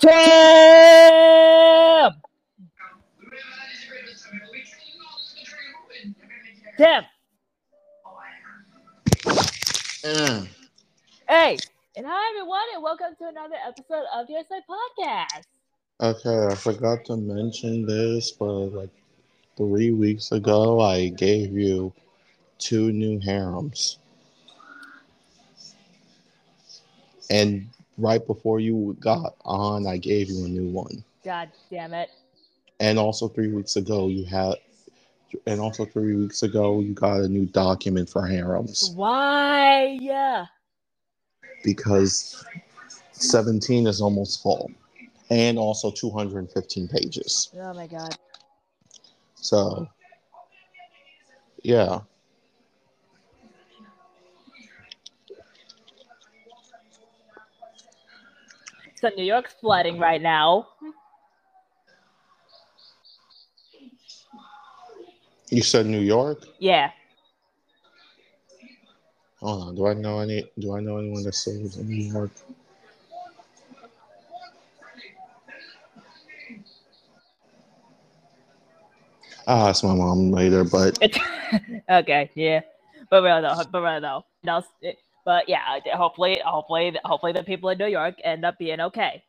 Tim! Tim! Mm. Hey! And hi everyone, and welcome to another episode of the SI Podcast. Okay, I forgot to mention this, but like three weeks ago, I gave you two new harems. And right before you got on, I gave you a new one. God damn it. And also three weeks ago, you had, and also three weeks ago, you got a new document for harems Why? Yeah. because 17 is almost full, and also 215 pages. Oh my god. So, yeah. So New York's flooding right now. You said New York? Yeah. Hold on. Do I know any? Do I know anyone that lives in New York? Ah, it's my mom later, but okay, yeah. But well, no, but well, no. But yeah, hopefully, hopefully, hopefully, the people in New York end up being okay.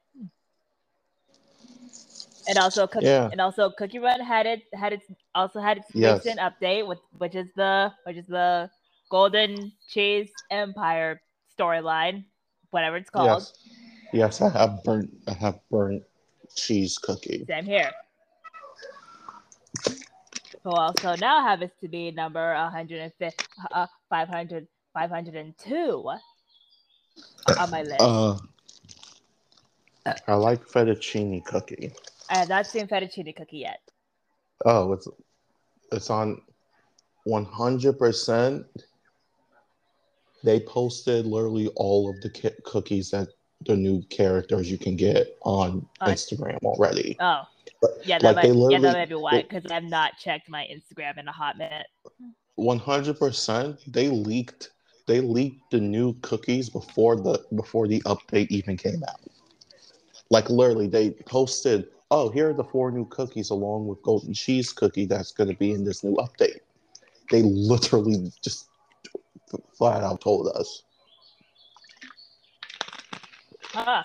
And also, Cookie, Yeah. and also, Cookie Run had it had its also had its Yes. recent update with which is the which is the Golden Cheese Empire storyline, whatever it's called. yes, yes, I have burnt. I have burnt cheese cookie. Same here. Who also now happens to be number 150, uh, 500, 502 on my list. Uh, I like fettuccine cookie. I have not seen fettuccine cookie yet. Oh, it's it's on one hundred percent. They posted literally all of the ki- cookies that the new characters you can get on On- Instagram already. Oh, But, yeah, that, like, they might, yeah, literally- that might be why, because I've not checked my Instagram in a hot minute. One hundred percent. They leaked. They leaked the new cookies before the before the update even came out. Like literally, they posted, "Oh, here are the four new cookies along with golden cheese cookie that's going to be in this new update." They literally just flat out told us. Ah,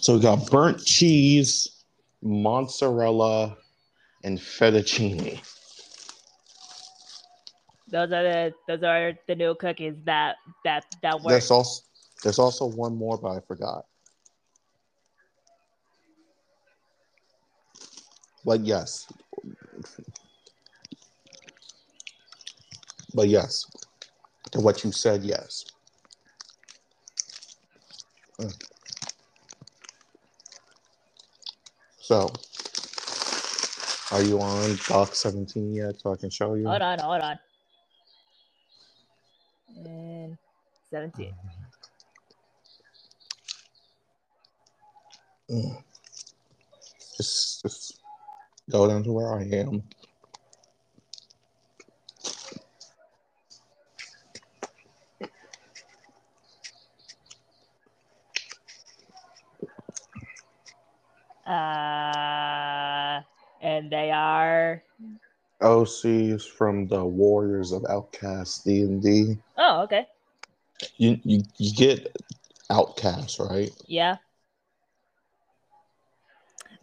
So we got burnt cheese, mozzarella, and fettuccine. Those are the those are the new cookies that that that work. There's also there's also one more, but I forgot. But yes. But yes. To what you said, yes. So, are you on Doc 17 yet so I can show you? Hold on, hold on. And 17. Mm. Just, just go down to where I am. Uh, and they are. OC is from the Warriors of Outcast D and D. Oh, okay. You you you get Outcast, right? Yeah.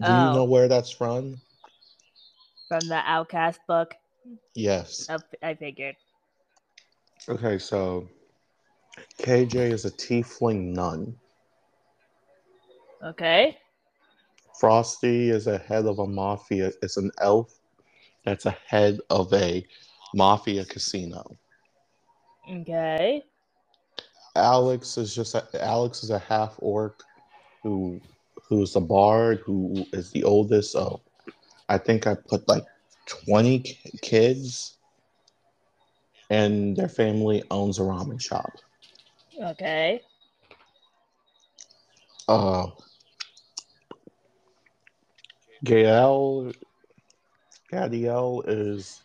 Do Oh. you know oh. where that's from? From the Outcast book. Yes. I, I figured. Okay, so KJ is a tiefling nun. Okay. Frosty is a head of a mafia. It's an elf that's a head of a mafia casino. Okay. Alex is just a, Alex is a half orc who who's a bard who is the oldest of I think I put like 20 ki- kids and their family owns a ramen shop. Okay. Uh Gael Gadiel is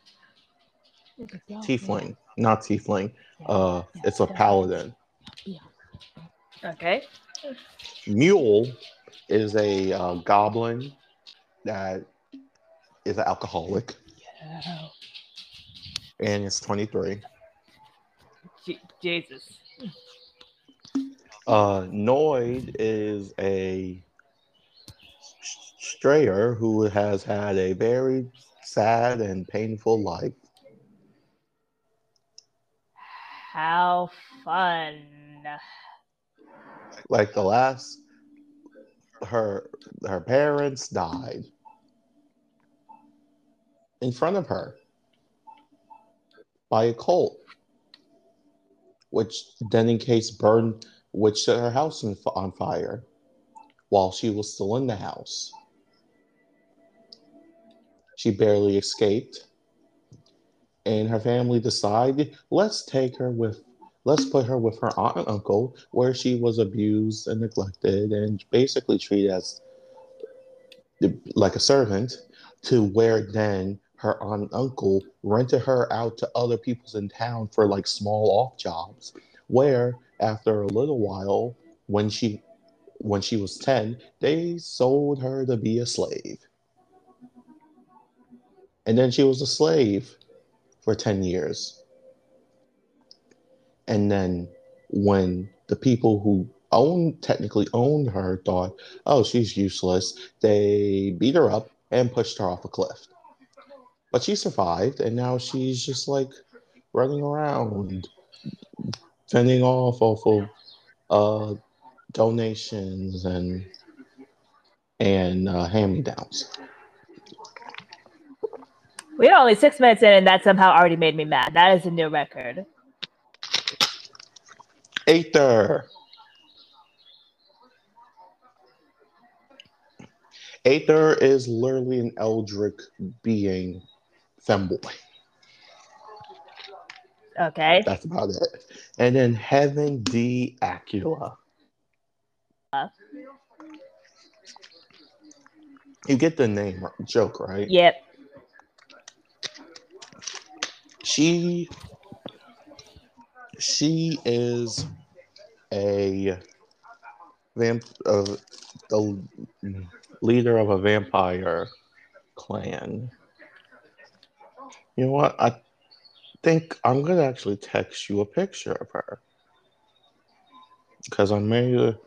tiefling, not tiefling. Uh it's a paladin. Okay. Mule is a uh, goblin that is an alcoholic Yeah. and it's 23. Je- Jesus. Uh, Noid is a strayer who has had a very sad and painful life. How fun. Like the last, her her parents died in front of her by a cult, which then in case burned, which set her house on fire while she was still in the house. She barely escaped, and her family decided, let's take her with, let's put her with her aunt and uncle, where she was abused and neglected and basically treated as like a servant, to where then her aunt and uncle rented her out to other peoples in town for like small off jobs where after a little while when she when she was 10 they sold her to be a slave and then she was a slave for 10 years and then when the people who owned technically owned her thought oh she's useless they beat her up and pushed her off a cliff but she survived, and now she's just like running around, fending off off of uh, donations and and uh, hand me downs. We're only six minutes in, and that somehow already made me mad. That is a new record. Aether. Aether is literally an eldritch being femboy. Okay. That's about it. And then Heaven D. Acula. Uh. You get the name joke, right? Yep. She she is a vamp uh, the leader of a vampire clan. You know what? I think I'm gonna actually text you a picture of her because I made a.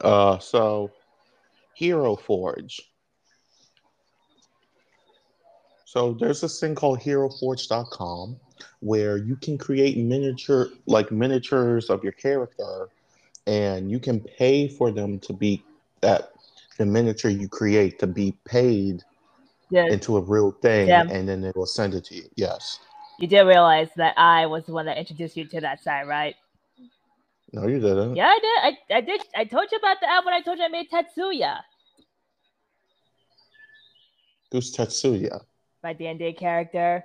Uh, so Hero Forge. So there's this thing called HeroForge.com where you can create miniature, like miniatures of your character, and you can pay for them to be that the miniature you create to be paid Yeah. into a real thing, Yeah. and then they will send it to you. Yes. You did realize that I was the one that introduced you to that site, right? No, you didn't. Yeah, I did. I, I did. I told you about the app when I told you I made Tatsuya. Who's Tetsuya? My D and D character,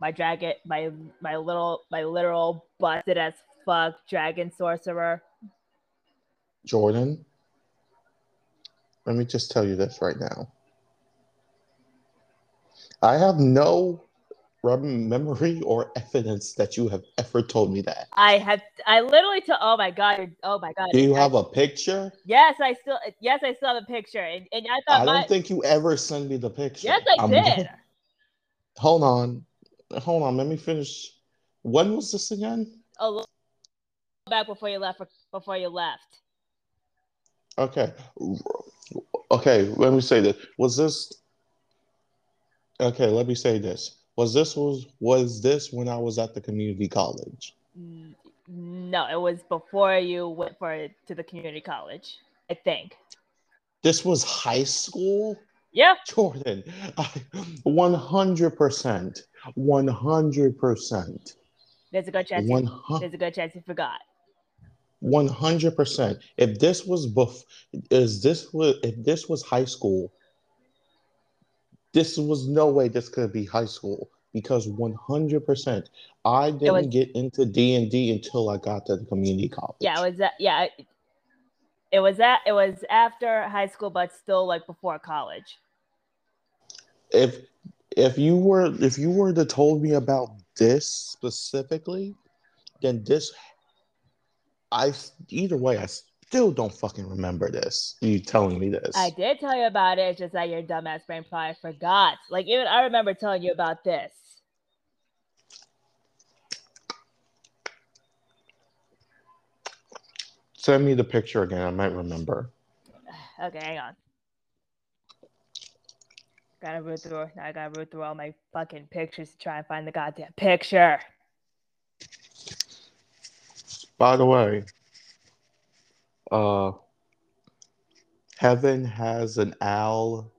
my dragon, my my little, my literal busted as fuck dragon sorcerer. Jordan. Let me just tell you this right now. I have no rem- memory or evidence that you have ever told me that. I have. I literally told. Oh my god. Oh my god. Do you I- have a picture? Yes, I still. Yes, I still have a picture, and, and I thought. I don't think you ever send me the picture. yes, I I'm- did. Hold on. Hold on. Let me finish. When was this again? A little back before you left. Before you left. Okay. Okay, let me say this. Was this Okay, let me say this. Was this was was this when I was at the community college? No, it was before you went for to the community college. I think. This was high school? Yeah. Jordan, 100%. 100%. There's a good chance. You, there's a good chance you forgot. 100%. If this was buff is this was if this was high school, this was no way this could be high school because 100% I didn't was- get into D&D until I got to the community college. Yeah, it was that. Yeah, it, it was that. It was after high school, but still like before college. if if you were if you were to told me about this specifically, then this I either way, I still don't fucking remember this. You telling me this? I did tell you about it. It's just that your dumbass brain probably forgot. Like even I remember telling you about this. Send me the picture again. I might remember. Okay, hang on. Gotta root through. Now I gotta root through all my fucking pictures to try and find the goddamn picture. By the way, uh, Heaven has an owl,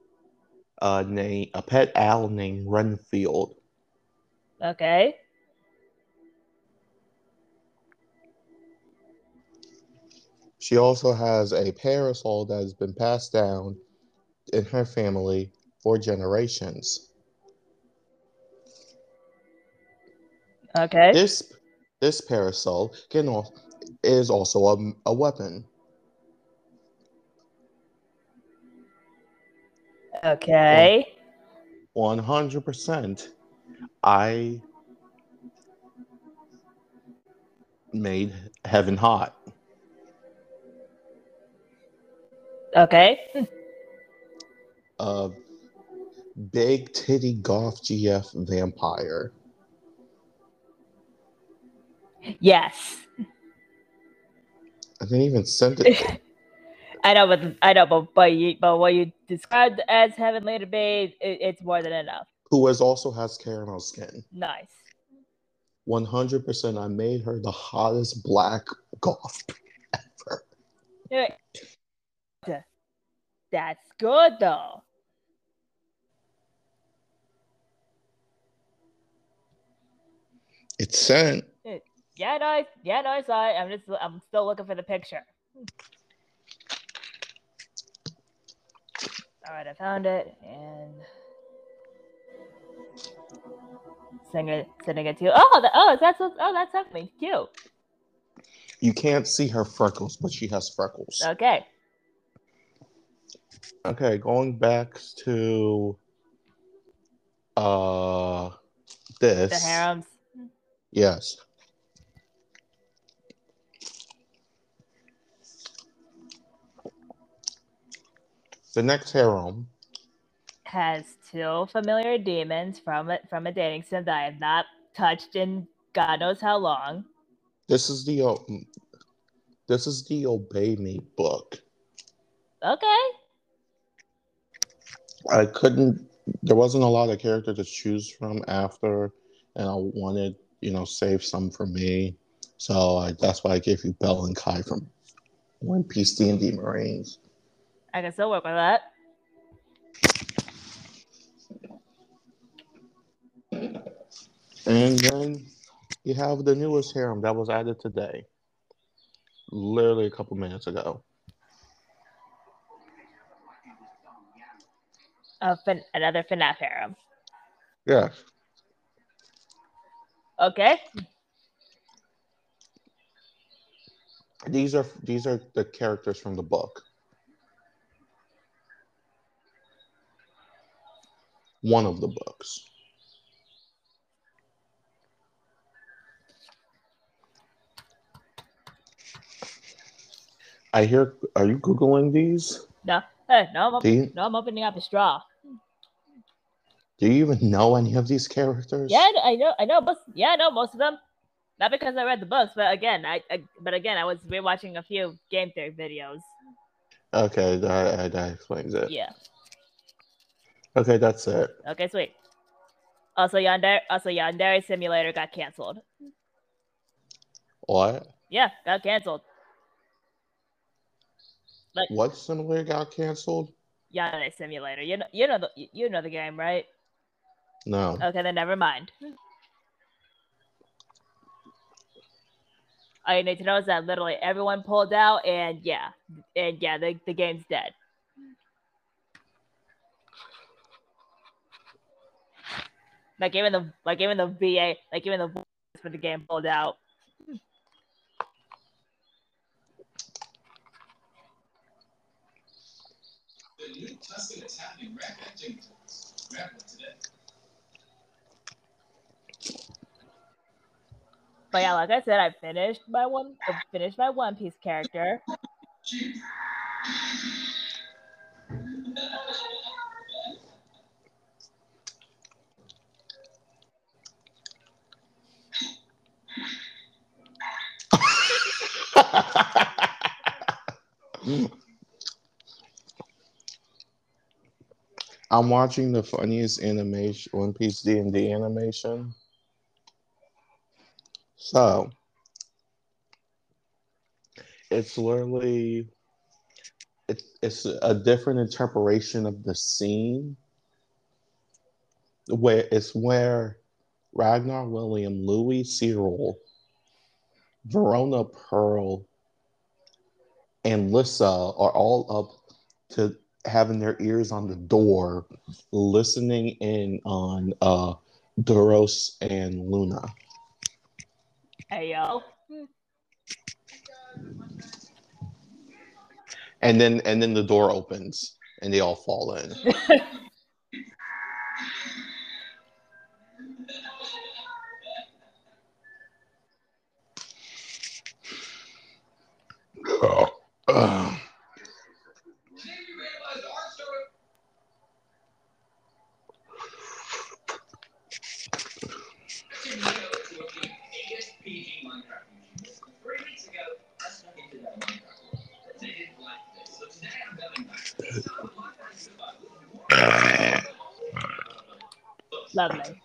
uh, name a pet owl named Renfield. Okay. She also has a parasol that has been passed down in her family for generations. Okay. This this parasol can al- is also a, a weapon. Okay. One hundred percent. I made heaven hot. Okay. A big titty golf GF vampire. Yes. I didn't even send it. I know, but I know, but but, you, but what you described as Heaven Later Babe, it, it's more than enough. who is also has caramel skin. Nice. One hundred percent. I made her the hottest black golf ever. Yeah. That's good though. It's sent. Yeah, no, I, yeah, no, I saw it. I'm just, I'm still looking for the picture. All right, I found it and sending it, sending it to you. Oh, the, oh, that's oh, that's something cute. You can't see her freckles, but she has freckles. Okay, Okay, going back to uh this. the harems. Yes. The next harem. has two familiar demons from it from a dating sim that I have not touched in God knows how long. This is the uh, this is the Obey Me book. Okay. I couldn't. There wasn't a lot of characters to choose from after, and I wanted you know save some for me. So I, that's why I gave you Bell and Kai from One Piece D and D Marines. I can still work with that. And then you have the newest harem that was added today, literally a couple minutes ago. Uh, fin- another FNAF harem. Yes. Okay. These are these are the characters from the book. One of the books. I hear. Are you googling these? No. Hey, no, I'm you no, I'm opening up a straw. do you even know any of these characters? Yeah, I know, I know most. Yeah, I know most of them. Not because I read the books, but again, I, I but again, I was rewatching a few game theory videos. Okay, that, that explains it. Yeah. Okay, that's it. Okay, sweet. Also, Yandere, also Yandere Simulator got canceled. What? Yeah, got canceled. Like What simulator got canceled? Yandere Simulator. You know, you know the you know the game, right? No. Okay, then never mind. All you need to know is that literally everyone pulled out, and yeah, and yeah, the, the game's dead. Like even the like even the VA like even the voice for the game pulled out. The new Tuscan one today. But yeah, like I said, I finished my one I finished my One Piece character. I'm watching the funniest animation, One Piece D and D animation. So it's literally it's it's a different interpretation of the scene. Where it's where Ragnar William, Louis Cyril, Verona Pearl, and Lissa are all up to having their ears on the door, listening in on uh Duros and Luna. Hey yo. And then and then the door opens and they all fall in. Ugh. Oh. Today we realized our story. Three weeks ago, I snuck into that Minecraft world. They didn't like this, so today I'm going back. So my friends goodbye. Lovely.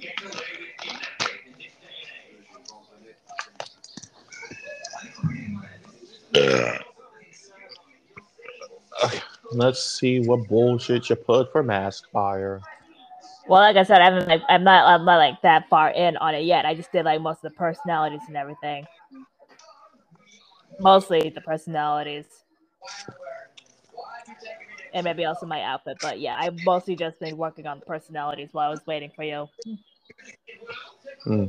Get away with kidnapping in this day and age. Let's see what bullshit you put for Mask Fire. Well, like I said, I haven't like I'm not I'm not like that far in on it yet. I just did like most of the personalities and everything. Mostly the personalities. And maybe also my outfit, but yeah, I've mostly just been working on the personalities while I was waiting for you. Hmm.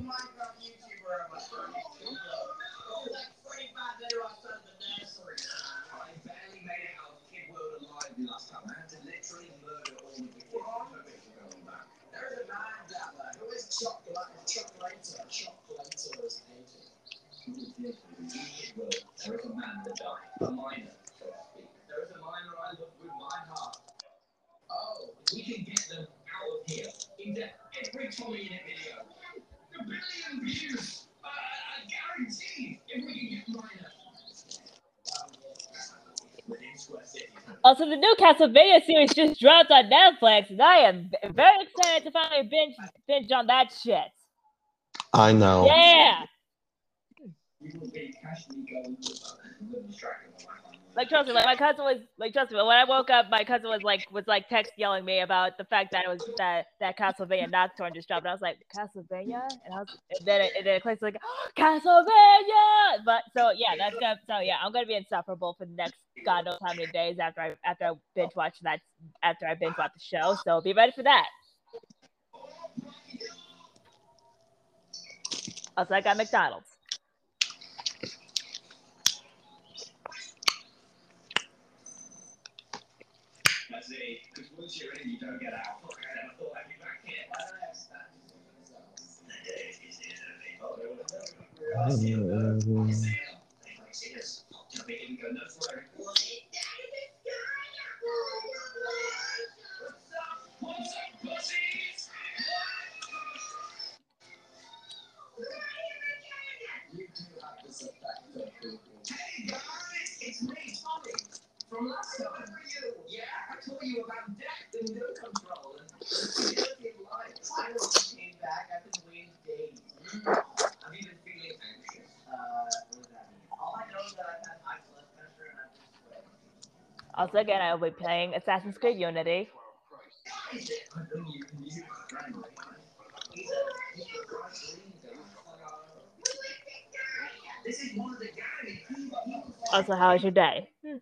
Also, the new Castlevania series just dropped on Netflix, and I am very excited to finally binge binge on that shit. I know. Yeah, like trust me, like my cousin was like trust me. When I woke up, my cousin was like was like text yelling me about the fact that it was that that Castlevania Nocturne just dropped. And I was like Castlevania, and I was and then it, and then clicks like oh, Castlevania. But so yeah, that's gonna so yeah, I'm gonna be insufferable for the next God knows how many days after I after I binge watch that after I binge watch the show. So be ready for that. I got McDonald's. That's it. From last time. Yeah, I told you about death and no control. And I just came back. I've been waiting days. I'm even feeling anxious. Uh, I. Also, again, I will be playing Assassin's Creed Unity. Also, how was your day? I'm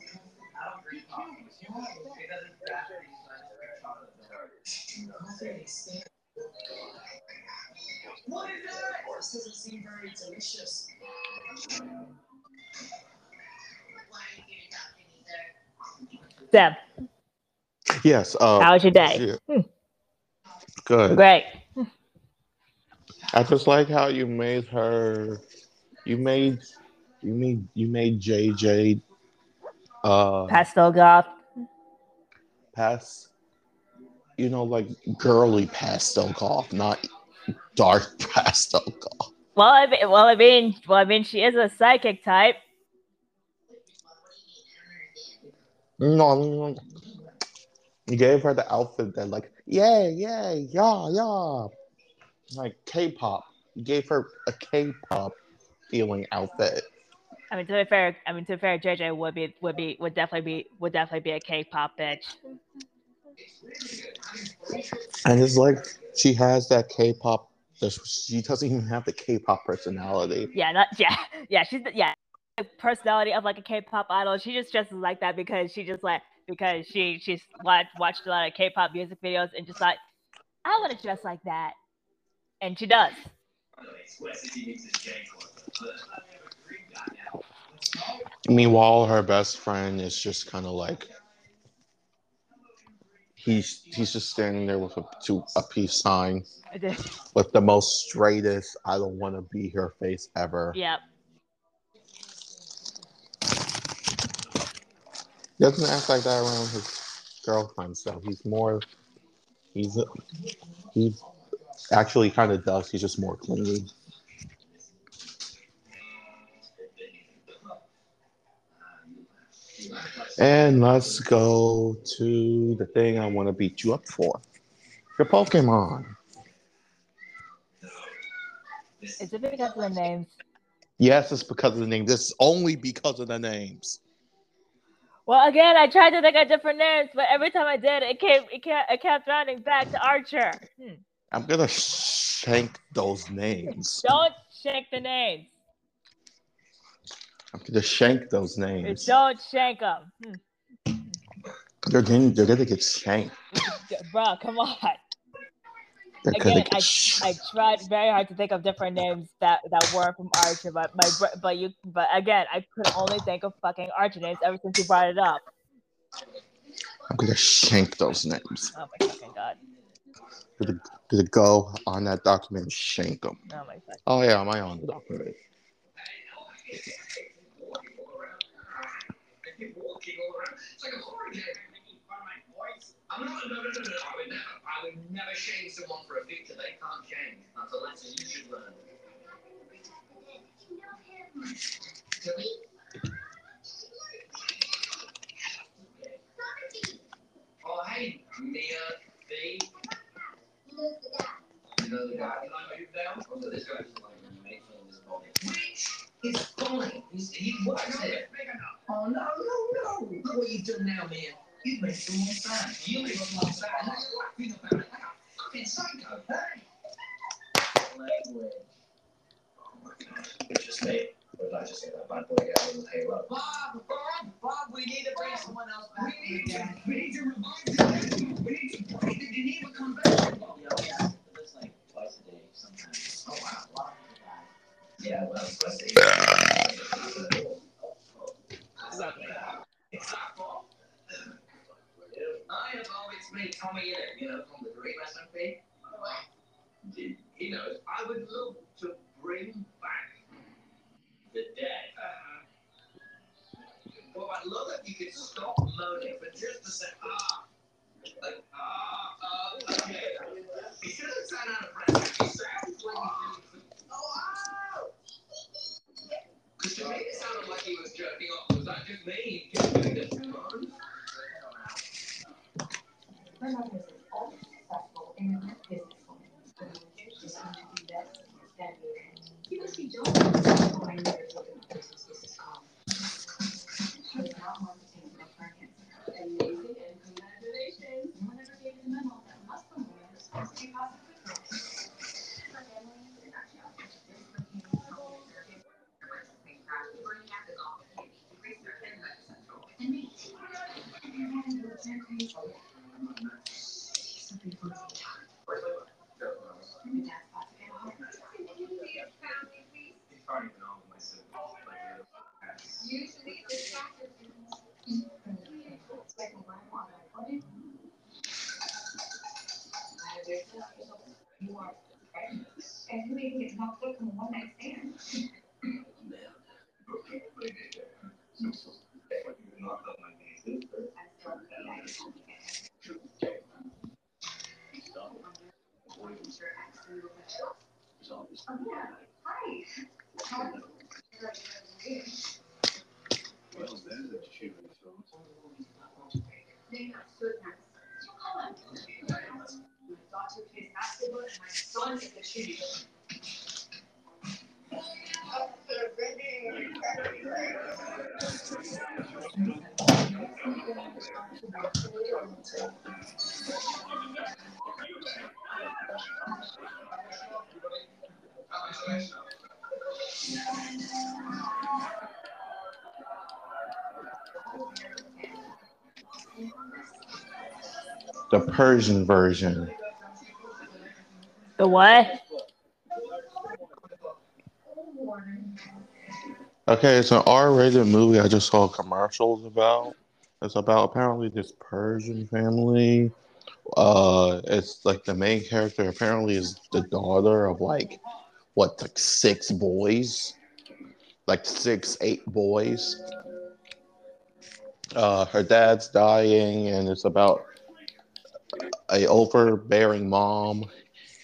is that? This doesn't seem very delicious. Deb, Yes. Uh, how was your day? yeah. Good. Great. I just like how you made her. You made. You made. You made JJ. Uh, Pastel goth, pass. You know, like girly pastel goth, not dark pastel goth. Well, I mean, well, I mean, well, I mean, she is a psychic type. No. You gave her the outfit that, like, yeah, yeah, yeah, yeah, like K-pop. You gave her a K-pop feeling outfit. I mean, to be fair, I mean, to be fair, JJ would be, would be, would definitely be, would definitely be a K-pop bitch. And it's like she has that K-pop. She doesn't even have the K-pop personality. Yeah, not yeah, yeah. She's the- yeah, the personality of like a K-pop idol. She just dresses like that because she just like because she she's watched watched a lot of K-pop music videos and just like I want to dress like that, and she does. Meanwhile, her best friend is just kind of like he's he's just standing there with a to a peace sign with the most straightest "I don't want to be here" face ever. Yep. He doesn't act like that around his girlfriend, so He's more he's he actually kind of does. He's just more clingy. And let's go to the thing I want to beat you up for. Your Pokemon. Is it because of the names? Yes, it's because of the name. This is only because of the names. Well, again, I tried to think of different names, but every time I did, it came it kept it kept running back to Archer. Hmm. I'm gonna shank those names. Don't shank the names. I'm gonna shank those names. Don't shank them. Hmm. They're gonna, they're gonna get shanked. Bro, come on. They're Again, I, sh- I tried very hard to think of different names that that weren't from Archer, but my but you but again, I could only think of fucking Archer names ever since you brought it up. I'm gonna shank those names. Oh my fucking god. Gonna, gonna go on that document and shank them. Oh my fucking. Oh yeah, am I on the document? walking all around. It's like a horror game. I'm not. No, no, no, no. I would never. I would never shame someone for a feature they can't change. That's a lesson you should learn. Oh, hey, Mia, B. You know the guy. Can I move down? Oh, so this guy's like making this body. Which is fine. He works here. What you've done now, man. You've made someone sad. You made someone sad. Persian version. The what? Okay, it's an R-rated movie. I just saw commercials about. It's about apparently this Persian family. Uh, it's like the main character apparently is the daughter of like what, like six boys, like six, eight boys. Uh, her dad's dying, and it's about a overbearing mom,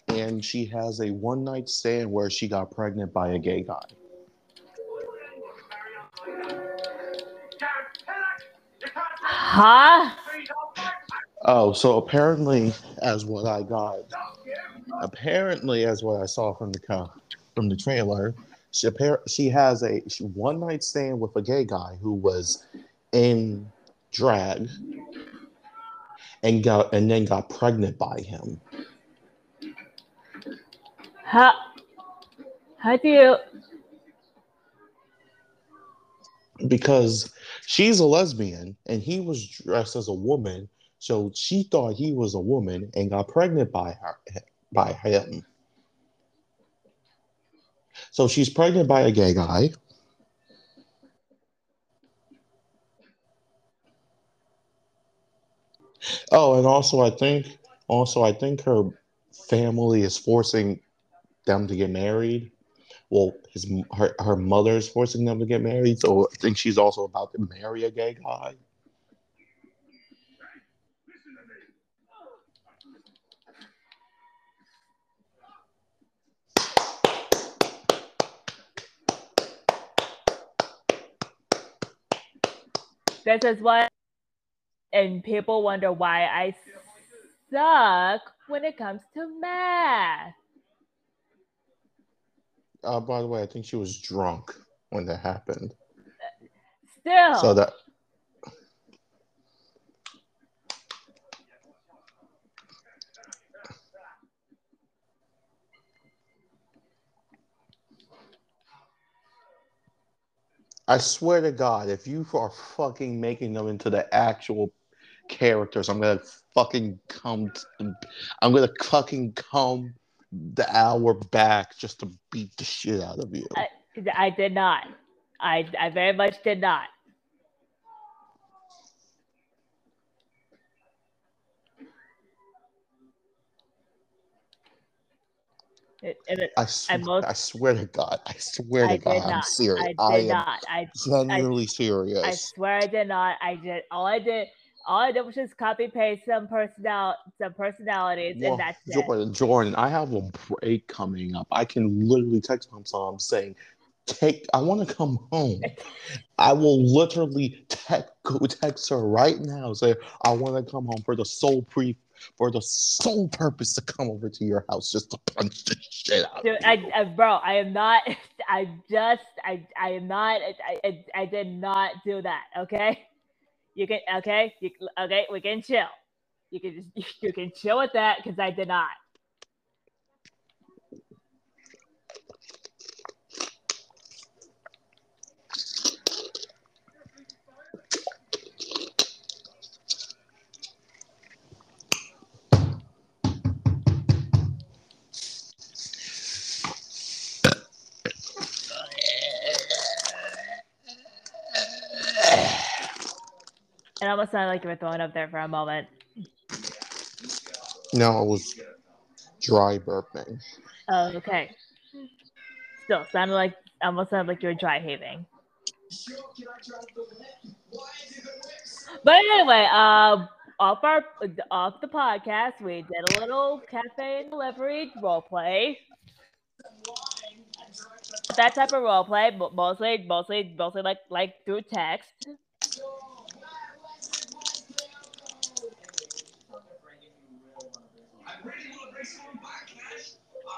and she has a one night stand where she got pregnant by a gay guy. Huh? Oh, so apparently, as what I got, apparently as what I saw from the from the trailer, she she has a one night stand with a gay guy who was in drag and got and then got pregnant by him. How? How do you? because she's a lesbian and he was dressed as a woman so she thought he was a woman and got pregnant by her by him so she's pregnant by a gay guy oh and also i think also i think her family is forcing them to get married well, his her her mother's forcing them to get married, so I think she's also about to marry a gay guy. This is what, and people wonder why I suck when it comes to math. Uh, by the way, I think she was drunk when that happened. Still, So that I swear to God, if you are fucking making them into the actual characters, I'm gonna fucking come. To, I'm gonna fucking come the hour back just to beat the shit out of you. I, I did not. I I very much did not. It, it, I, sw- most- I swear to God, I swear to God, did I'm serious. I I, did am not. I genuinely I serious. I swear I did not. I did all I did. All I did was just copy paste some personal some personalities, Well, and that's it. Jordan, Jordan, I have a break coming up. I can literally text my mom saying, "Take, I want to come home." I will literally text, go text her right now, say, "I want to come home for the sole pre, for the sole purpose to come over to your house just to punch the shit out." of Dude, you." I, I, bro, I am not. I just, I, I am not. I, I, I did not do that. Okay, you can. Okay, you, okay, we can chill. You can just, you can chill with that because I did not. Almost sounded like you were throwing up there for a moment. No, it was dry burping. Oh, okay. Still sounded like almost sounded like you were dry heaving. But anyway, uh, off our off the podcast, we did a little cafe and delivery role play. That type of role play, mostly, mostly, mostly like like through text. I really want to bring someone back, Cash. Uh, my life I'm gonna say without mine. No, no, no, no, no, we'll bring him back today, Cash. That's my only goal here. And then we'll.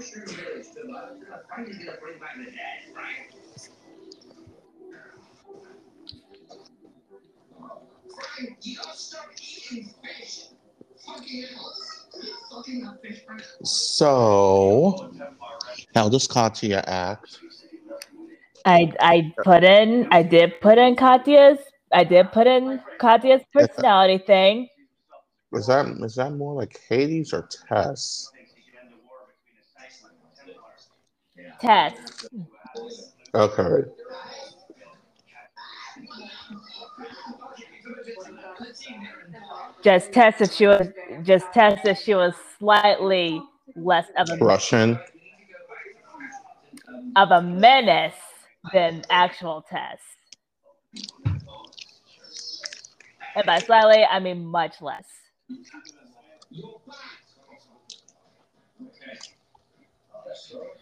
drive? Yes. Now let's get let's drive. Let's drive to Frank. Now kids, remember, once you have a few drinks, it makes driving a hell of a lot more fun. Okay, come here, let, let me drive. Okay, Nick, Kat, which way which way to Frank? Straight to her, straight. Where you've never gone before. You two The mushroom village, Philip. Frank is gonna bring back the dead, right? Frank, you gotta stop eating fish. Fucking hell. You're fucking a fish, Frank. So, how does Katya act? I I put in I did put in Katya's I did put in Katya's personality thing. Is that is that more like Hades or Tess? Test. Okay. Just test if she was just test if she was slightly less of a Russian. of a menace than actual test. And by slightly, I mean much less. At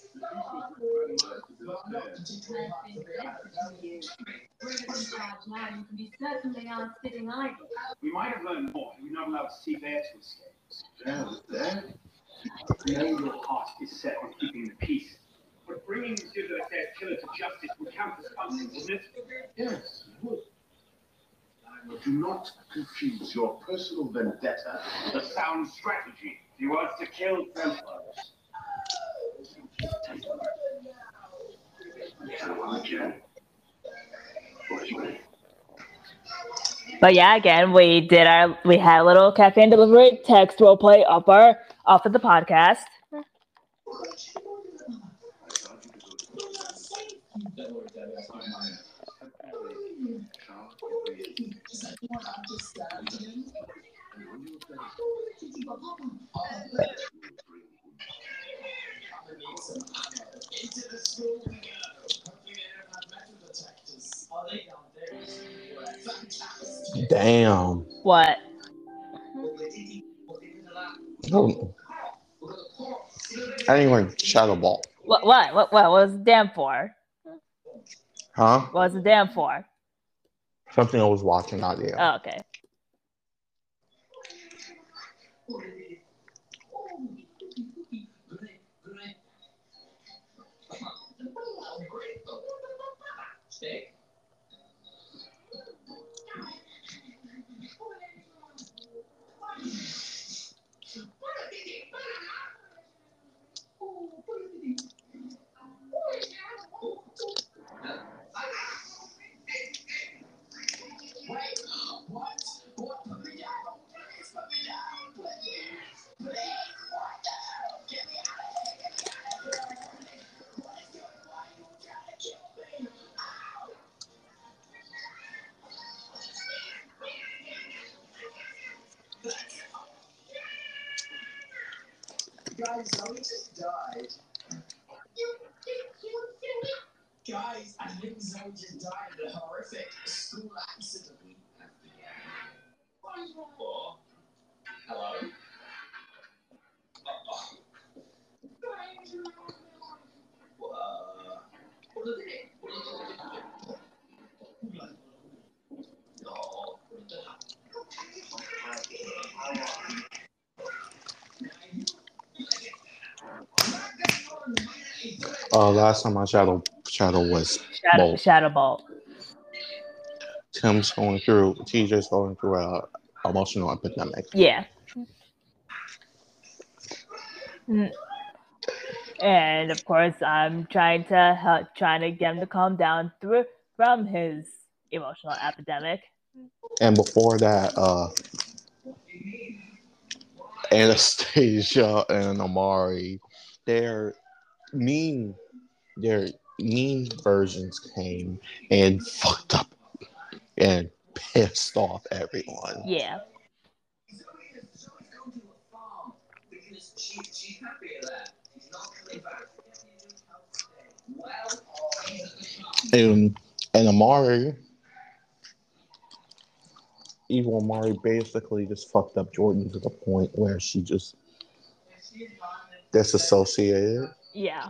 We might have learned more. We're not allowed to see their two escapes. Yeah, there. I know your heart is set on keeping the peace. But bringing Zuba their killer to justice would count as something, wouldn't it? Yes, it would. Do not confuse your personal vendetta with a sound strategy. He wants to kill Templars. But yeah, again, we did our we had a little caffeine delivery text role play up our off of the podcast. Don't worry, Dad, it's not mine. Into the school we go. Hopefully they don't have metal detectors. Oh, they don't. They're. Damn. What? Oh. Anyway, Shadow Bolt. What what what what was the damn for? Huh? What was the damn for? Something I was watching, not you. Oh, okay. Guys, Zoe just died. Guys, I think Zoe just died last time I shadow shadow was Shadow, Bolt. Shadow Bolt. Tim's going through TJ's going through a emotional epidemic. Yeah. Mm. And of course, I'm trying to help, trying to get him to calm down through from his emotional epidemic. And before that, uh Anastasia and Amari, they're mean their mean versions came and fucked up and pissed off everyone. Yeah. Zoe's going to a farm because she, she's happier there. She's not coming back. Well, And and Amari Evil Amari basically just fucked up Jordan to the point where she just disassociated. Yeah,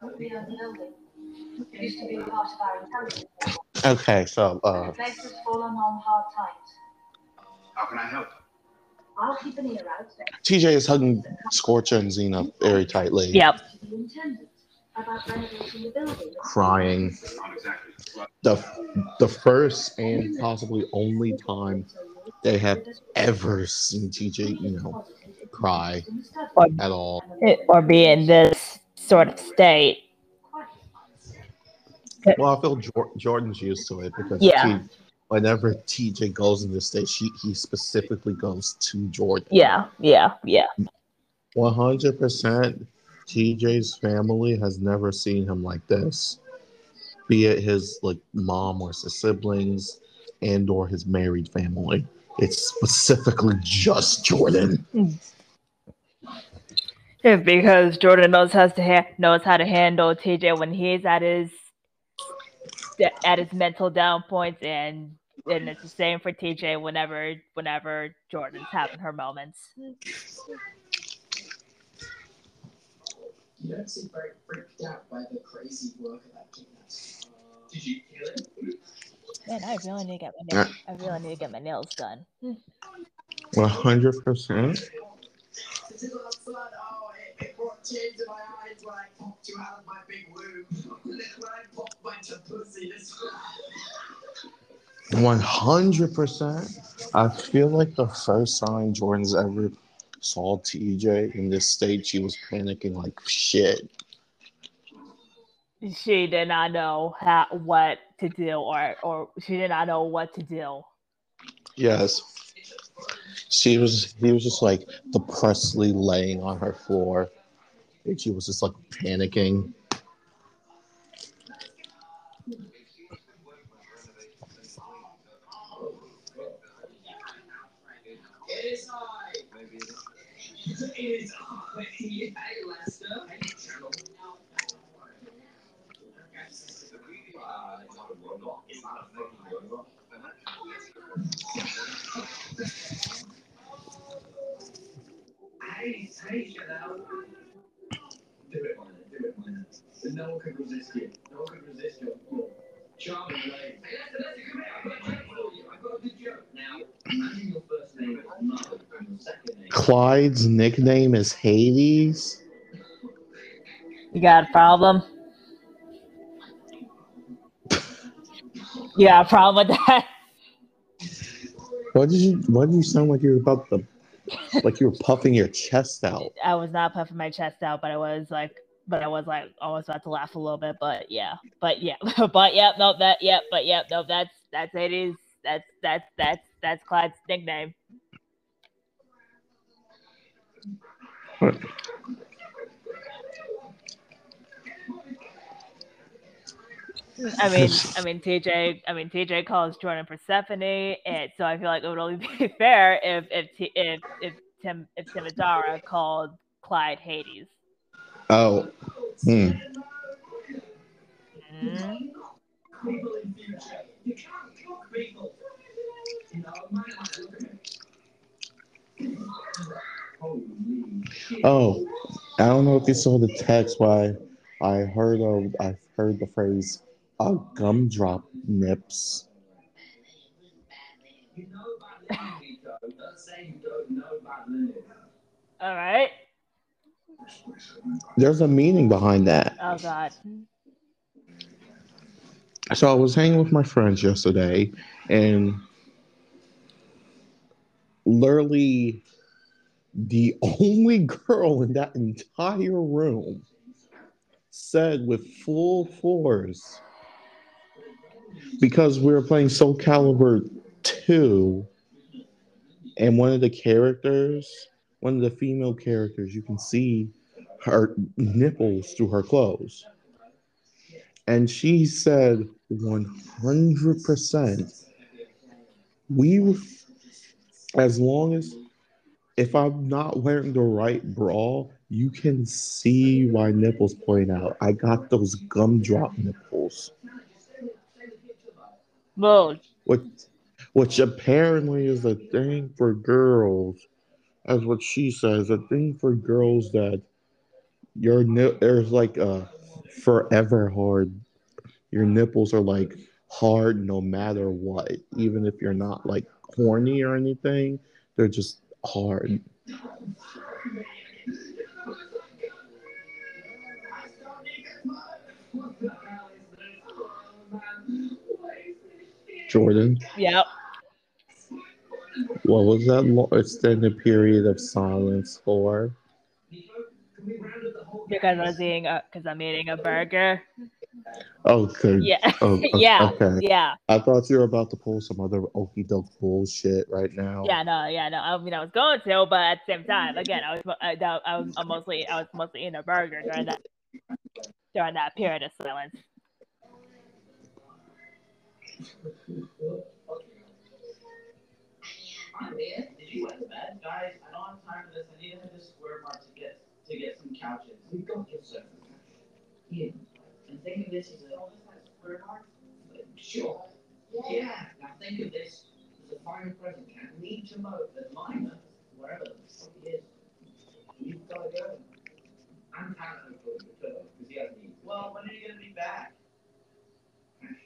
but we own building. It used to be part of our intelligence. Okay, so uh The place has fallen on hard times. How can I help? I'll keep an ear out TJ is hugging Scorcher and Xena very tightly, Yep. to the intendant about renovating the building. crying. Not exactly. Well, The the first and possibly only time they have ever seen TJ, you know, cry Or, at all. or be in this sort of state. Well, I feel Jordan's used to it because Yeah. T- whenever TJ goes in the state, she, he specifically goes to Jordan. Yeah. Yeah. Yeah. One hundred percent. TJ's family has never seen him like this, be it his like mom or his siblings, and or his married family. It's specifically just Jordan. Mm. Yeah, because Jordan knows how to ha- knows how to handle TJ when he's at his at his mental down points, and and it's the same for TJ whenever whenever Jordan's having her moments. you don't seem very freaked out by the crazy work of that gymnast. Did you kill him? Man, I really need to get my nails. I really need to get my nails done. One hundred percent. Tears to my eyes when I popped you out of my big womb. when I popped my pussy as well. One hundred percent. I feel like the first time Jordan's ever saw TJ in this state, she was panicking like shit. She did not know how what to do, or or she did not know what to do. Yes. She was he was just like the Presley laying on her floor. And she was just like panicking. It is I. It is I. Hey, Lester. Hey, Cheryl. It's not a robot. It's not a fucking robot. Hey, hey, Cheryl. But no one could resist you. No one could resist your your charming ways. Hey, listen, listen, come here. I've got a joke for you. I've got a good joke. Now, imagine your first name is Mo and your second name. Clyde's nickname is Hades. You got a problem? yeah, a problem with that? What did you? What did you sound like you were about to? Like you were puffing your chest out. I was not puffing my chest out, but I was like, but I was like almost about to laugh a little bit. But yeah, but yeah, but yeah, no, that, yeah, but yeah, no, that's that's Hades. That's that's that's that's Clyde's nickname. I mean, I mean, TJ, I mean, TJ calls Jordan Persephone, and so I feel like it would only be fair if if if if Tim if Timidara called Clyde Hades. Oh, hmm. People in future. You can't cook people. No, man, look at me. Holy shit. Oh, I don't know if you saw the text. Why I heard of I heard the phrase "a gumdrop nips." You know about living, Nico. Don't say you don't know about living. All right. There's a meaning behind that. Oh God. So I was hanging with my friends yesterday, and literally the only girl in that entire room said with full force because we were playing Soul Calibur 2 and one of the characters one of the female characters you can see her nipples through her clothes. And she said 100% we as long as if i'm not wearing the right bra you can see my nipples point out. I got those gumdrop nipples Whoa. which which apparently is a thing for girls. As what she says a thing for girls that your there's like a forever hard your nipples are like hard no matter what. Even if you're not like horny or anything they're just hard jordan Yep. what was that lo- extended period of silence for Because I was eating a because I'm eating a burger. oh good Yeah. oh, o- oh, yeah. okay Yeah. i thought you were about to pull some other okey doke bullshit right now Yeah. No. Yeah. No. I mean, I was going to, but at the same time, again, I was I, I was mostly I was mostly eating a burger during that during that period of silence. Did you to? Guys, I don't have time for this. I need to head to Square Park to get to get some couches. We've got your surface couch. Yeah. And think of this a Square Park? Sure. Yeah. Now think of this as a final present. Can't need to mow the minor, wherever the fuck he is. You've got to go. I'm of because he has needs. Well, when are you I gonna be back? This place. No, I don't.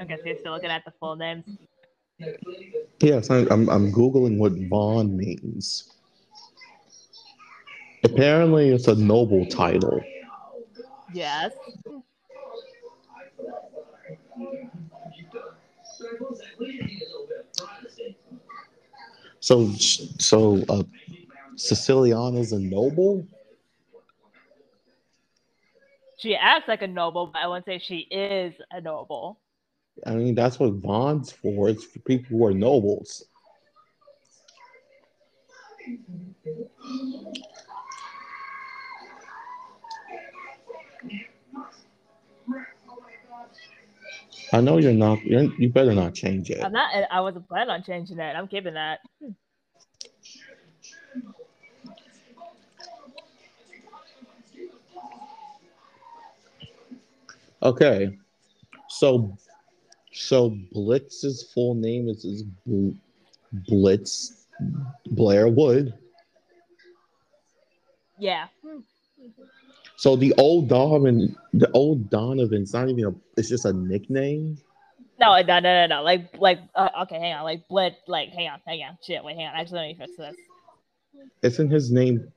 Okay, so you're still looking at the full names. Yes, I, I'm, I'm Googling what Vaughn means. Apparently, it's a noble title. Yes. So, so uh, Siciliana's a noble? She acts like a noble, but I wouldn't say she is a noble. I mean, that's what Vaughn's for. It's for people who are nobles. I know you're not. You're, you better not change it. I'm not. I wasn't planning on changing that. I'm keeping that. Hmm. Okay, so so Blitz's full name is, is Blitz Blairwood. Yeah. So the old Donovan, the old Donovan's not even a. It's just a nickname. No, no, no, no, no. Like, like, uh, okay, hang on. Like, Blitz, like, hang on, hang on. Shit, wait, hang on. Actually, let me fix this. Isn't his name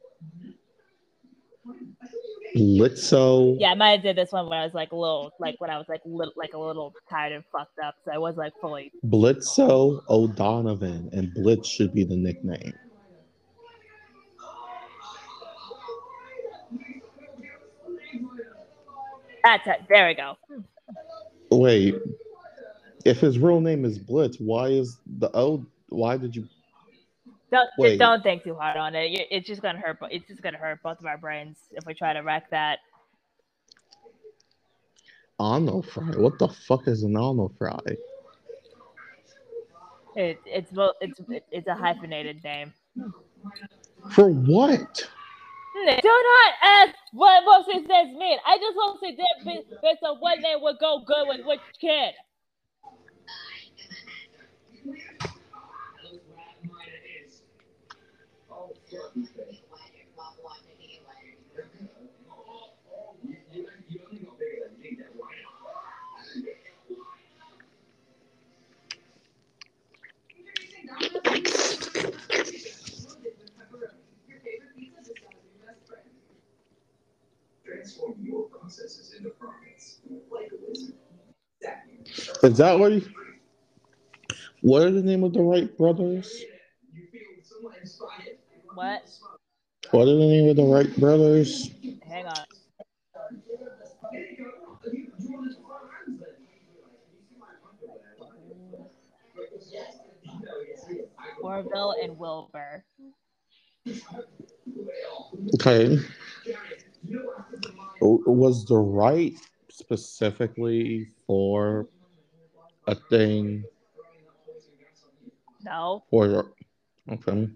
Blitzo? Yeah, I might have did this one when I was like a little, like when I was like little, like a little tired and fucked up. So I was like fully. Blitzo O'Donovan, and Blitz should be the nickname. That's it. There we go. Wait, if his real name is Blitz, why is the O? Why did you? Don't Wait. don't think too hard on it. It's just gonna hurt. It's just gonna hurt both of our brains if we try to wreck that. Ano fry? What the fuck is an ano fry? It, it's it's it's a hyphenated name. For what? Hmm, do not ask what most of names mean. I just want to say that based on what name would go good with which kid. Transform your processes into profits. Like a wizard. That Is that what? He, what are the name of the Wright brothers? you feel somewhat inspired. What? What are the name of the Wright brothers? Hang on. Orville and Wilbur. Okay. Was the right specifically for a thing No. or okay?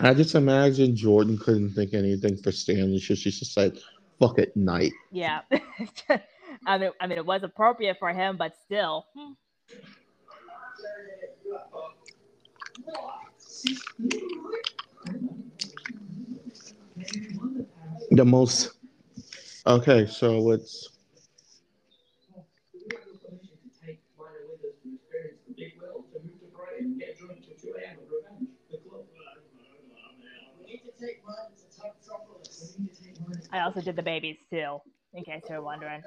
I just imagine Jordan couldn't think anything for Stanley, so she just said, "Fuck it, night." Yeah. I mean, I mean, it was appropriate for him, but still. Hmm. The most. Okay, so it's I also did the babies too, in case you're wondering.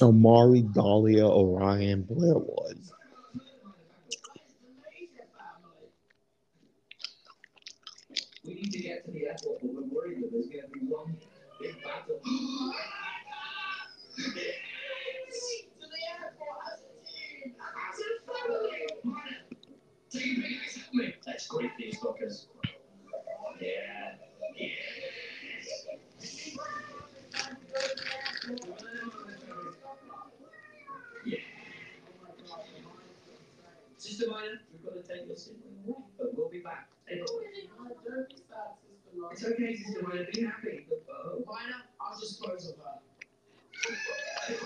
Amari, Dahlia, Orion, Blairwood. We need to get to the airport, but we're worried that there's going to be one big battle. Let's grip these fuckers. Yeah. Yeah. Sister Minor, we've got to take your sibling away, but we'll be back. Take it away. It's okay, Sister Minor, be happy. Why not? I'll just close of her.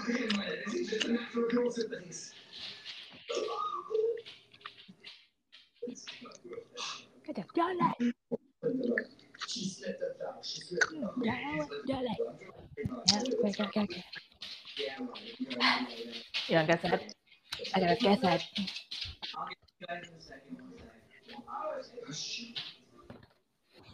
Okay, Minor, this is just a natural course of things. Get the dollar. She slipped up down. She slipped up down. Dollar, dollar. Yeah, quick, quick, quick. Yeah, right. Yeah, yeah, yeah. You don't guess that? I gotta guess that. Guys, in a second, one second. Oh, shit.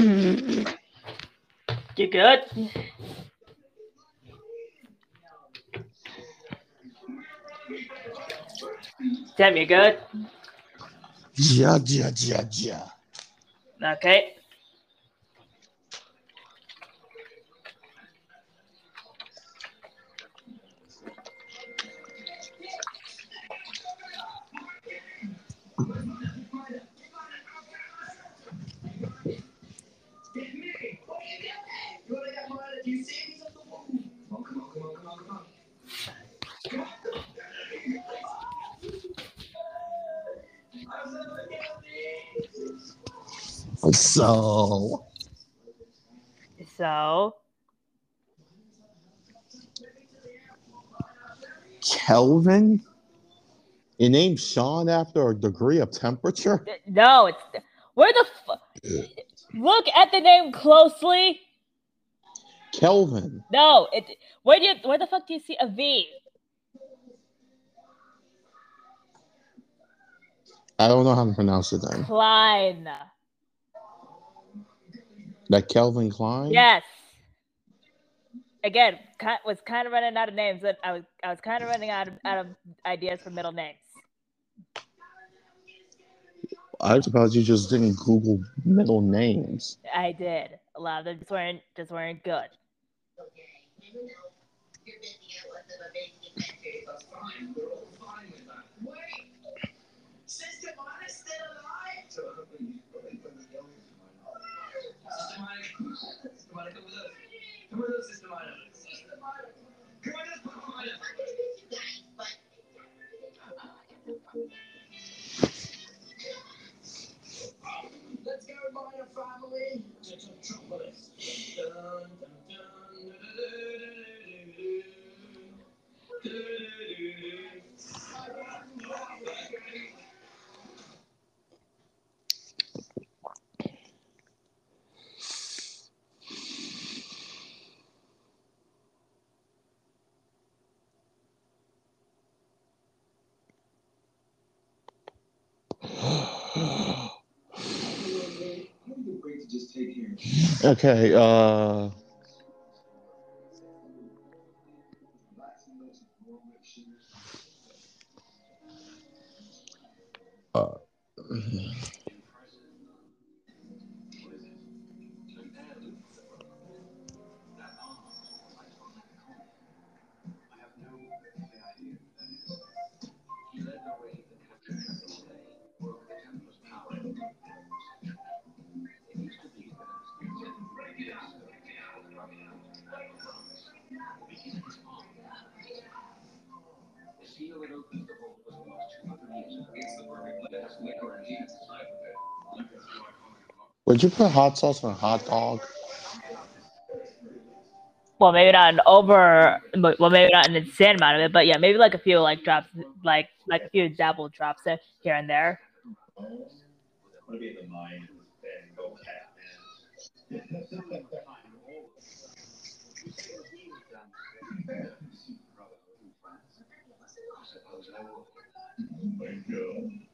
Mm-hmm. you good? Tim, you good? Yeah, yeah, yeah, yeah. Okay. So, So Kelvin? You named Sean after a degree of temperature? Uh, no, it's where the fu- look at the name closely. Kelvin. No, it where do you where the fuck do you see a V? I don't know how to pronounce it then. Klein. That Kelvin Klein? Yes. Again, was kind of running out of names. but I was I was kind of running out of, out of ideas for middle names. I suppose you just didn't Google middle names. I did. A lot of them just weren't just weren't good. Okay, സിസ്റ്റമാണ് സിസ്റ്റമാണ് Okay, uh would you put hot sauce on a hot dog? Well, maybe not an over, well, maybe not an insane amount of it, but yeah, maybe like a few like drops, like like a few dabble drops here and there.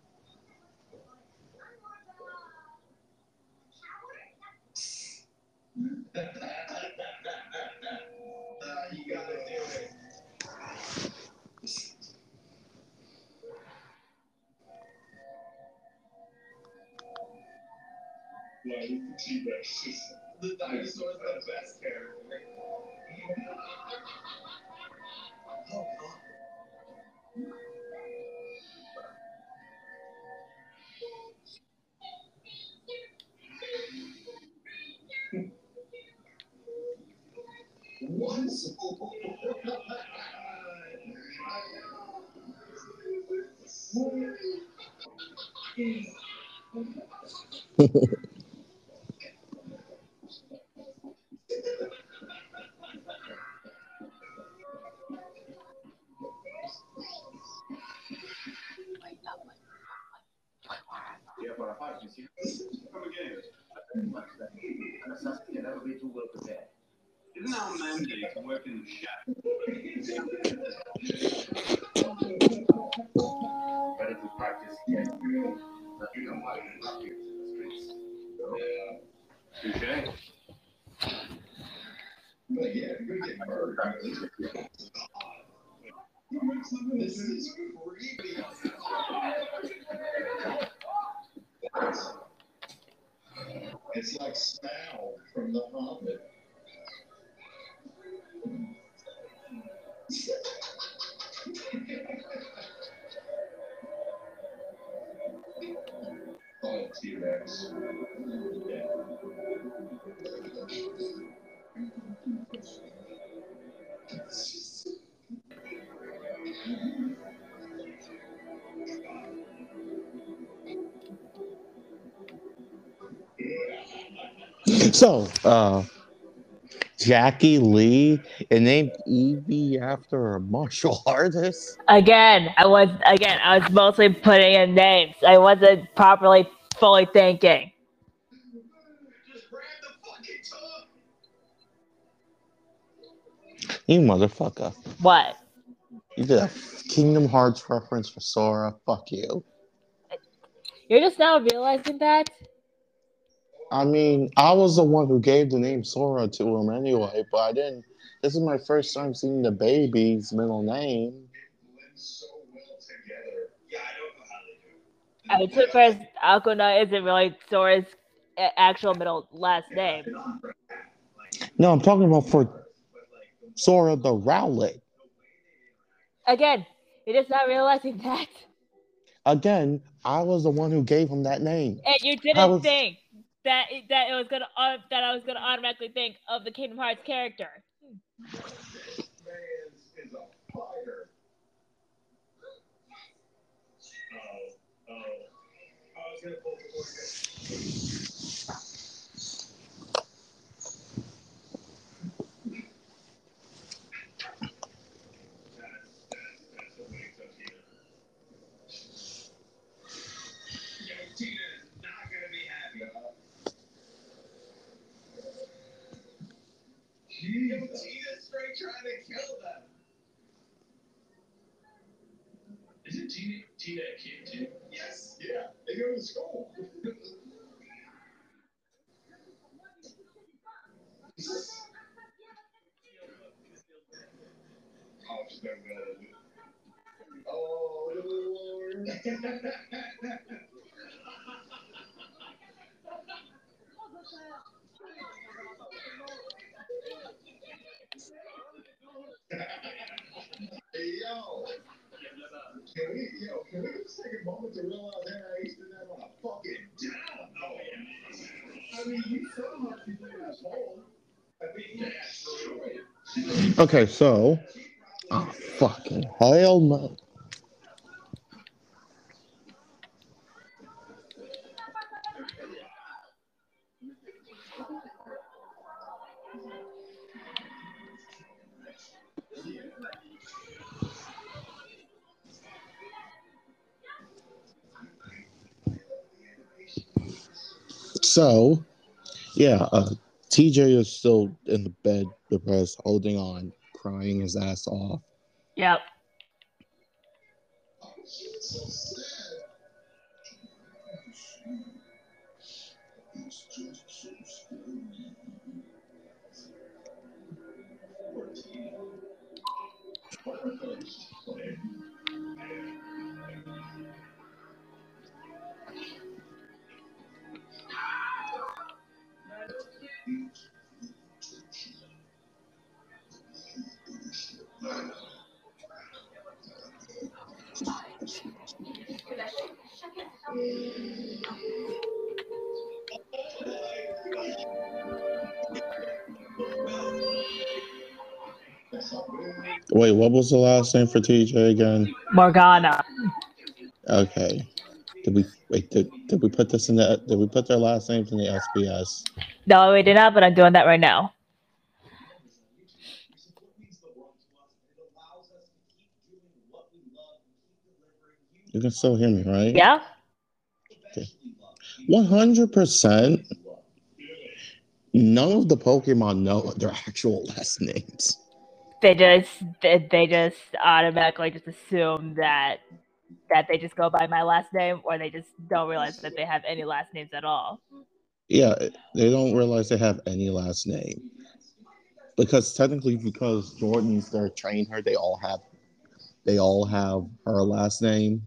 Like T-Rex. The dinosaur's the best character. Oh, fight you see from a game. That. Be too well prepared. Isn't our mandate to work in the shadow? Better to practice that you the streets. So, yeah. But yeah, you're murdered. It's like Smaug from The Hobbit. oh, T-Rex. So, uh, Jackie Lee, and named Evie after a martial artist. Again, I was again I was mostly putting in names. I wasn't properly fully thinking. Just grab the fucking tongue. You motherfucker! What? You did a Kingdom Hearts reference for Sora. Fuck you. You're just now realizing that? I mean, I was the one who gave the name Sora to him anyway, but I didn't. This is my first time seeing the baby's middle name. Blend so well together. Yeah, I don't know how they do. I mean, to first, Akuna isn't really Sora's actual middle last name. No, I'm talking about for Sora the Rowlet. Again, you're just not realizing that, Again, I was the one who gave him that name. and you didn't was- think that it, that it was gonna uh, that I was gonna automatically think of the Kingdom Hearts character. This man is a fighter. Oh, oh. I was gonna pull the board. Tina is not gonna be happy. Yo, Tina's straight kill. Isn't Tina Tina a kid too? Yes. Yeah, they go to school. oh, she's. Oh, Lord. Hey, yo. Can we, yo, can we just take a moment to realize Ace did that on a fucking down? Oh, yeah. I mean, you saw how she did that hole. I mean, yeah, sure. Okay, so. Oh, fucking hell no. So, yeah, uh, TJ is still in the bed, depressed, holding on, crying his ass off. Yep. Wait, what was the last name for TJ again? Morgana. Okay. Did we wait? Did, did we put this in the? Did we put their last names in the SBS? No, we did not, but I'm doing that right now. You can still hear me, right? Yeah. One hundred percent. None of the Pokemon know their actual last names. They just they, they just automatically just assume that that they just go by my last name, or they just don't realize that they have any last names at all. Yeah, they don't realize they have any last name. Because technically, because Jordan's there trained her, they all have they all have her last name.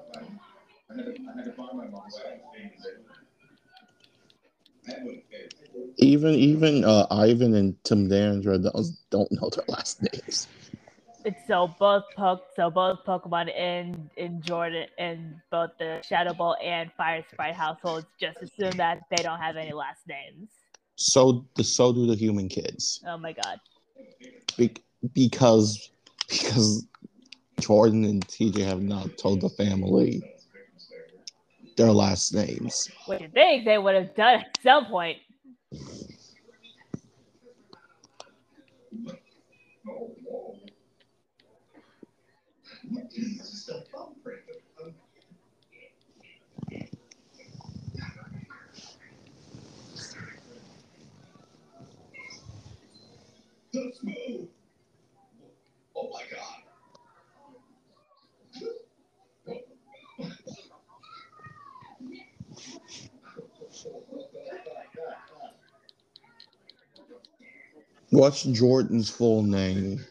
Even even uh, Ivan and Tim Dandra don't, don't know their last names. It's so both Poke, so both Pokemon in in Jordan and both the Shadow Ball and Fire Sprite households just assume that they don't have any last names. So the so do the human kids. Oh my god. Be- because because Jordan and TJ have not told the family their last names. What you think they would have done at some point? Oh, whoa. This is still thumbprint. Um, The spoon. Oh my god. What's Jordan's full name?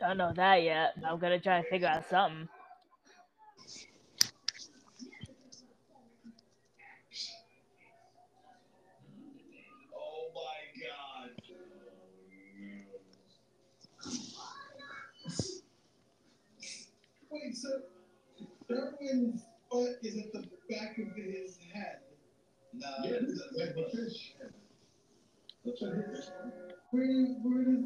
Don't know that yet. I'm gonna try to figure out something. Oh my god. Wait, so Darwin's butt is at the back of his head. No, Yeah, that's this is like the fish. That's what it is. where where does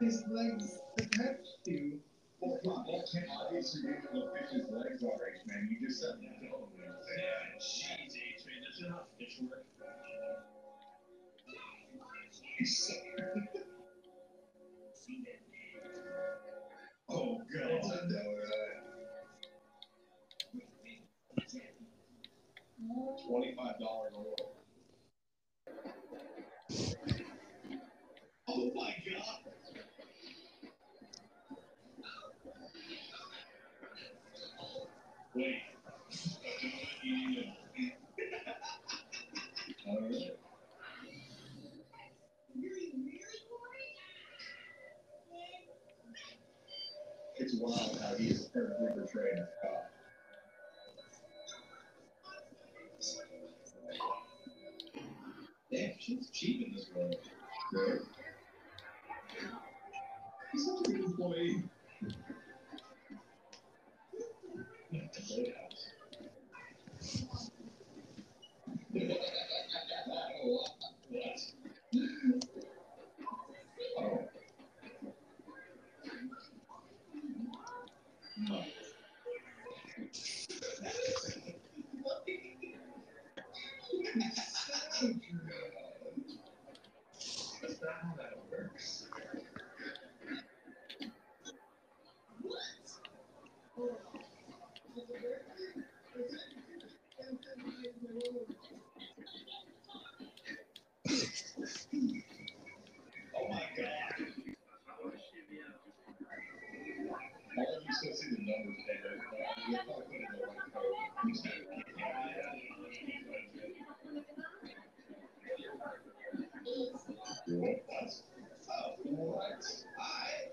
his legs attach to? Well, obviously know what the fish's legs are, H man. You just said that. Yeah, jeez, Adrian, there's enough fish work. oh god, Twenty-five dollars oil. Oh my god. Wait. Right. It's wild how he is perfectly portrayed as Damn, she's cheap in this world. Right? He's such a good employee. The what? Oh. No. That's not how that works. Oh my god. All of you still see the numbers there, right? You're probably putting the right code. You just gotta- What? Oh, what? I.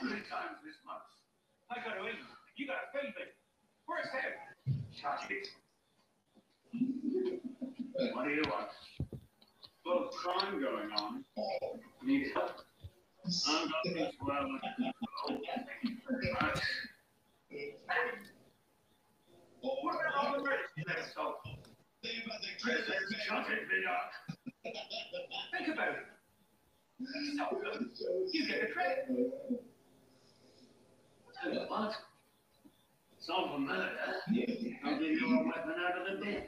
Three times this month. I got to eat. You got to feed me. Where's him? Shut it. What do you want? A lot of crime going on. Need help? I'm not this well. Right. Oh, What about the rest? Let's talk. Think about the Let's kids. shut it, Vidar. Think about it. So good. You get the credit. What? Solve a murder? I'll give you a weapon out of the bin.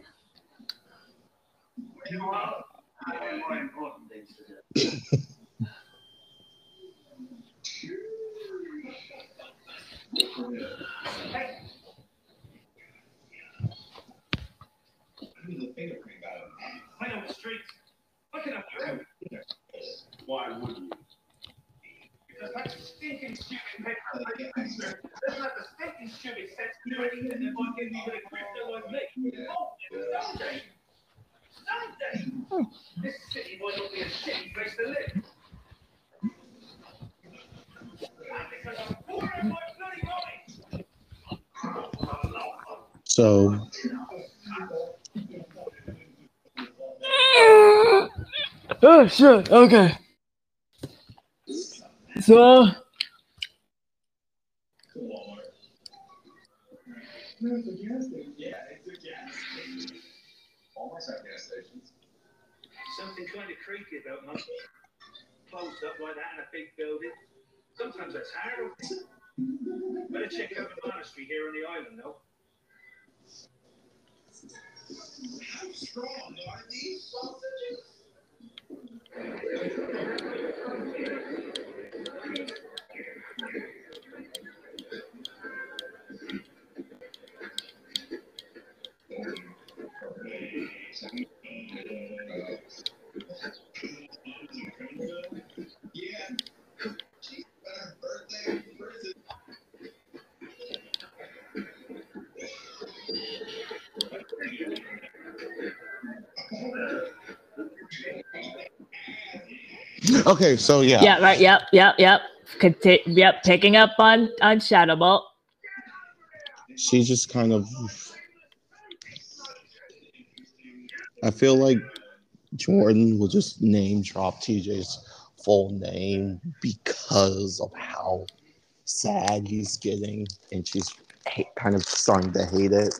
Well, I have more important things to do. Hey, The fingerprint got him. clean up the streets. Look at them. Why wouldn't you? Because that stinking stupid paper. Doesn't have the stinking stupid sense to do anything that might give you a grifter like me. Oh, it's Sunday. Sunday. This city might not be a shitty place to live. And because I'm poor in my bloody mind. So Oh shit. Okay. So No, it's a gas station. Yeah, it's a gas station. Almost have gas stations. Something kind of creepy about mine. Closed up like that in a big building. Sometimes that's hard. Better check out the monastery here on the island, though. Okay, so yeah, Yeah, right. Yep, yep, yep. Conti- yep, picking up on on Shadow Bolt. she just kind of. I feel like Jordan will just name drop TJ's full name because of how sad he's getting, and she's ha- kind of starting to hate it.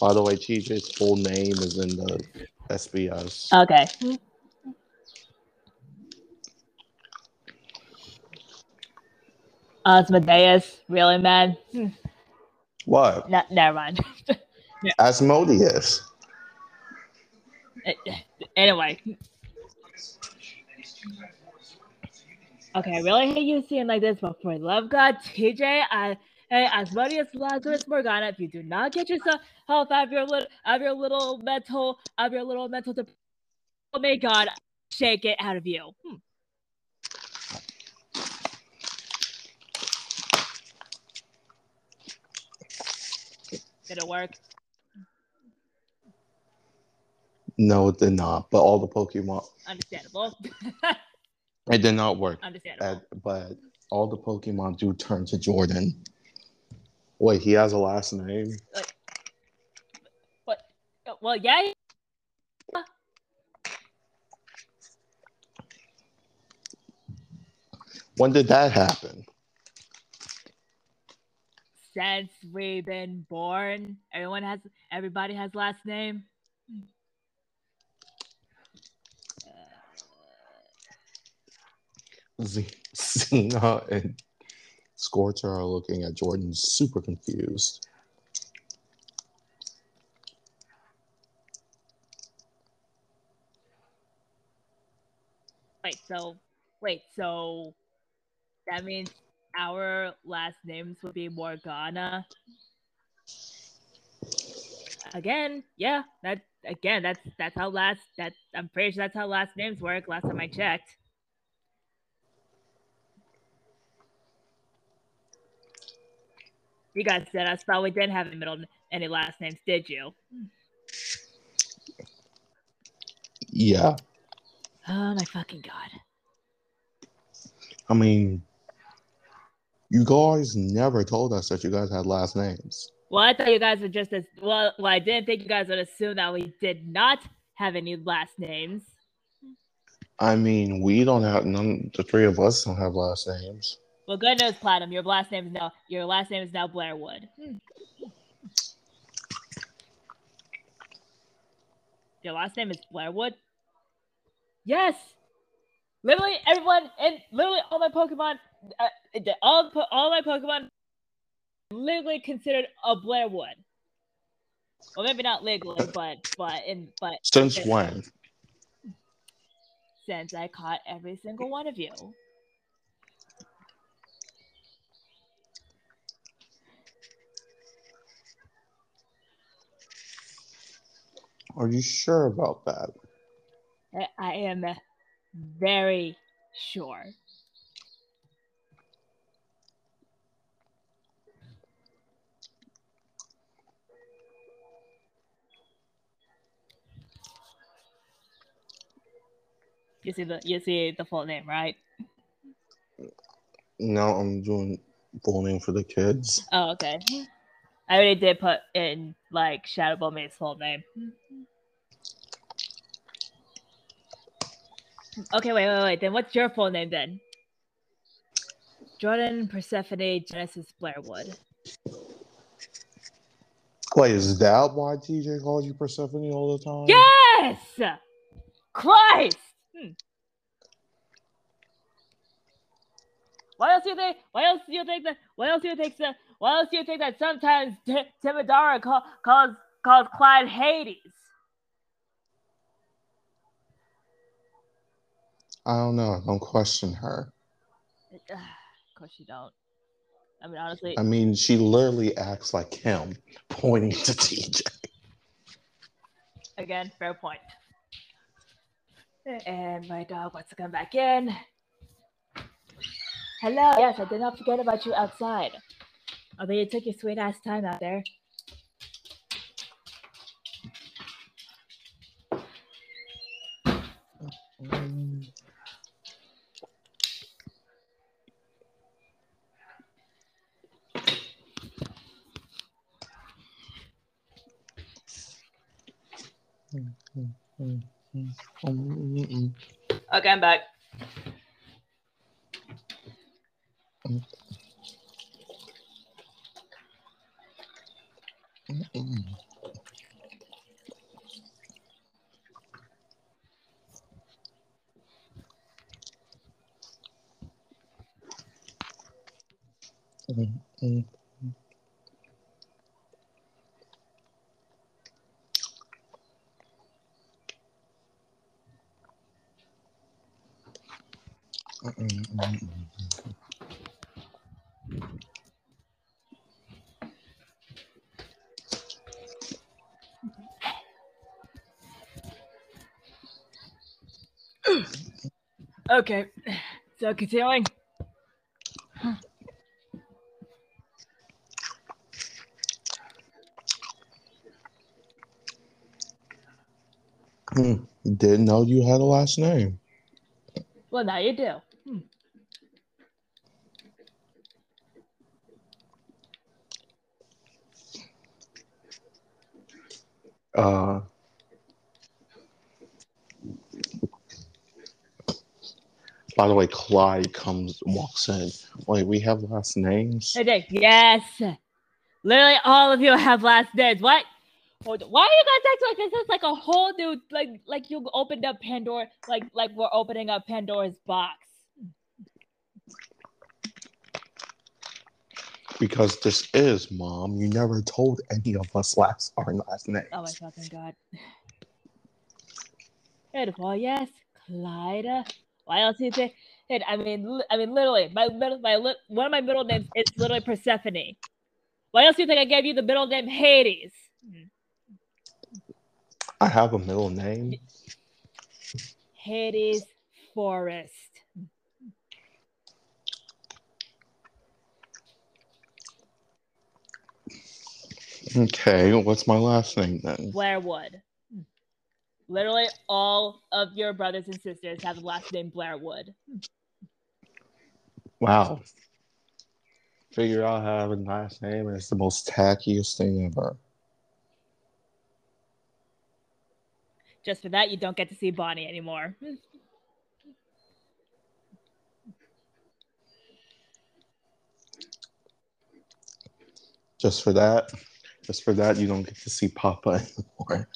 By the way, TJ's full name is in the SBS. Okay. Asmodeus, really, man? Hmm, What? No, never mind. Asmodeus. anyway. Okay, I really hate you seeing like this, but for love God, TJ, I hey, Asmodeus Lazarus Morgana, if you do not get yourself health out of your little out of your little mental out of your little mental dep- oh may God shake it out of you. Hmm. Did it work? No, it did not. But all the Pokemon, Understandable. it did not work. Understandable. At, but all the Pokemon do turn to Jordan. Wait, he has a last name? What? Well, yeah. When did that happen? Since we've been born, everyone has everybody has last name. Z- Xena uh, and Scorcher are looking at Jordan super confused. Wait, so wait, so that means our last names would be Morgana. Again, yeah, that again, that's that's how last that I'm pretty sure that's how last names work. Last time I checked. You guys said us probably didn't have any middle any last names, did you? Yeah, Oh my fucking god. I mean, you guys never told us that you guys had last names. Well, I thought you guys were just as well. Well, I didn't think you guys would assume that we did not have any last names. I mean, we don't have none. The three of us don't have last names. Well, good news, Platinum. Your last name is now your last name is now Blairwood. Your last name is Blairwood. Yes, literally everyone and literally all my Pokemon, uh, the- all all my Pokemon, literally considered a Blair Blairwood. Well, maybe not legally, but but in but Since Okay. when? since I caught every single one of you. Are you sure about that? I am very sure. You see the you see the full name, right? No, I'm doing full name for the kids. Oh, okay. I already did put in like Shadow Mate's full name. Okay, wait, wait, wait. Then what's your full name then? Jordan Persephone Genesis Blairwood. Wait, is that why TJ calls you Persephone all the time? Yes! Christ! Hmm. Why else do you think? Why else do you think that? Why else do you think that? Why else do you think that sometimes T- Timidara call, calls calls Clyde Hades? I don't know. Don't question her. of course you don't. I mean, honestly, I mean, she literally acts like him, pointing to TJ. again, fair point. And my dog wants to come back in. Hello. Yes, I did not forget about you outside. Although you took your sweet ass time out there. Okay, I'm back. Okay, so continuing. Hmm. Didn't know you had a last name. Well, now you do. Hmm. Uh, by the way, Clyde comes walks in. Wait, we have last names. Jake, Yes. Literally, all of you have last names. What? Hold on. Why are you guys acting like this is like a whole new like like you opened up Pandora like like we're opening up Pandora's box? Because this is mom. You never told any of us last our last names. Oh my fucking god. And well, yes, Clyde. Why else do you think? And I mean, I mean, literally, my middle, my li- one of my middle names is literally Persephone. Why else do you think I gave you the middle name Hades? I have a middle name. Hades Forest. Okay, what's my last name then? Blairwood. Literally, all of your brothers and sisters have the last name Blairwood. Wow. Figure out how to have a last name and it's the most tackiest thing ever. Just for that, you don't get to see Bonnie anymore. Just for that. Just for that, you don't get to see Papa anymore.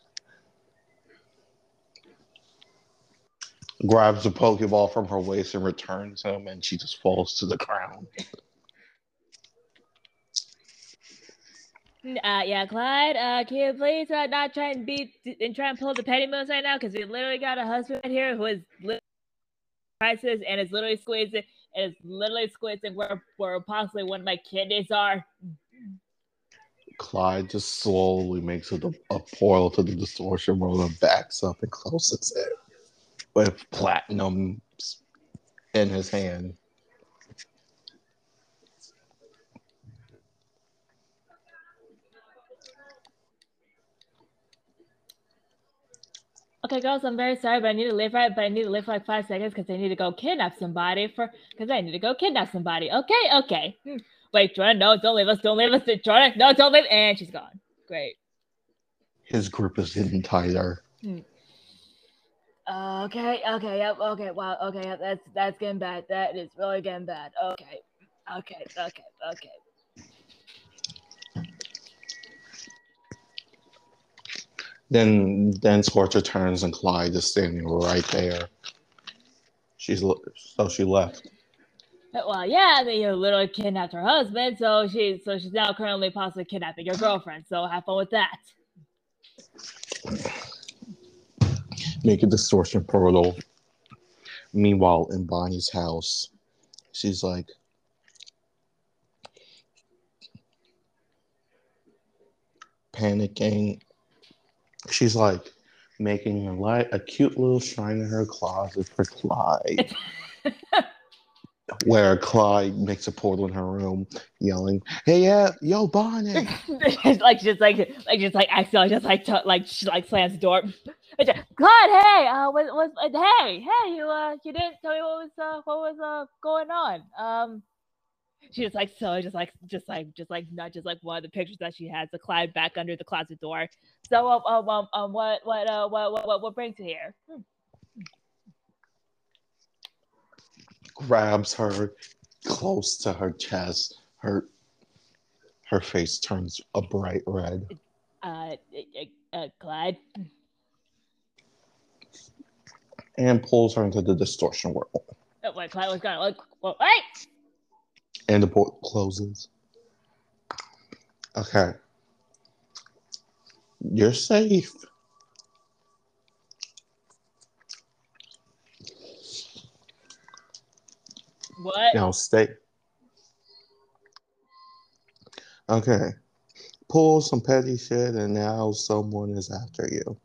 Grabs a Pokeball from her waist and returns him, and she just falls to the ground. Uh, yeah, Clyde, uh, can you please uh, not try and beat and try and pull the petty moves right now? Because we literally got a husband here who is crisis and is literally squeezing and is literally squeezing where, where possibly one of my kidneys are. Clyde just slowly makes a, a portal to the distortion world and backs up and closes it with platinum in his hand. Okay, girls, I'm very sorry, but I need to live right, but I need to live for like five seconds because I need to go kidnap somebody for because I need to go kidnap somebody. Okay, okay. Hmm. Wait, Jordan, no, don't leave us, don't leave us, Jordan, no, don't leave, and she's gone. Great. His grip is getting tighter. Hmm. Okay, okay, yep, okay, wow, okay, yep, that's that's getting bad. That is really getting bad. Okay, okay, okay, okay. Then then Scorcher turns and Clyde is standing right there. She's so she left. Well, yeah, then you literally kidnapped her husband, so she so she's now currently possibly kidnapping your girlfriend. So have fun with that. Make a distortion portal. Meanwhile, in Bonnie's house, she's like, panicking. She's like making a light, a cute little shrine in her closet for Clyde. Where Clyde makes a portal in her room, yelling, "Hey, yeah, yo, Bonnie!" It's like just like like just like accidentally just like t- like she like slams the door. Clyde, hey, uh, what was uh, hey, hey, you uh, you didn't tell me what was uh, what was uh going on. Um, she just like so just like just like just like not just like one of the pictures that she has the Clyde back under the closet door. So um um um, um what what uh what what what, what brings you here? Hmm. Grabs her close to her chest. Her her face turns a bright red. Uh, uh, uh Clyde. and pulls her into the distortion world. Oh, wait, Clyde was. Like, well, hey. And the portal closes. Okay. You're safe. What? Now stay. Okay. Pull some petty shit and now someone is after you.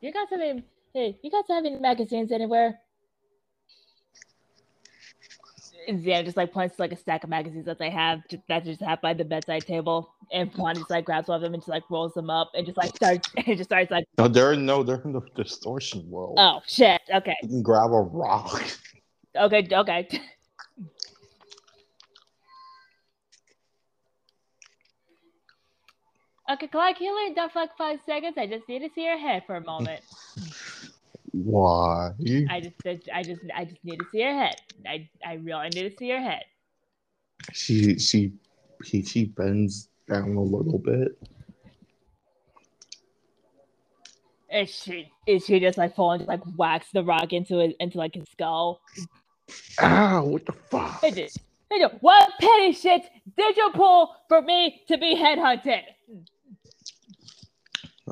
You have any? Hey, you have any magazines anywhere? And Zan just like points to like a stack of magazines that they have just, that just have by the bedside table, and Juan just like grabs one of them and just like rolls them up and just like starts and just starts like, No, they're no, they're in the distortion world. oh shit, okay, You can grab a rock. okay, okay. Okay, Clyde, can you lay down for like five seconds? I just need to see your head for a moment. Why? I just, I just, I just need to see her head. I, I really need to see her head. She she he, she bends down a little bit. Is she, is she just like falling, like whacks the rock into it, into like his skull? Ow! What the fuck? Hey, dude, what petty shit did you pull for me to be headhunted?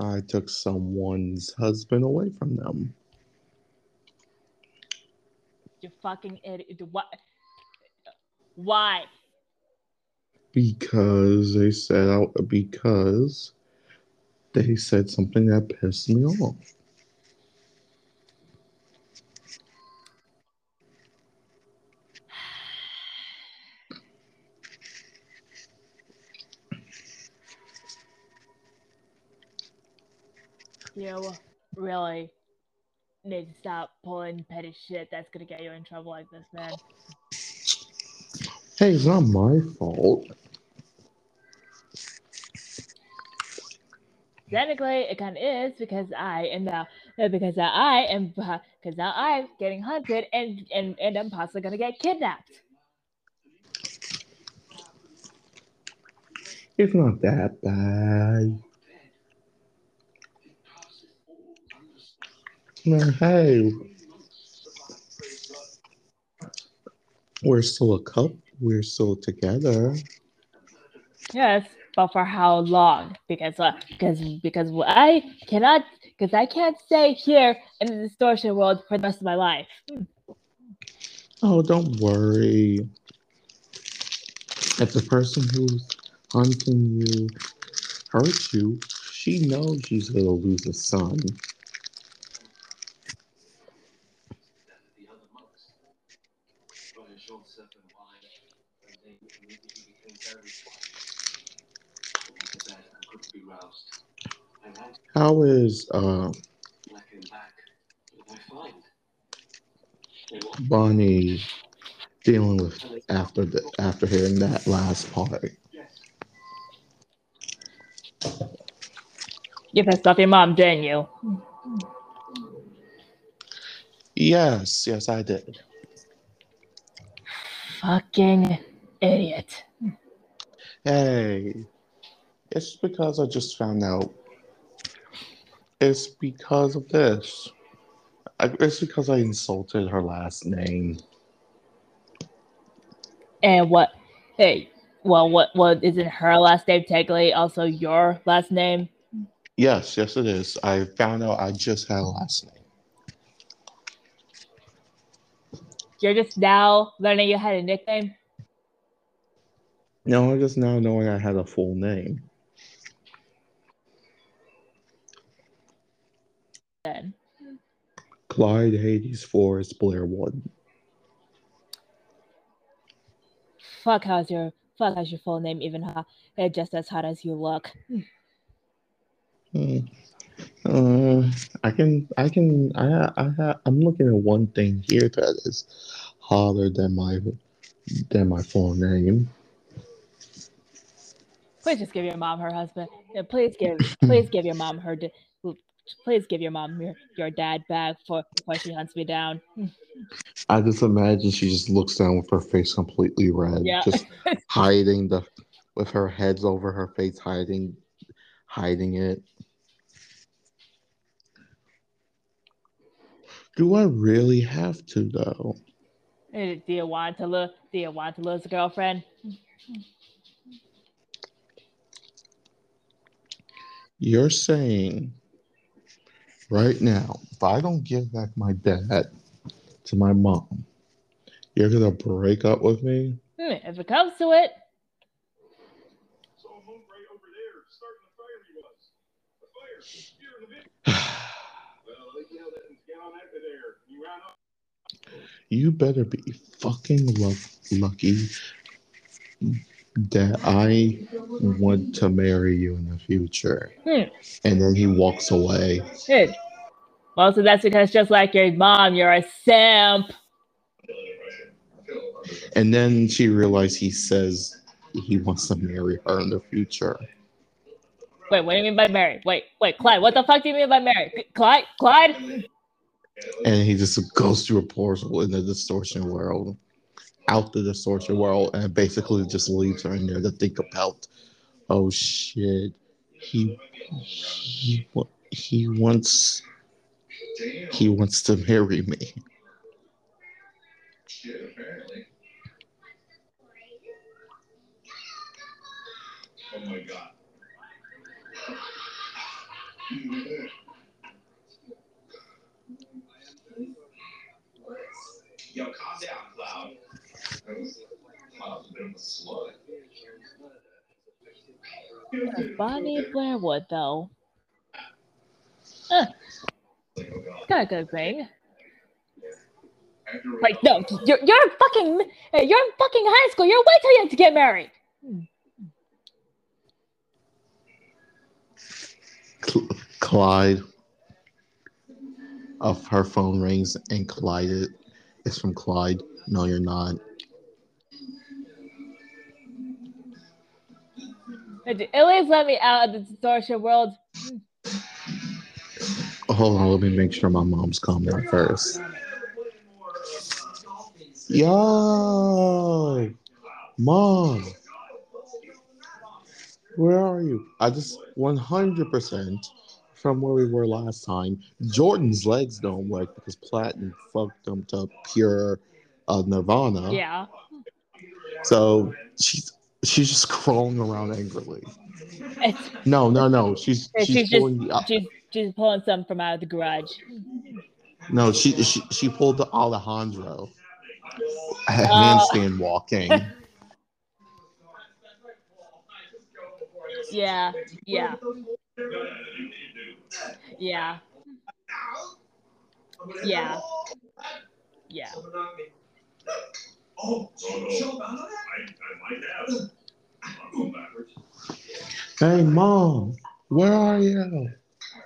I took someone's husband away from them. You fucking idiot. What? Why? Because they said out because they said something that pissed me off. You really need to stop pulling petty shit that's gonna get you in trouble like this, man. Hey, it's not my fault. Technically, it kind of is because I am now uh, because now I am because now I'm getting hunted and and and I'm possibly gonna get kidnapped. It's not that bad. Man, hey, we're still a couple. We're still together. Yes, but for how long? Because uh, because because I cannot because I can't stay here in the distortion world for the rest of my life. Oh, don't worry. If the person who's hunting you hurts you, she knows she's gonna lose a son. How is uh Bonnie dealing with after the after hearing that last part? You pissed off your mom, didn't you? Yes, yes, I did. Fucking idiot. Hey, it's because I just found out. It's because of this. I, it's because I insulted her last name. And what? Hey, well, what? What isn't her last name technically also your last name? Yes, yes, it is. I found out I just had a last name. You're just now learning you had a nickname. No, I just now knowing I had a full name. Then Clyde Hades Forrest Blairwood. fuck, how's your fuck? How's your full name even? Huh? It's just as hot as you look. Hmm. Uh, I can, I can, I, I, I'm looking at one thing here that is hotter than my, than my full name. Please just give your mom her husband. Yeah, please give, please give your mom her. Please give your mom your, your dad back for before she hunts me down. I just imagine she just looks down with her face completely red, Yeah. just hiding the, with her heads over her face, hiding, hiding it. Do I really have to though? Eh, Do you want to lose? Do you want to lose a girlfriend? You're saying right now, if I don't give back my dad to my mom, you're gonna break up with me? Hmm, If it comes to it, So a monk right over there starting the fire he was. The fire. Here in the bit. Well, they yelled at him down after there. He ran up. You better be fucking lucky that I want to marry you in the future. Hmm. And then he walks away. Good. Well, so that's because just like your mom, you're a simp. And then she realized he says he wants to marry her in the future. Wait, what do you mean by married? Wait, wait, Clyde, what the fuck do you mean by married? C- Clyde, Clyde? And he just goes through a portal in the distortion world, out of the distortion world, and basically just leaves her in there to think about, oh shit, he he he wants he wants to marry me. Oh my god. Yo, calm down, Cloud. Cloud's a bit of a slut. Bonnie Blairwood, though. God. got a good thing. Like, no, you're, you're in fucking, you're in fucking high school. You're way too young to get married. Cl- Clyde. Of her phone rings and Clyde. it- It's from Clyde. No, you're not. At least let me out of the distortion world. Hold on, let me make sure my mom's coming first. Yo, mom, where are you? I just 100% from where we were last time. Jordan's legs don't work because Platinum fucked them to pure uh, Nirvana. Yeah. So she's she's just crawling around angrily. It's, No, no, no. She's she's, she's, just pulling the uh, she's she's pulling some from out of the garage. no. She she she pulled the Alejandro Uh. handstand walking. Yeah, yeah, yeah, yeah, yeah. Oh, show about that? I, I might have. I'm going backwards. Hey, mom, where are you? Okay,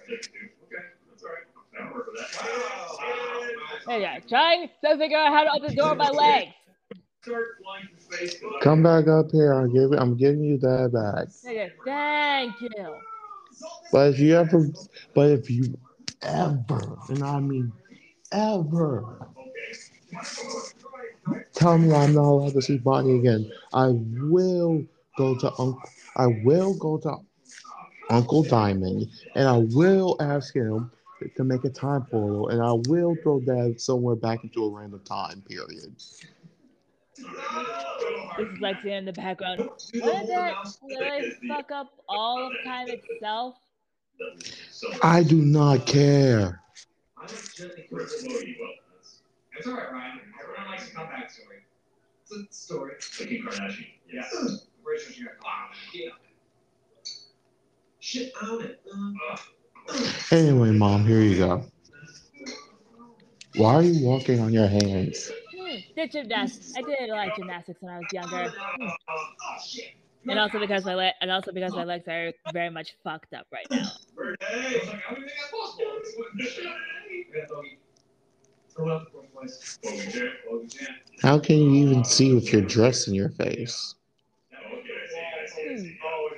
that's all right. That'll work for that. Hey, yeah, trying to figure out how to open the door with my legs. Start flying through space. but I- Come back up here. I'm giving I'm giving you that back. Okay, thank you. But if you ever, but if you ever, and I mean ever, tell me I'm not allowed to see Bonnie again, I will go to Uncle. I will go to Uncle Diamond, and I will ask him to make a time portal, and I will throw Dad somewhere back into a random time period. This is like in the background. Wouldn't that really fuck up all of time itself? I do not care. I just gently We're put it- exploding you up. That's It's alright, Ryan. Everyone likes a comeback story. It's a story. like Kim Kardashian. Yes. Rachel, she got ah, yeah. Shit on it. Anyway, Mom, here you go. Why are you walking on your hands? Hmm, did gymnastics. I did a lot of gymnastics when I was younger. Hmm. oh shit. And also because my le- and also because my legs are very much fucked up right now. How can you even see with your dress in your face? I see, I see. Hmm.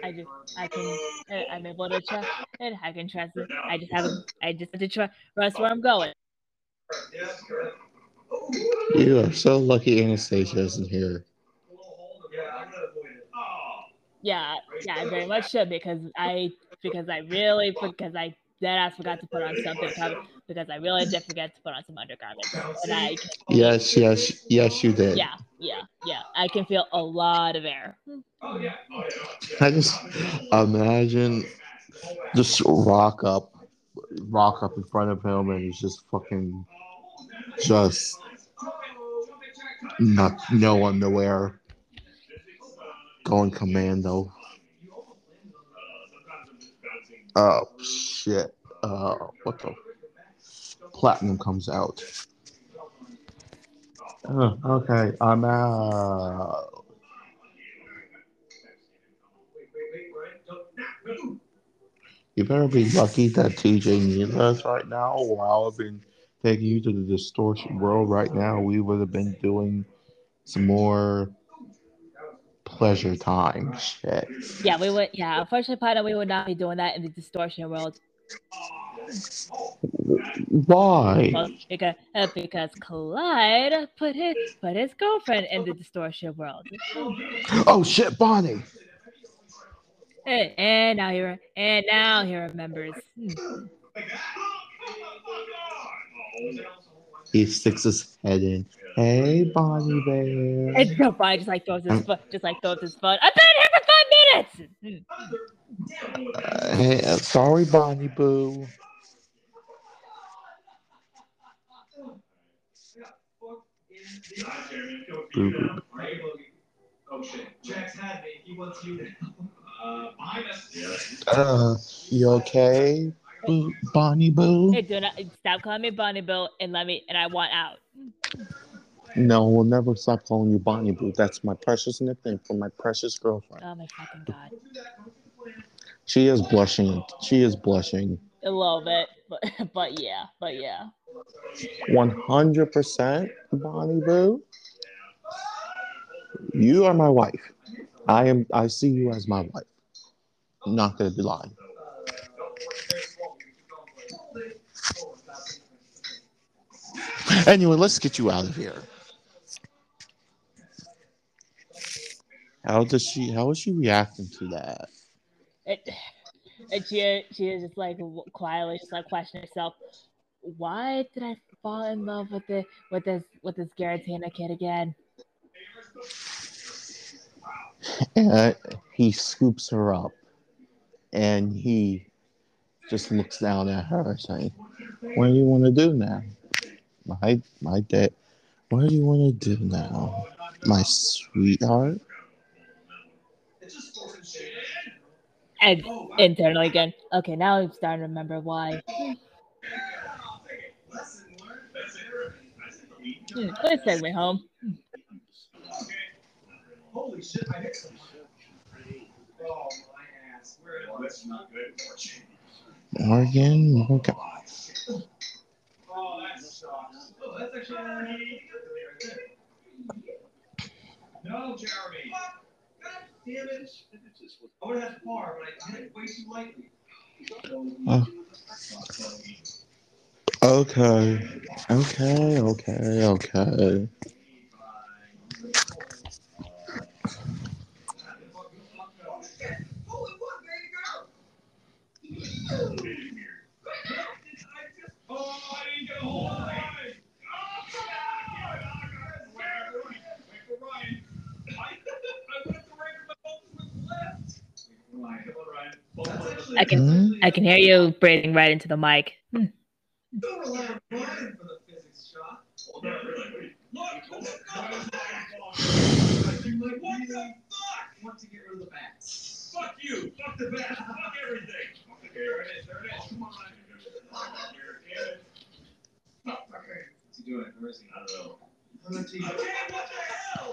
I just I can uh, I'm able to trust it. I can trust it. I just haven't I just have to trust where I'm going. You are so lucky Anastasia isn't here. Yeah, I'm gonna avoid it. Yeah, yeah, I very much should because I because I really because I then I forgot to put on something because I really did forget to put on some undergarments and I can, Yes, yes, yes, you did. yeah yeah yeah I can feel a lot of air. Oh, yeah. oh, yeah. I just imagine just rock up, rock up in front of him, and he's just fucking, just not no underwear, going commando. Oh shit! Uh, what the? Platinum comes out. Oh, okay, I'm out. You better be lucky that TJ needs us right now. While I've been taking you to the distortion world right now, we would have been doing some more pleasure time shit. Yeah, we would. Yeah, unfortunately, Pada, we would not be doing that in the distortion world Why? well, because uh, because Clyde put his put his girlfriend in the distortion world. Oh shit, Bonnie! And, and now he and now he remembers. He sticks his head in. Hey, Bonnie Bear. And so Brian just like throws his foot, just like throws his foot. I've been here for five minutes. Uh, hey, uh, sorry, Bonnie Boo. Boo. Uh, you okay, Bonnie Boo? Hey, do not stop calling me Bonnie Boo and let me and I want out. No, we'll never stop calling you Bonnie Boo. That's my precious nickname for my precious girlfriend. Oh my fucking god, She is blushing. She is blushing. a little bit, but but yeah, but yeah. 100% Bonnie Boo. You are my wife. I am. I see you as my wife. I'm not gonna be lying. Anyway, let's get you out of here. How does she? How is she reacting to that? It, and she she is just like quietly just like questioning herself. Why did I fall in love with the with this with this Giratina kid again? And he scoops her up and he just looks down at her saying, What do you want to do now? My my dad what do you want to do now? My sweetheart? And internally again. Okay, now I'm starting to remember why. Hmm, Please take me home. Holy shit, I hit someone. Oh, my ass. Where That's not good. Morgan Morgan. Oh, that sucks. Oh, that's actually. No, Jeremy. Damn it. I would have had far, but I hit it way too lightly. Oh. Okay. Okay, okay, okay. Holy fuck, baby girl. I just, oh, I didn't get a I can I can hear you breathing right into the mic. Hmm. Don't rely on Ryan for the physics shot. Look, look, like, what the fuck? Want to get rid of the bats. Fuck you. Fuck the bats. Fuck everything. There it is. There it is. Come on. Here, get it. Okay. What's he doing? Where is he? I don't know. On the TV. Okay, what the hell?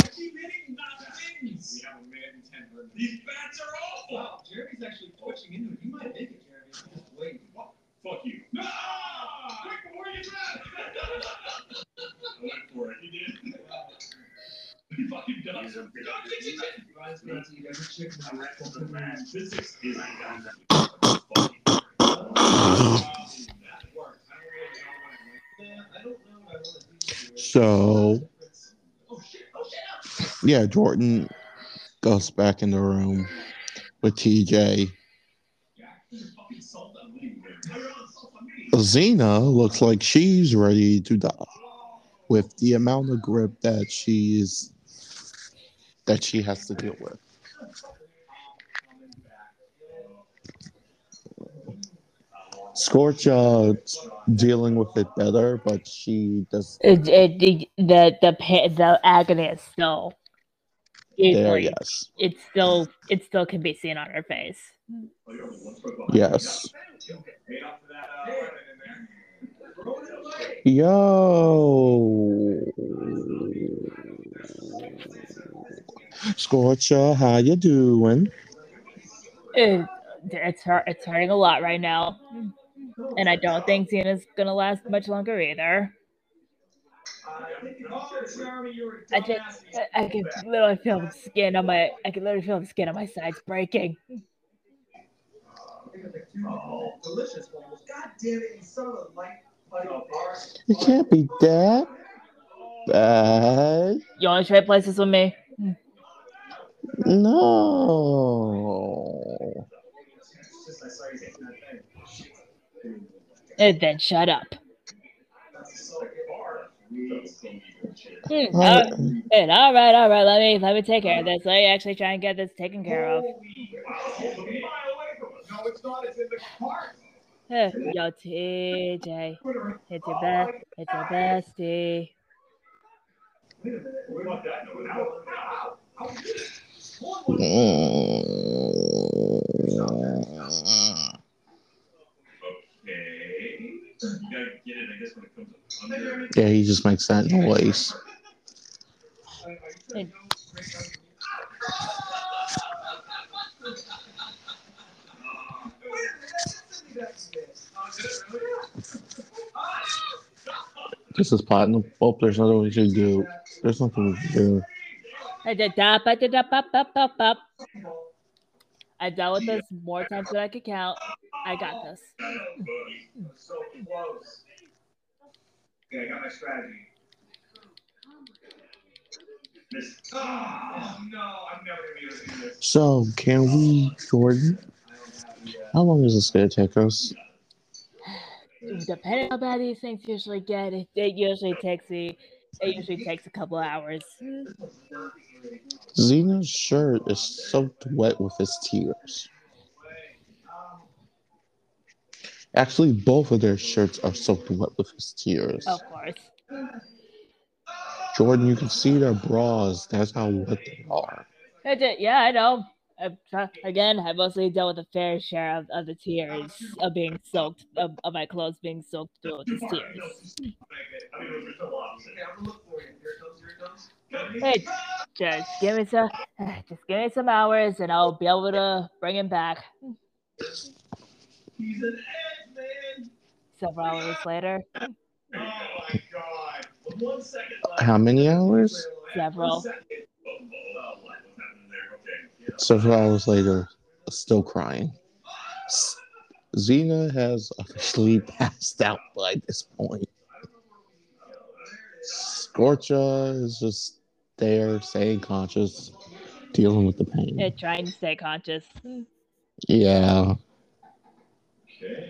I keep hitting things. We have a minute and ten minutes. These bats are awful. Wow, Jeremy's actually twitching into it. You might make it, Jeremy. Just wait. What? Fuck you. No! Quick before you grab. I went for it. He did. He fucking does. Don't get you Ryan's going to eat every chicken. I wrestled the man. Physics is down that fucking. That works. I don't really know what I Yeah, I don't know what I want to do. So Oh shit! Oh shit! Yeah, Jordan goes back in the room with TJ. Xena looks like she's ready to die with the amount of grip that she's that she has to deal with. Scorch uh, dealing with it better, but she does It, it, the the the the agony is still. It's, there. like- Yes, it still it still can be seen on her face. yes. Paid off for that, uh, running in there. Throw it away. Yo, Scorcher, how you doing? It, it's hurt. It's hurting a lot right now, and I don't think Xena's gonna last much longer either. Jeremy, you're a I just. I, I can literally feel the skin on my, I can literally feel the skin on my sides breaking. Oh, delicious balls. God damn it, you son of a light buddy. It can't be that bad. You want to trade places with me? No. It's just I saw you taking that thing. And then shut up. Hmm, Uh, all- and all right, all right. Let me let me take care of this. Let me actually try and get this taken care of. Wow, it's a mile away from us. No, it's not. It's in the cart. Yo, TJ, it's your best, it's your bestie. Wait under. Yeah, he just makes that noise. And- This is platinum. Oh, there's nothing we should do. There's nothing we can do. I did that, I did that, up, up, up, up. I've dealt with this more times than I could count. I got this. So close. Okay, I got my strategy. This. Oh, no, I'm never gonna be able to do this. So, can we, Jordan? How long is this gonna take us? Depending on how bad these things usually get, it, it usually takes me. It usually takes a couple hours. Xena's shirt is soaked wet with his tears. Actually, both of their shirts are soaked wet with his tears. Of course. Jordan, you can see their bras. That's how wet they are. Yeah, I know. Uh, I've, again, I mostly dealt with a fair share of, of the tears of being soaked, of, of my clothes being soaked through with his tears. I mean, we're so opposite. Yeah, I'm gonna look for you. Here it comes, here it comes. Hey, just give me some, just give me some hours, and I'll be able to bring him back. He's an egg, man. Several hours later, Oh my god. One second left. How many hours? several. One second. Oh, what? What's happening there? Okay. Yeah. Several hours later, still crying. S- Xena has officially passed out by this point. Scorcha is just there, staying conscious, dealing with the pain. Yeah, trying to stay conscious. Yeah.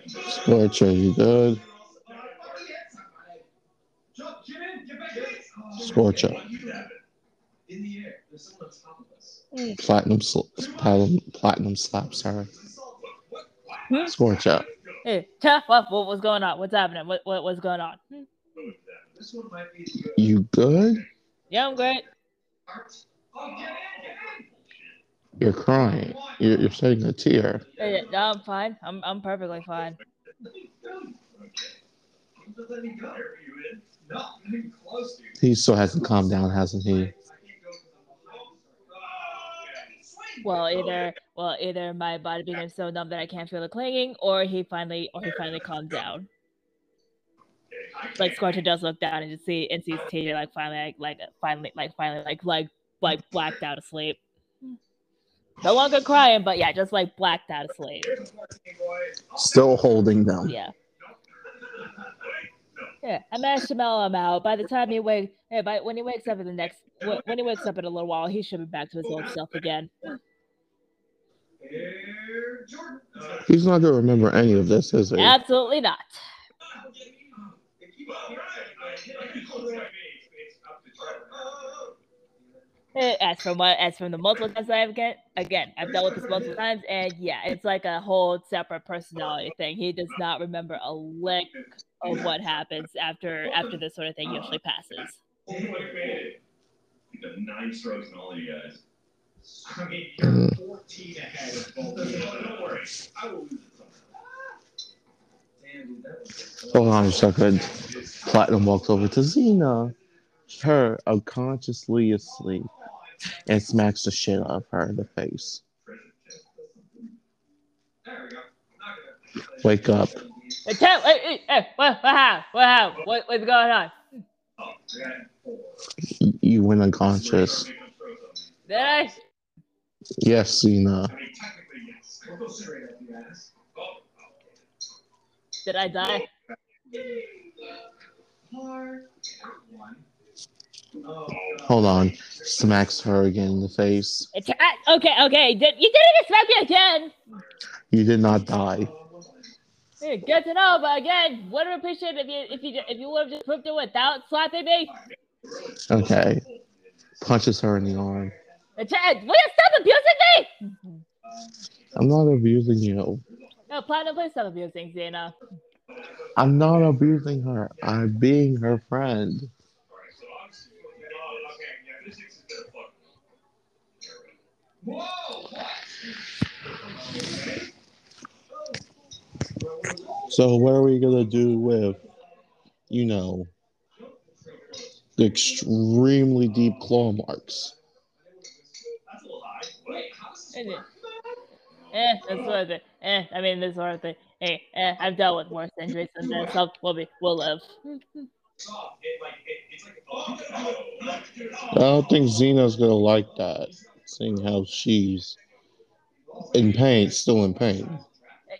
Scorcha, you good? Jump, get in, get back in. Scorcher. In the air. There's someone on top of us. Platinum, sl- platinum, platinum slaps her. Scorcha. Hey, Cha, what, what was going on? What's happening? What, what what's going on? Hmm. This one might be the You good? Yeah, I'm great. art. Oh, get in, get in. You're crying. You're, you're shedding a tear. No, I'm fine. I'm I'm perfectly fine. Don't let me go. Are you in? No, not even close, dude. He still hasn't calmed down, hasn't he? I can't go because I'm behind. Well, either well, either my body became so numb that I can't feel the clanging, or he finally or he finally calmed down. Like Scorcher does look down and just see and sees TJ like finally like, like finally like finally like like like blacked out asleep. No longer crying, but yeah, just like blacked out asleep. Still holding them. Yeah. Yeah, I mellow him out. By the time he wakes, yeah, by when he wakes up in the next, when he wakes up in a little while, he should be back to his old self again. He's not gonna remember any of this, is he? Absolutely not. As from what, as from the multiple times I've get, again, I've dealt with this multiple times, and yeah, it's like a whole separate personality thing. He does not remember a lick of what happens after after this sort of thing usually passes. Nine strokes and all of you guys. I mean, you're 14 ahead of both of them. Don't. I it on a second. Platinum walks over to Xena, her unconsciously asleep, and smacks the shit out of her in the face. There we go. Not gonna- Wake up. Hey, tell, hey, hey, hey, what, what happened? What happened? What, what's going on? You went unconscious. Did I? Yes, Xena. I technically, yes. We'll go straight up, you guys. Oh, Did I die? Hold on. Smacks her again in the face. It's, I, uh, okay, okay. Did, you didn't expect me again. You did not die. Hey, good to know, but again, would have appreciated if you if you if you would have just proved it without slapping me. Okay. Punches her in the arm. Will you stop abusing me? I'm not abusing you. No, Platinum, please stop abusing Xena. I'm not abusing her. I'm being her friend. So what are we gonna do with, you know, the extremely deep claw marks? That's a little high. Wait, how does Eh? Eh, that's sort of thing. Eh, I mean, this sort of thing. Hey, eh, I've dealt with worse injuries than this. So we'll be, we'll live. It, like, it, it's like, I don't think Xena's gonna like that, seeing how she's in pain, still in pain.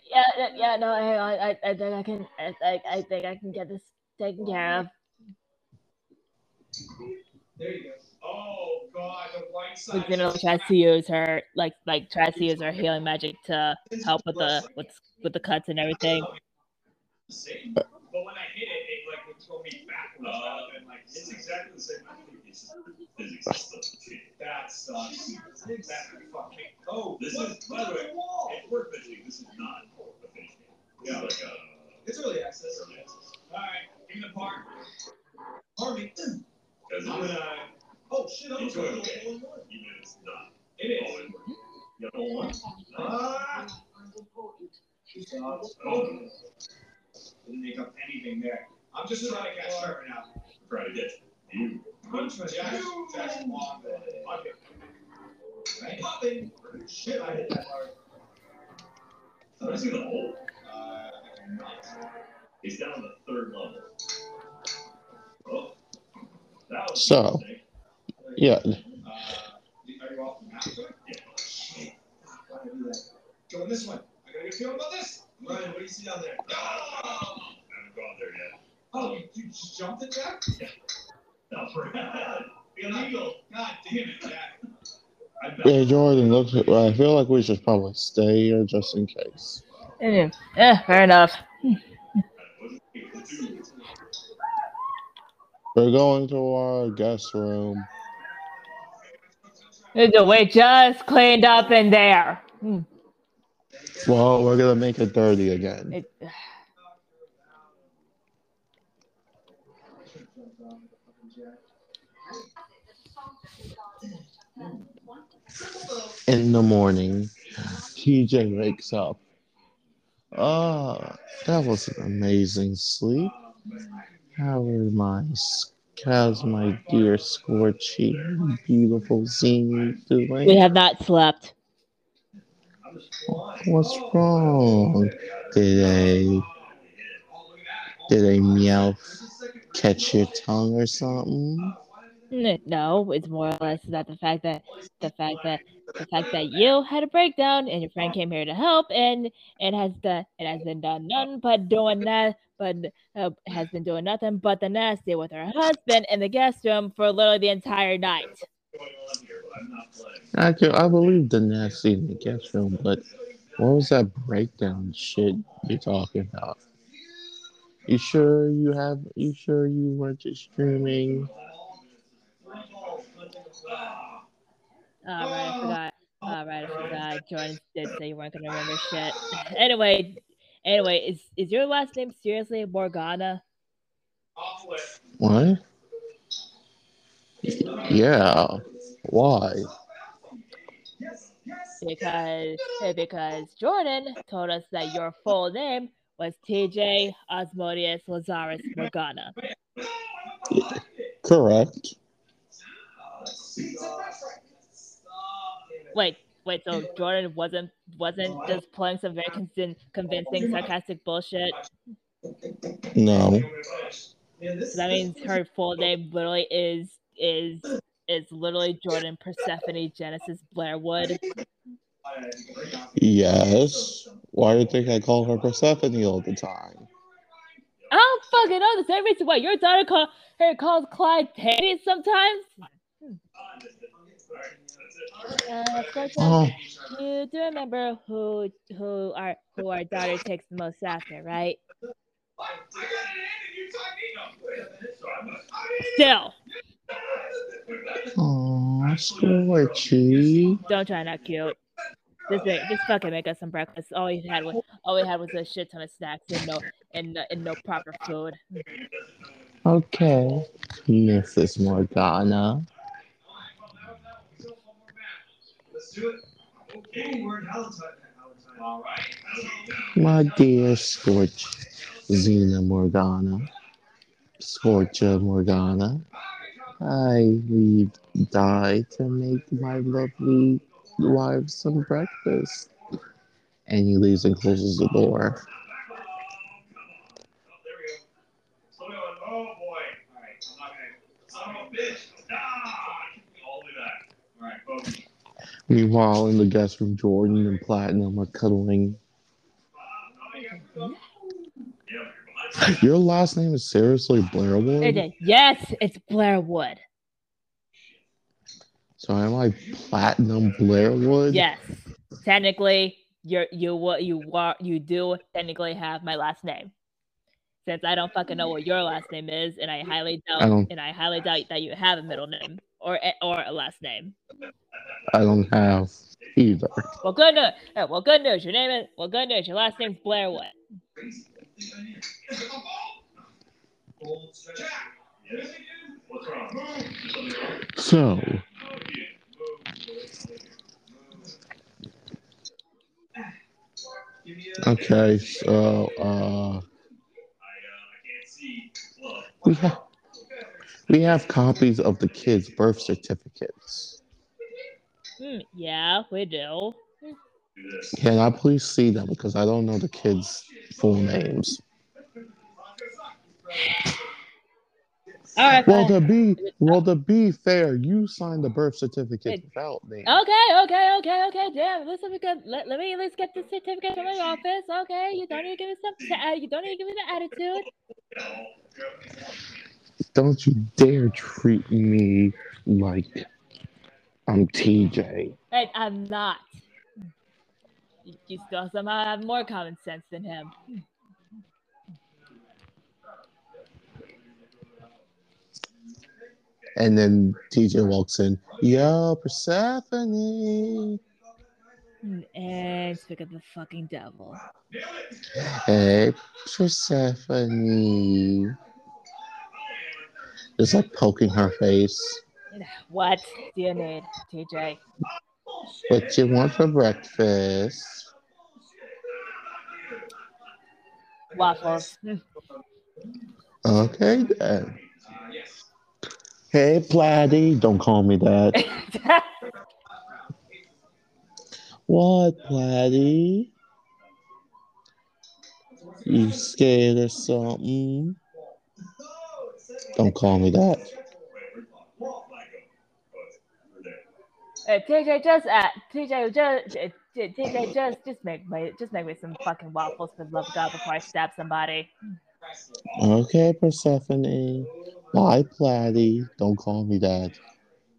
Yeah, yeah, yeah. No, hang on. I, I think I can. I, I, I think I can get this taken care of. There you go. Oh God, the right side. Like Xena tries to use her like like tries to use her healing magic to help with the with with the cuts and everything. But when I hit it, it like would throw me backwards rather than like It's exactly the same. I think it's just physics stuff. That sucks. That fucking. Oh, This look, is, by the way, wall. if we're finishing, this is not a finished game. This Yeah. like a It's early access. early access. All right, give me the part. Army. Because I'm gonna. Oh shit! I'm Enjoy going to game. hole in one. even if it's not It always is. working. You have a whole one? Ah. Oh. Didn't make up anything there. I'm just trying to catch her now. Try to get you. I'm trying to catch Jackson Long. Okay. Right? Popping. Shit! I hit that hard. Have I seen the hole? Uh, I. He's down on the third level. Oh. That was So. Yeah, Uh, are you off the map? Yeah. Why did I do that? Going this one. I gotta get feeling about this. Ryan, what do you see down there? No! I haven't gone there yet. Oh, you, you just jumped it, Jack? No, for Illegal. God damn it, Jack. I yeah, Jordan. Look, I feel like we should probably stay here just in case. Eh, fair enough. We're going to our guest room. We just cleaned up in there. Hmm. Well, we're gonna make it dirty again. It, In the morning, TJ wakes up. Ah, that was an amazing sleep. How are my, how's my dear Scorchy, beautiful Zini we have not slept. What's wrong? Did a did a meow catch your tongue or something? No, it's more or less that the fact that the fact that the fact that you had a breakdown and your friend came here to help and it has done it has been done nothing but doing that but uh, has been doing nothing but the nasty with her husband in the guest room for literally the entire night. I can, I believe the nasty in the guest room, but what was that breakdown shit you're talking about? You sure you have? You sure you weren't just streaming? All right, I oh. forgot. All right, I forgot. Jordan did say you weren't gonna remember shit. Anyway, anyway, is is your last name seriously Morgana? Off the way. What? Yeah. Why? because because Jordan told us that your full name was TJ Osmodius Lazarus Morgana. Correct. Wait, wait, so Jordan wasn't wasn't just playing some very convincing, convincing sarcastic bullshit. No. So that means her full name literally is is is literally Jordan Persephone Genesis Blairwood. Yes. Why do you think I call her Persephone all the time? I don't fucking know the same reason why your daughter call her calls Clyde Teddy sometimes. Uh, Scorpio, Oh, you do remember who who our who our daughter takes the most after, right? Still, oh, Scorchy. don't try not cute. Just make, just fucking make us some breakfast. All we had was all we had was a shit ton of snacks and no and, and no proper food. Okay, Mrs. Morgana. Let's do it. Okay, we're in Valentine. Valentine. All right. My dear Scorch, Xena Morgana, Scorcha Morgana, I leave die to make my lovely wife some breakfast. And he leaves and closes the door. There we go. Slow down. Oh boy. All right. I'm not gonna. Son of a bitch. Ah! All the way back. All right, folks. Meanwhile, in the guest room, Jordan and Platinum are cuddling. Your last name is seriously Blair It Wood? is- Yes, it's Blairwood. So am I Platinum Blairwood? Yes, technically, you're you what you wa- you do technically have my last name. Since I don't fucking know what your last name is, and I highly doubt, I and I highly doubt that you have a middle name or a- or a last name. I don't have either. Well, good news. eh, Well, good news. Your name is well, good news. Your last name's. What's wrong? So, okay, so uh, I I can't see. Look. we have we have copies of the kids' birth certificates. Hmm, yeah, we do. Do. Can I please see them because I don't know the kids' full names. All right. Well, fine. to be well to be fair, you signed the birth certificate without me. Okay, okay, okay, okay. Damn, listen, because let, let me at least get the certificate from my office. Okay, you don't need to give me some. uh, You don't need to give me the attitude. Don't you dare treat me like I'm TJ. And I'm not. You, you still somehow have uh, more common sense than him. And then TJ walks in. Yo, Persephone. And speak of the fucking devil. Hey, Persephone. Just like poking her face. What do you need, TJ? What you want for breakfast? Waffles. Okay then. Hey, Platty. Don't call me that. What, Platty? You scared or something? Don't call me that. Uh, TJ, just uh, TJ, just uh, TJ, just just make me just make me some fucking waffles for the love of God before I stab somebody. Okay, Persephone. Bye, Platty. Don't call me that.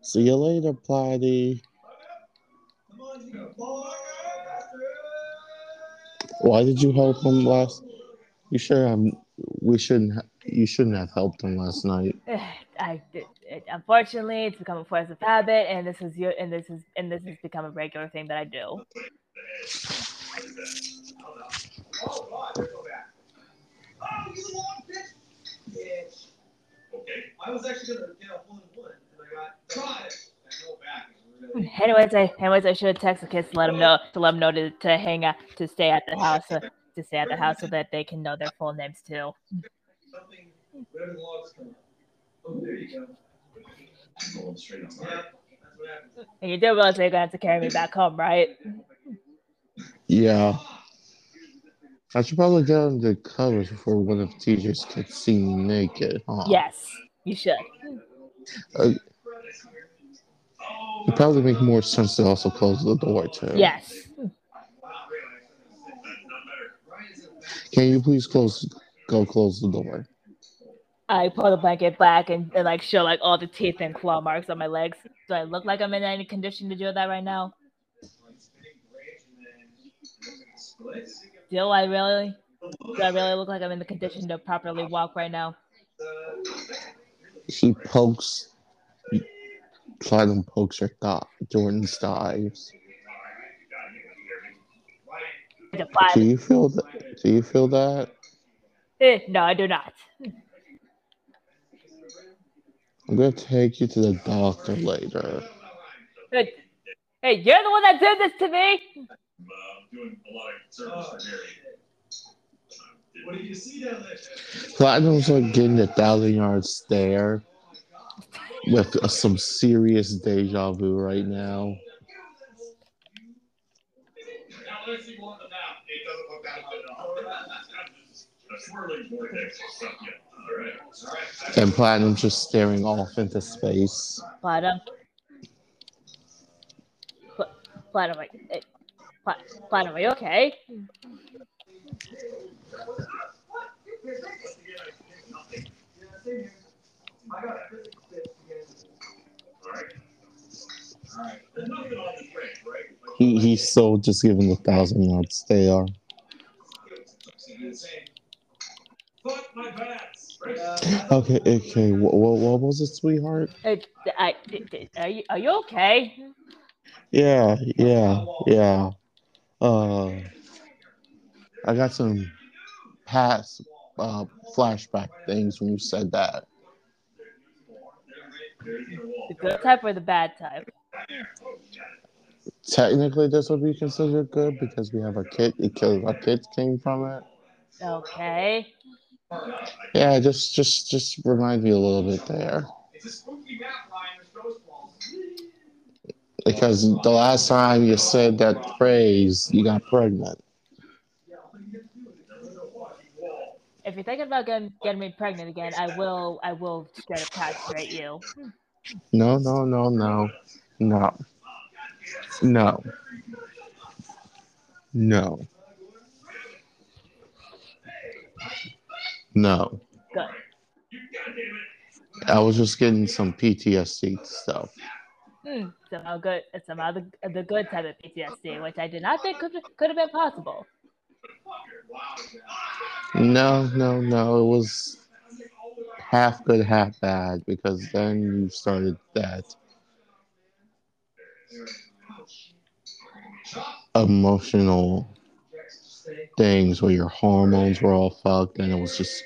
See you later, Platty. Why did you help him last? You sure I'm? We shouldn't. Ha- you shouldn't have helped him last night. I it, unfortunately it's become a force of habit, and this is your and this is and this has become a regular thing that I do. Anyways, I anyways I should text the kids to let them know to let them know to, to hang out to stay at the house uh, to stay at the house so that they can know their full names too. Something, whatever the logs come up. Oh, there you go. Going straight on Yeah, that's what happens. And you do realize they're gonna have to carry me back home, right? Yeah. I should probably get under the covers before one of TJ's kids see me naked. Huh? Yes, you should. Uh, It'd probably make more sense to also close the door too. Yes. Can you please close? Go close the door. I pull the blanket back and, and like show like all the teeth and claw marks on my legs. Do I look like I'm in any condition to do that right now? Do I really? Do I really look like I'm in the condition to properly walk right now? She pokes. Platinum pokes her thigh, Jordan's thighs. Do you feel that? Do you feel that? No, I do not. I'm gonna take you to the doctor later. Hey, hey, you're the one that did this to me. I'm doing a lot of service. What did you see down there? Platinum's like getting a thousand yard stare with uh, some serious deja vu right now. And Platinum's just staring off into space. Platinum. Pl- Platinum, like, eh, Pla- Platinum, are you okay? I got a physics tip again. All right. he's still just giving the thousand yards. They are. Fuck my bats. Okay, okay. What, what, what was it, sweetheart? It, I, it- are you are you okay? Yeah, yeah, yeah. Uh, I got some past uh, flashback things when you said that. The good type or the bad type? Technically, this would be considered good because we have a kid. Because our kids came from it. Okay. Yeah, just, just, just remind me a little bit there. It's a spooky map, Ryan. There's ghost balls. Because the last time you said that phrase, you got pregnant. If you're thinking about getting, getting me pregnant again, I will I will straight up castrate you. No, no, no, no, no, no, no, no. Good. I was just getting some PTSD stuff. Hmm. Somehow good. Somehow the the good type of PTSD, which I did not think could could have been possible. No, no, no. It was half good, half bad because then you started that emotional things where your hormones were all fucked and it was just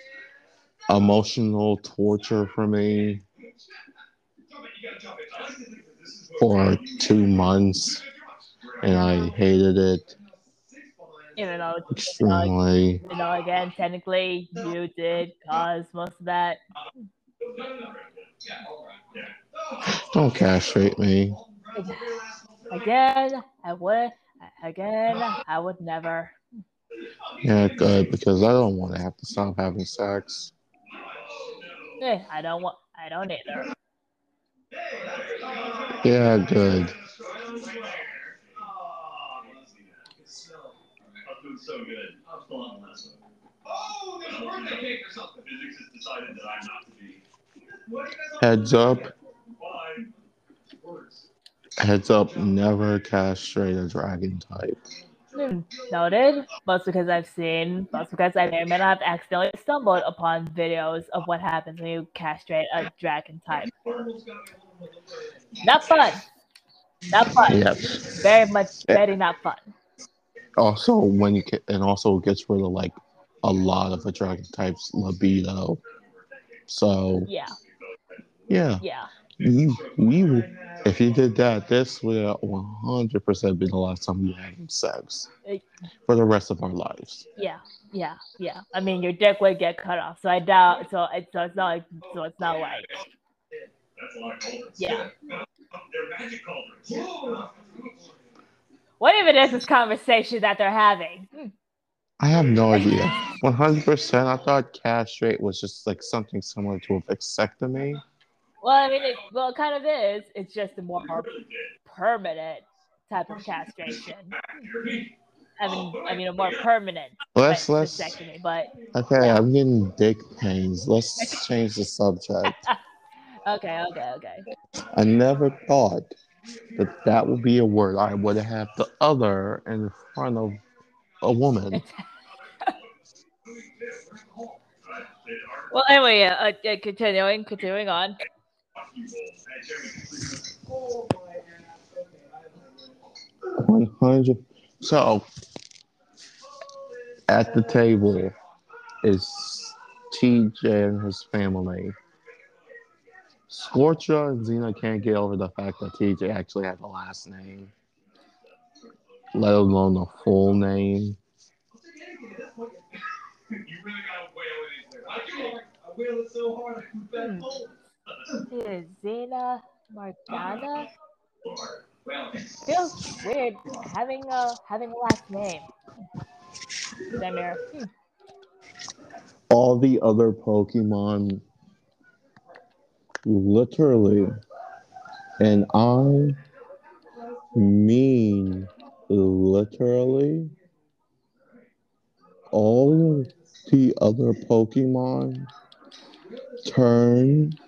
emotional torture for me for two months and I hated it Even though extremely. you know, again, technically you did cause most of that. Don't castrate me. Again, I would. Again, I would never. Yeah, good because I don't want to have to stop having sex. Eh, I don't want. I don't either. Yeah, good. so good. I'm still on the last one. Oh, there's a birthday cake or something. Physics has decided that I'm not to be. What are you guys Heads up, heads up, never castrate a dragon type. Noted. Most because I've seen, most because I may or may not have accidentally stumbled upon videos of what happens when you castrate a dragon type. Not fun. Not fun. Yep. Very much, very not fun. Also, when you can, and also gets rid of like a lot of a dragon type's libido. So Yeah, yeah, yeah. You we if you did that, this would one hundred percent be the last time we had sex for the rest of our lives. Yeah, yeah, yeah. I mean, your dick would get cut off, so I doubt. So it's so it's not like so it's not like That's a lot of cauldrons. yeah. They're magic cauldrons. What even is this conversation that they're having? Hmm. I have no idea. One hundred percent. I thought castrate was just like something similar to a vasectomy. Well, I mean, it, well, it kind of is. It's just a more permanent type of castration. I mean, I mean, a more permanent Let's let's but okay. I'm getting dick pains. Let's change the subject. okay, okay, okay. I never thought that that would be a word I would have the other in front of a woman. Well, anyway, yeah, uh, uh, continuing, continuing on. One hundred. So at the table is TJ and his family. Scorcha and Xena can't get over the fact that TJ actually has a last name, let alone the full name. You really gotta wail it in there. I can't. I wail it so hard I can fat hole. Is Xena Morgana? Well, Feels weird having a having a last name. Zemir. Hmm. All the other Pokemon, literally, and I mean literally, all the other Pokemon turn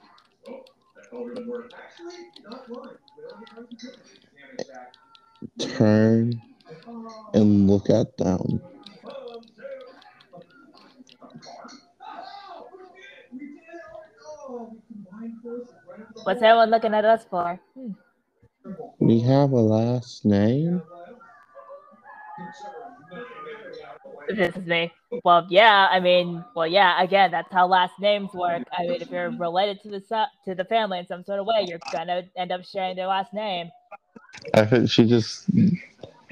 turn and look at them. What's everyone looking at us for? Hmm. We have a last name. This is me. Well, yeah. I mean, well, yeah. Again, that's how last names work. I mean, if you're related to the su- to the family in some sort of way, you're gonna end up sharing their last name. I think she just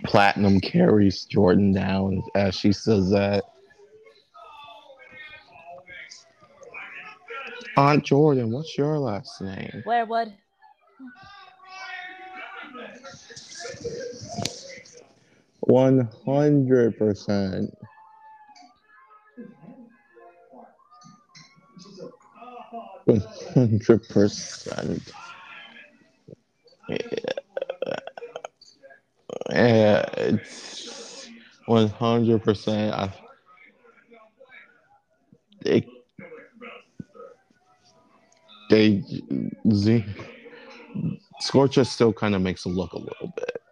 platinum carries Jordan down as she says that. Aunt Jordan, what's your last name? Blairwood. One hundred percent. One hundred percent. Yeah, it's one hundred percent. I they they Z Scorcher still kind of makes it look a little bit,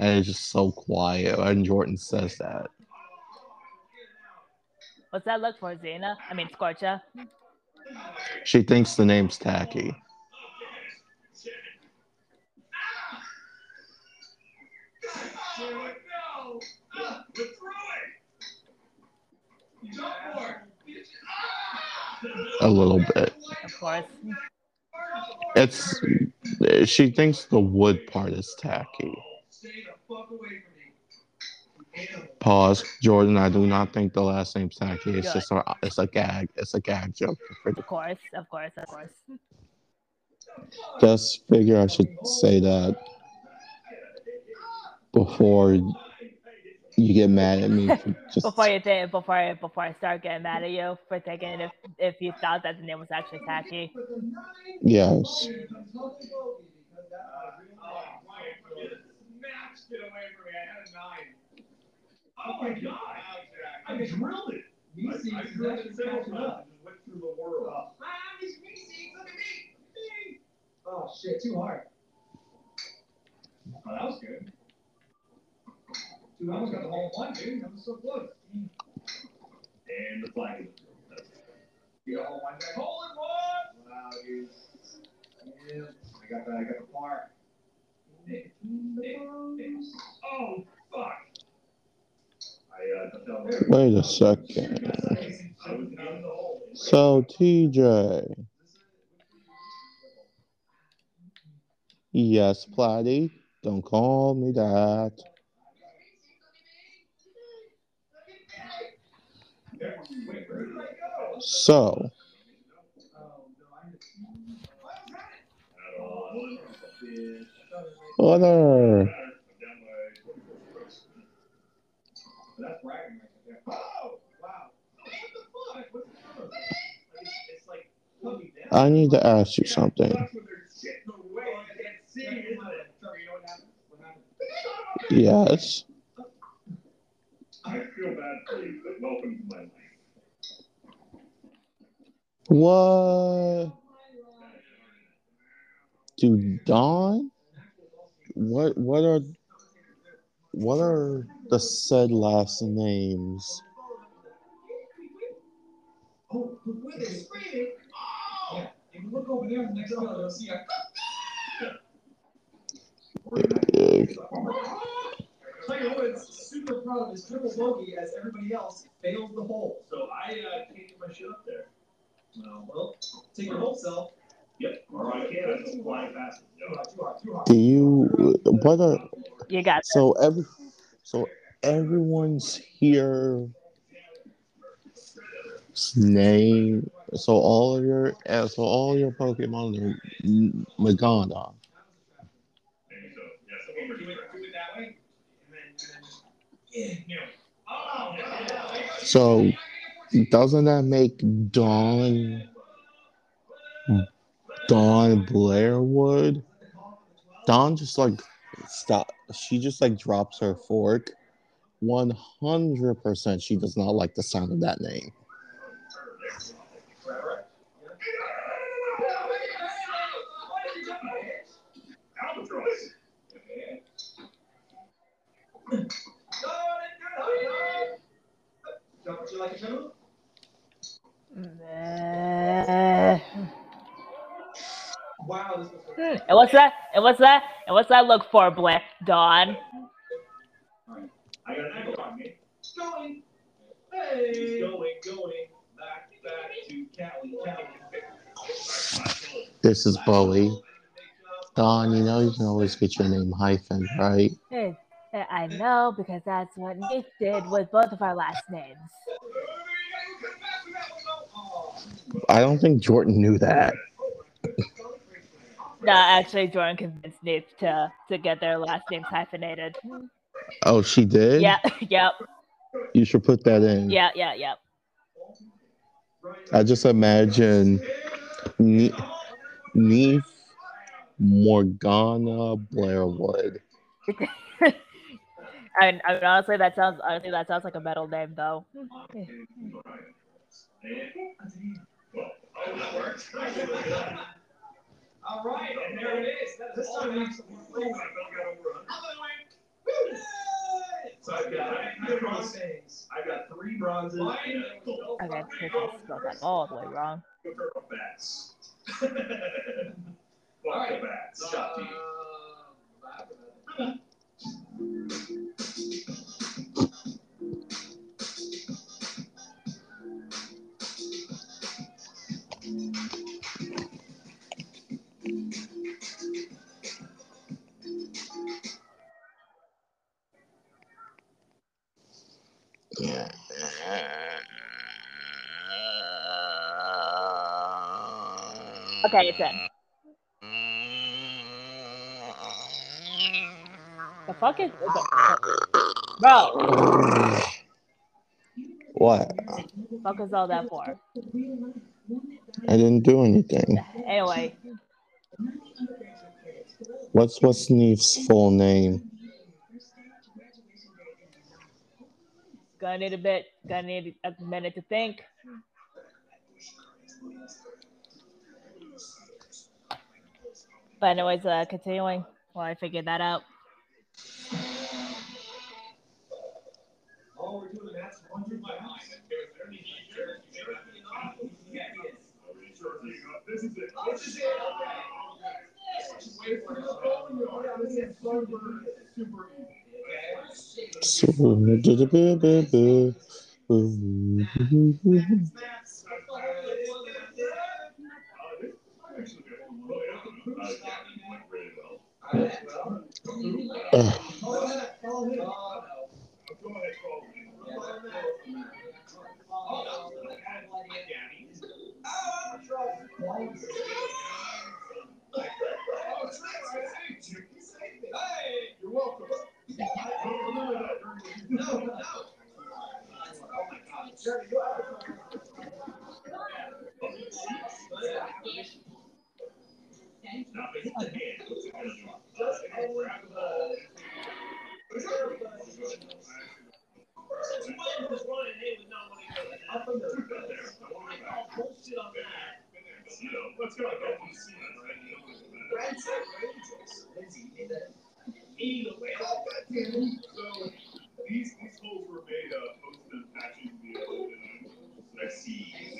and it's just so quiet. And Jordan says that. What's that look for, Xena? I mean, Scorcha. She thinks the name's tacky. A little bit. Of course. It's she thinks the wood part is tacky. Pause. Jordan, I do not think the last name's tacky. It's Good. just a it's a gag. It's a gag joke. Of course. Of course. Of course. Just figure I should say that before you get mad at me. Just Before you think, before I, before I start getting mad at you for thinking if if you thought that the name was actually tacky. yes. Oh my god! I drilled it. I, I drilled it several times. Just went through the world. Oh. I'm Meeseeks. Look at me. Me. Oh shit, too hard. Oh, that was good. Dude, I almost got the whole one, dude. That was so close. And the flag is You got the whole one back. Hole in one! Wow, dude. Yeah, I got the, I got the par. Oh, fuck. I, fell Wait a second. So TJ. Yes, Platty. Don't call me that. So, other That's bragging right there. Oh, wow. What the fuck? What's the number? It's like, looking down. I need to ask you something. Yes. I feel bad but welcome to my life. What? Dude, Dawn? What what are what are the said last names? Oh, Yeah, if you look over there in the next field, you'll see a. Woods super proud of his triple bogey as everybody else fails the hole. So I uh, can't get my shit up there. Well, well, take your whole self. Yep. Or I. I just fly past it. No. Do you what are You got so every so everyone's here name so all of your uh, so all your Pokemon are M- Magana. Maybe so. Doesn't that make Dawn Dawn Blairwood? Dawn just like stop she just like drops her fork. One hundred percent she does not like the sound of that name. And what's that? And what's that? And what's that look for, Black Dawn? I got an echo on me. Going. Hey. Going, going. Back, back to Cali, Cali. This is Bowie. Dawn, you know you can always get your name hyphen, right? Hey. I know because that's what Nick did with both of our last names. I don't think Jordan knew that. No, actually, Jordan convinced Nick to to get their last names hyphenated. Oh, she did? Yeah, yep, You should put that in. yeah, yeah, yep. I just imagine Ne- Neef Morgana Blairwood. I mean, I mean, honestly, that sounds honestly that sounds like a metal name, though. All right, and there it is. That is all we So I've got, I've got, I've got three bronzes and a gold. I got I spelled that all the way wrong. Go bats. Fuck the bats. Shot to you. Uh, Okay, it's in. The fuck is, bro? What? Fuck is all that for? I didn't do anything. Anyway, What's what's Neef's full name? gonna need a bit, gonna need a minute to think. But anyways, uh, continuing while I figure that out. Is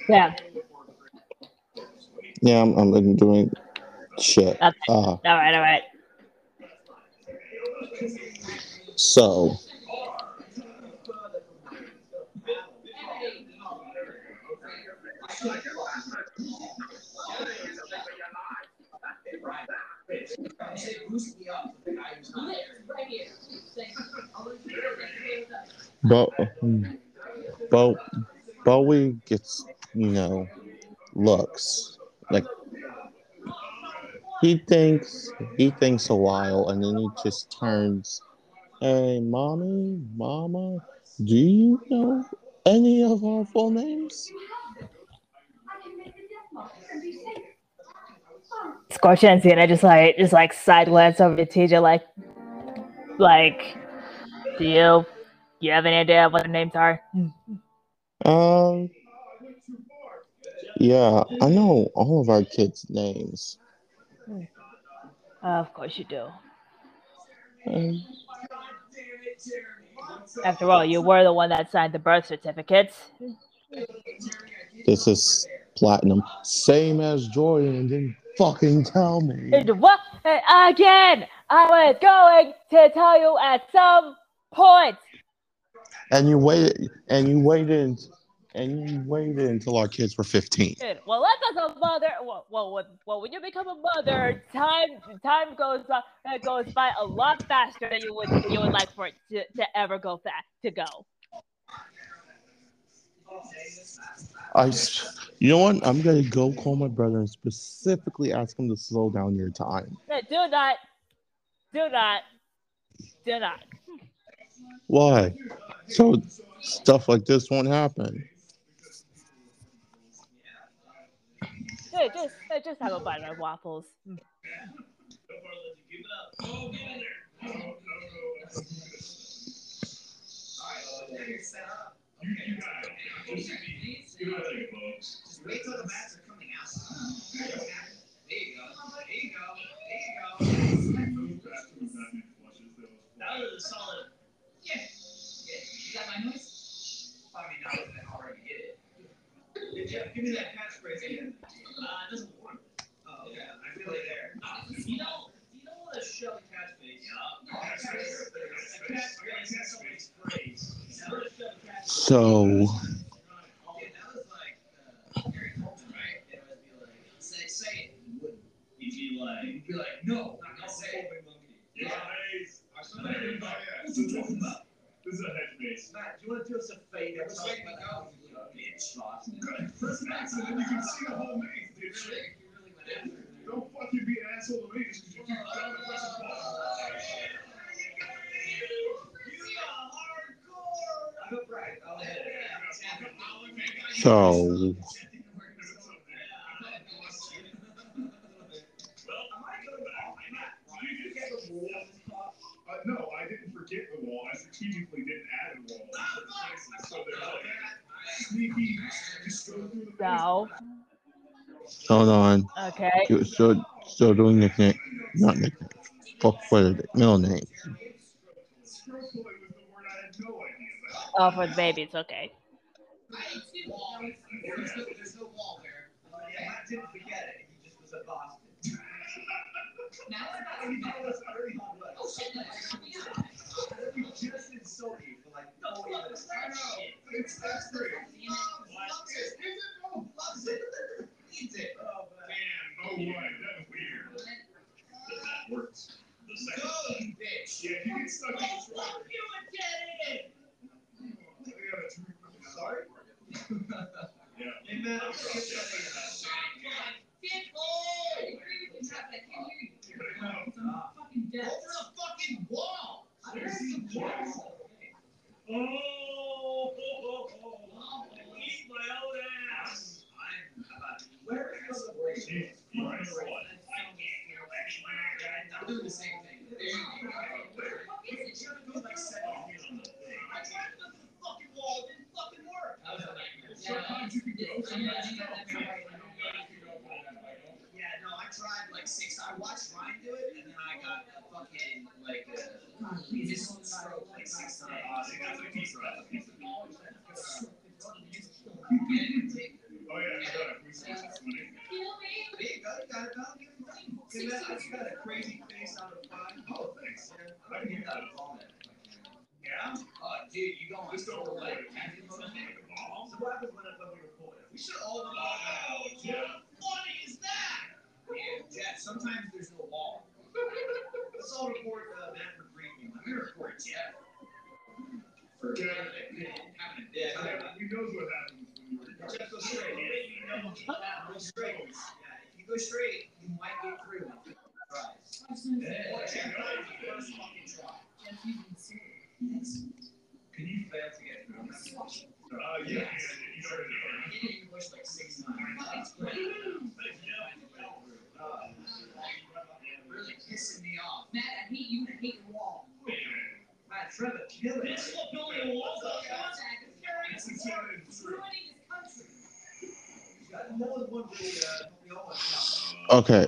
Yeah. Yeah, I'm, I'm doing shit. Okay. Uh, All right, all right. so, Bo, Bo, Bowie gets, you know, looks. Like he thinks he thinks a while and then he just turns hey mommy mama do you know any of our full names? Scorch and I just like just like side glance over to TJ like like do you you have any idea what the names are? um yeah i know all of our kids names of course you do. Um, After all, you were the one that signed the birth certificates. This is platinum. Same as Jordan, didn't fucking tell me. And what again? I was going to tell you at some point. And you waited, and you waited, and you waited until our kids were 15. Good. Well, that's as a mother. Well, well, when, well, when you become a mother, time time goes by uh, goes by a lot faster than you would you would like for it to, to ever go fast to go. I, you know what? I'm gonna go call my brother and specifically ask him to slow down your time. Do not, do not, do not. Why? So stuff like this won't happen. Hey, just hey, just have a bite of my waffles. You go. There you go. There you go. That was a solid. Yeah. Yeah. You got my noise? I mean, now that I already get it. Yeah, Jeff, give me that catchphrase again. Uh, it doesn't work. Oh, okay. I feel it there. Uh, you know, you know what a Shelly catchphrase? Yeah. Catchphrase. Catchphrase phrase. Now, what a Shelly catchphrase? So Yeah, that was like uh, Harry Coleman, right? It would be like, say, say it. and You wouldn't. Be like, You'd be like, no, I'm not gonna say it. yeah, Guys, What are you talking about? This is a hedge base. Matt, do you want to do us a favor? Let's make me go. You little bitch. Press X and then you can see the whole maze, You bitch. you really went after it. Don't fucking be an asshole to me just because you keep trying to press a button. I'm a. I'll hit it. so forget the wall. I strategically didn't add a wall. in certain places. So they're like sneaky, just go through the So, hold on. okay. You still still doing nickname, not nickname. Fuck what is it? Middle name. Scroll pulling was the word I had no idea about. Oh, for the baby, it's okay. There's no, there's no wall there. Yeah, Matt didn't forget it. He just was a Boston. And he told us very hard way. We just insult you for like no reason. I know. It's that's. Loves it. Needs it. Oh, man. Damn. Oh, right. That was weird. That works. The second. Go, you bitch. Yeah, you get stuck in this water. Yeah, that's weird. Sorry? Yeah. Hey, man, I'm gonna get that Open a fucking wall. Yes. Hey. Okay.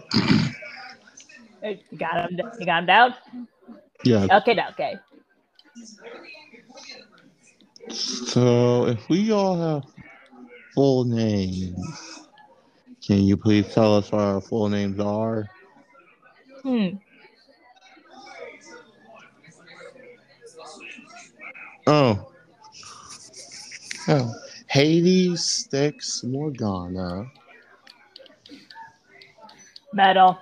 You got him. You got him down. Yeah. Okay, okay. So if we all have full names. Can you please tell us what our full names are? Hmm. Oh. Oh. Hades Styx Morgana. Metal.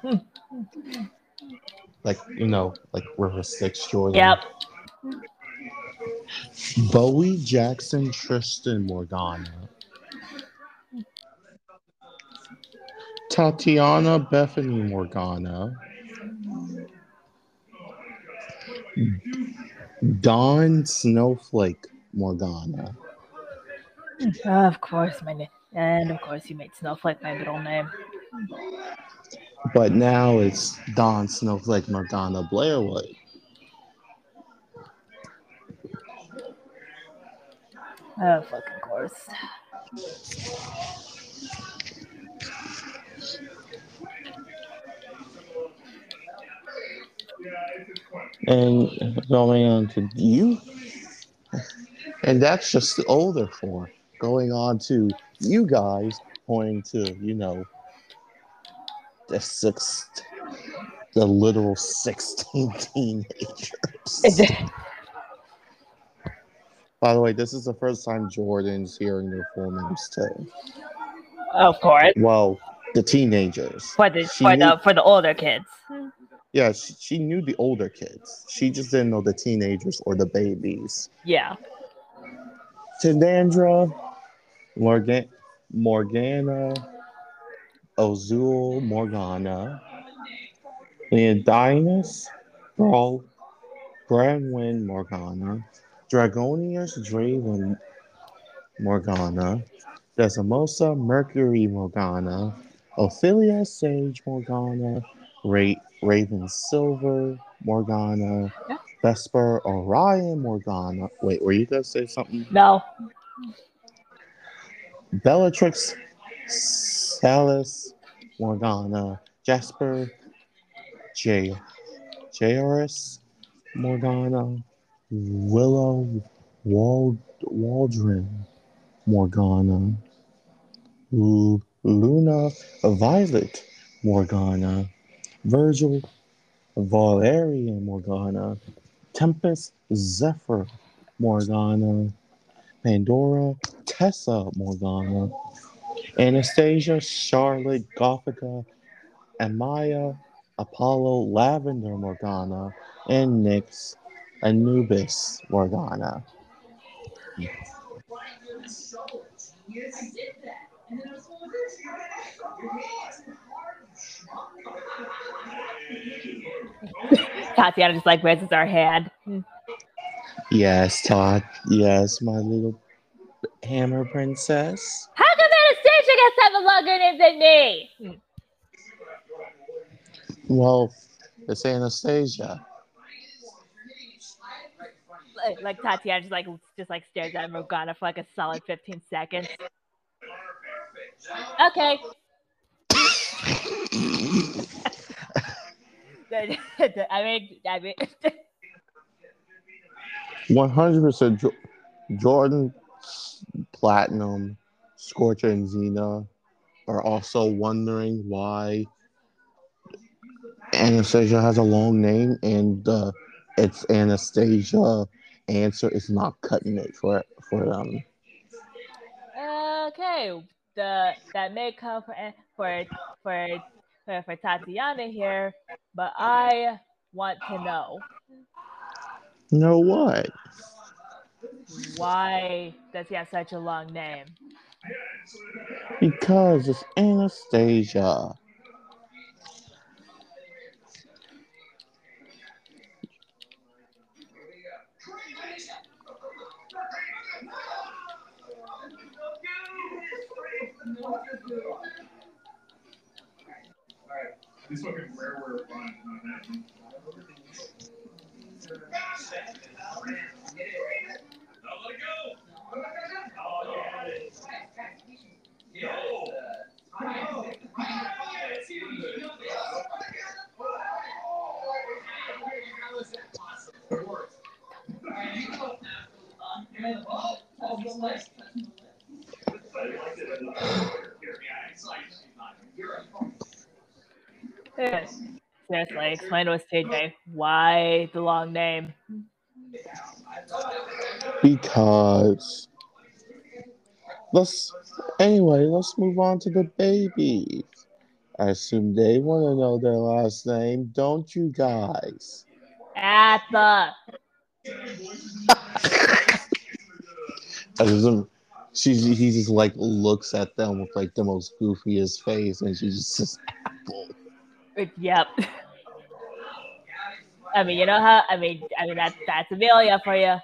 Like, you know, like River Six Jordan. Yep. Bowie Jackson Tristan Morgana. Tatiana Bethany Morgana. Dawn Snowflake Morgana. Of course, my name. And of course, you made Snowflake my middle name. But now it's Dawn Snowflake Morgana Blairwood. Oh, uh, fucking course. And going on to you. And that's just the older form. Going on to you guys, pointing to, you know, the sixth, the literal 16 teenagers. By the way, this is the first time Jordan's hearing their full names too. Of course. Well, the teenagers. For the She for knew- the for the older kids. Yeah, she, she knew the older kids. She just didn't know the teenagers or the babies. Yeah. Tindandra, Morgan, Morgana, Ozul, Morgana, Leonidas, Brawl, Branwyn, Morgana, Dragonius, Draven, Morgana, Desimosa, Mercury, Morgana, Ophelia, Sage, Morgana, Ra- Raven, Silver, Morgana, Yeah. Vesper, Orion, Morgana. Wait, were you gonna say something? No. Bellatrix, Salis, Morgana, Jasper, J. JRS, Morgana, Willow, Wald, Waldron, Morgana, Lu- Luna, Violet, Morgana, Virgil, Valerian, Morgana, Tempest, Zephyr, Morgana, Pandora, Tessa Morgana, Anastasia, Charlotte, Gothica, Amaya, Apollo, Lavender Morgana, and Nyx, Anubis Morgana. Tatiana just like raises her hand. Yes, Todd. Yes, my little hammer princess. How Anastasia have a longer name than me? Well, it's Anastasia. Like, like Tatiana just like just like stares at Morgana for like a solid 15 seconds. Okay. I mean, I mean, 100% Jordan, Platinum, Scorcher, and Xena are also wondering why Anastasia has a long name and uh, it's Anastasia answer is not cutting it for for them. okay. The that may come for for for for, for Tatiana here, but I want to know Know what? why does he have such a long name? Because it's Anastasia. This fucking not Yes. Seriously, mine was TJ. Why the long name? Because let's anyway, let's move on to the babies. I assume they want to know their last name, don't you guys? At the I just, um, she he just like looks at them with like the most goofiest face, and she just says apple. yep. I mean, you know how? I mean, I mean that's that's Amelia for you.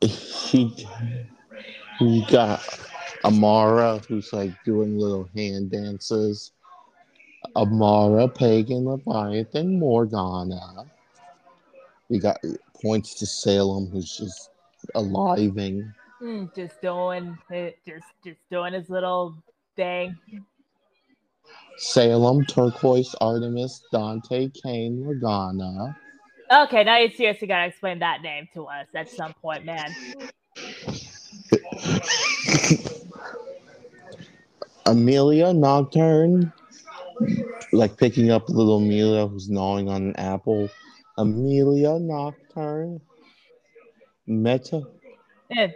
He we got Amara who's like doing little hand dances. Amara, Pagan, Leviathan, Morgana. We got points to Salem who's just aliving. Hmm, just doing it, just just doing his little thing. Salem, Turquoise, Artemis, Dante, Kane, Morgana. Okay, now you seriously gotta explain that name to us at some point, man. Amelia Nocturne, like picking up little Amelia who's gnawing on an apple. Amelia Nocturne, Meta, Eh,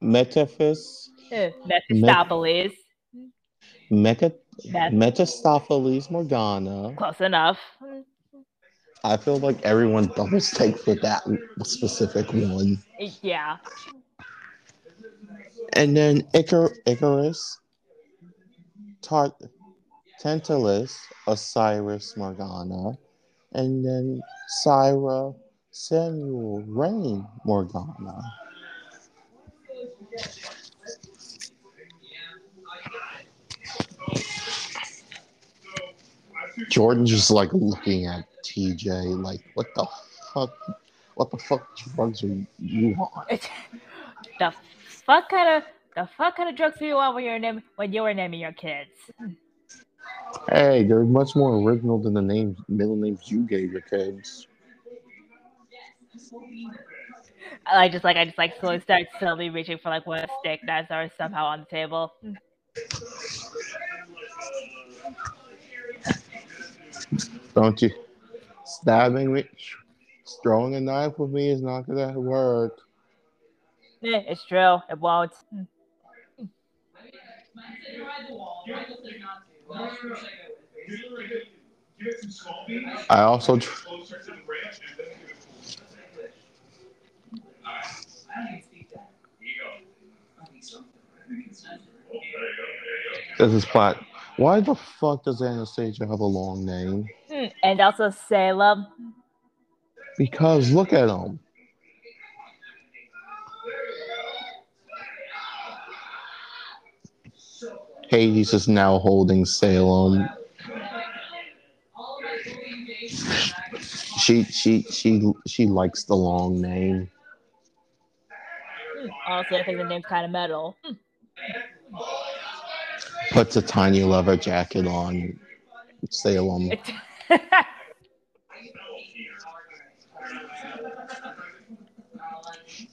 Metaphys, eh, Mephistopheles. Mecha, Meth- Metastopheles Morgana. Close enough. I feel like everyone doubles take for that specific one. Yeah. And then Icar- Icarus, Tart- Tantalus, Osiris Morgana, and then Syra, Samuel, Rain Morgana. Jordan just like looking at TJ like, what the fuck? What the fuck drugs are you on? the fuck kind of the fuck kind of drugs do you want when you're name when you were naming your kids? Hey, they're much more original than the names, middle names you gave your kids. I just like I just like slowly start slowly reaching for like one stick that's are somehow on the table. Don't you? Stabbing me, throwing a knife with me is not gonna work. Eh, it's true. It won't. Get some small beans I also tr- closer to the ranch and then give it this is plot. Why the fuck does Anastasia have a long name? Hmm, And also Salem. Because look at him. Hades is now holding Salem. She she she she likes the long name. Also, I think the name's kind of metal. Puts a tiny leather jacket on Stay Salem.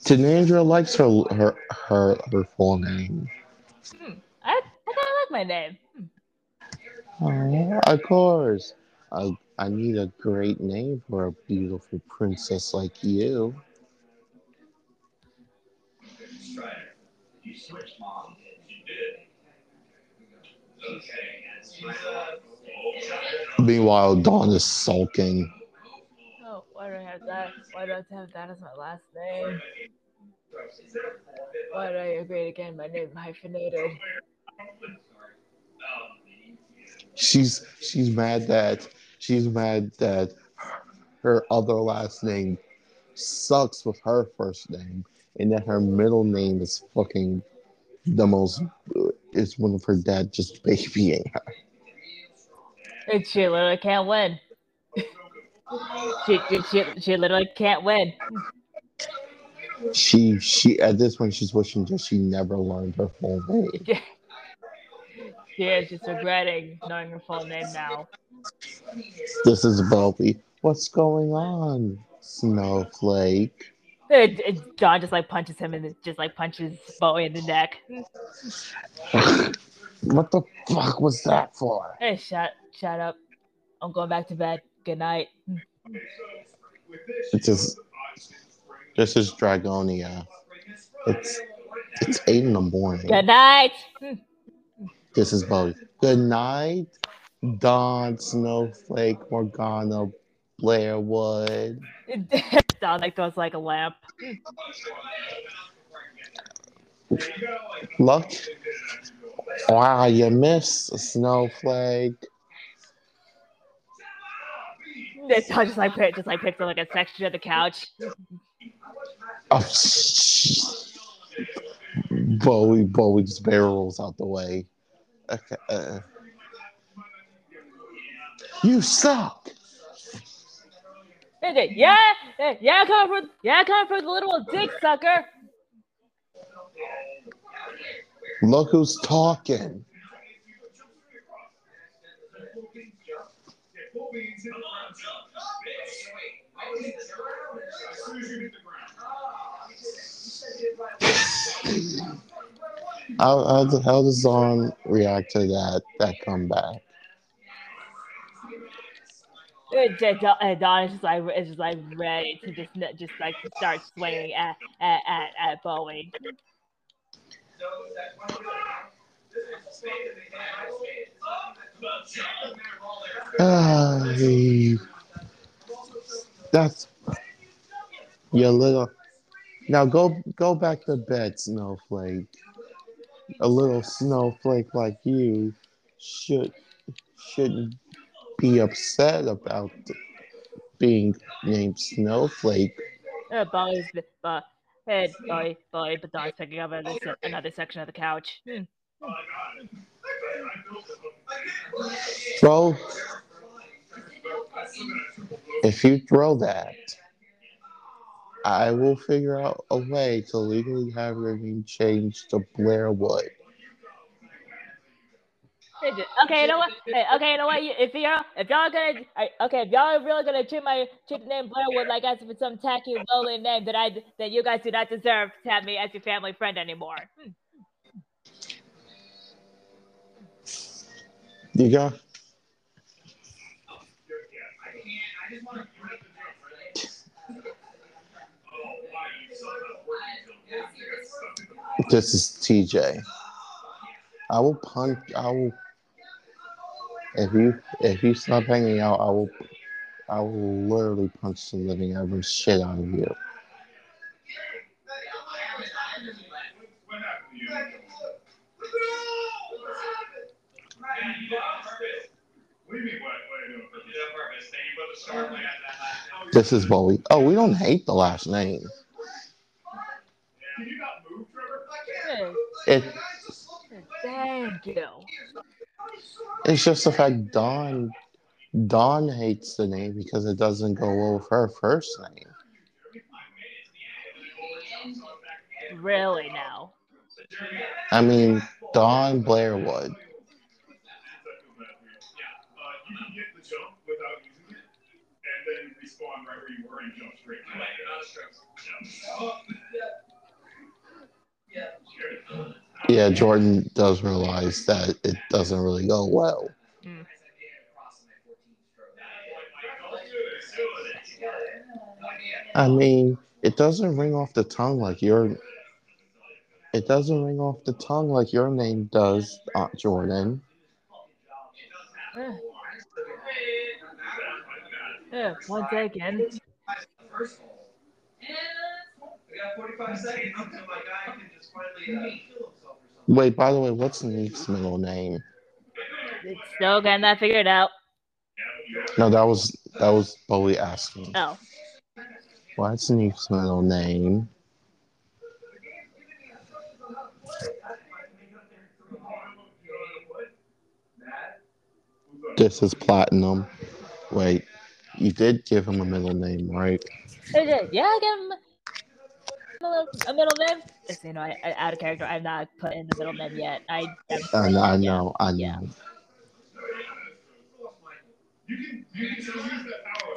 Tanandra likes her her her her full name. Hmm, I, I kind of like my name. Oh, of course. I I need a great name for a beautiful princess like you. You switched, mom. You did. Okay. Uh, Meanwhile, Dawn is sulking. Oh, why do I have that? Why do I have that as my last name? Why did I agree to get my name hyphenated? She's she's mad that she's mad that her other last name sucks with her first name, and that her middle name is fucking the most. Is one of her dad just babying her. And she literally can't win. she, she, she, she literally can't win. She she at this point she's wishing that she never learned her full name. She is just regretting knowing her full name now. This is Bowie. What's going on, Snowflake? It, it, Dawn just like punches him and just like punches Bowie in the neck. What the fuck was that for? Hey, shut shut up. I'm going back to bed. Good night. It's just this is Dragonia. It's it's eight in the morning. Good night. This is Bowie. Good night, Dawn, Snowflake, Morgana, Blairwood. Dawn like throws like a lamp. Look. Wow, you missed a Snowflake. Dawn just like just like picks up like a section of the couch. Oh, Bowie, Bowie just barrels out the way. Okay. Uh, you suck. Yeah, yeah, come for yeah, come for the little dick sucker. Look who's talking. How, how, how does Dawn react to that that comeback? And Dawn- is just like is just like ready to just just like start swinging at at at, at Bowie. Ah, that's your little. Now go go back to bed, snowflake. A little snowflake like you should shouldn't be upset about being named Snowflake. Uh, Bowie's uh, head Bowie Bowie, but Dawn's picking up another, another section of the couch. Hmm. Throw. If you throw that, I will figure out a way to legally have your name changed to Blairwood. Okay, you know what? Hey, okay, you know what? You- If y'all, if y'all gonna, okay, if y'all are really gonna treat my treat the name Blairwood like as if it's some tacky lowly name that I that you guys do not deserve to have me as your family friend anymore. Hmm. You got this is TJ. I will punch. I will. If you if you stop hanging out, I will. I will literally punch the living ever shit out of you. What do you what, what are you doing? You did on purpose. Then you put the star play at that last. This is Bowie. Oh, we don't hate the last name. Can you not move, Trevor? Yes, It Thank you. It's just the fact Dawn Dawn hates the name because it doesn't go well with her first name. Really now. I mean Dawn Blairwood. Uh, you can get the jump without using it, and then respawn right where you were and jump straight. Yeah, Jordan does realize that it doesn't really go well. Mm. I mean, it doesn't ring off the tongue like your. It doesn't ring off the tongue like your name does, Aunt Jordan. Yeah. Yeah, once again. We got 45 seconds until my guy can just finally kill himself or something. Wait, by the way, what's Neef's middle name? It's still getting that figured out. No, that was that was Bowie asking. Oh. What's Neef's middle name? This is Platinum. Wait, you did give him a middle name, right? Is it? Yeah, give him a, little- a middle name. just, you know, I, I, out of character, I'm not put in the middle name yet. I, I'm, I know, I know, I know. Yeah. You can, you can still use that power.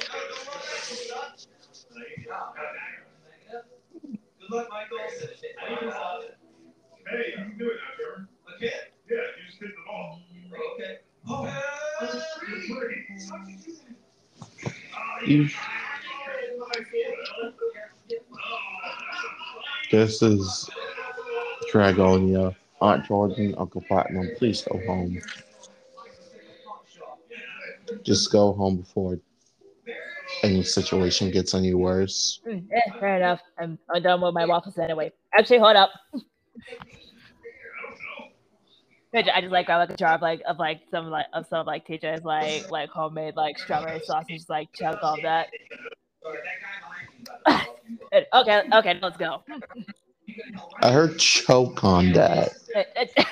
Good luck, Michael. I need Hey, you can do it now, Trevor. Okay. Yeah, you just hit the ball. Okay. Oh, It's free. You- This is Dragonia. Aunt Jordan, Uncle Platinum, please go home. Just go home before any situation gets any worse. Mm, eh, fair enough. I'm, I'm done with my waffles anyway. Actually, hold up. I just like grab like a jar of like of like some like of some like teachers like like homemade like strawberry sauce and just like chug all that. Okay, okay, let's go. I heard choke on that.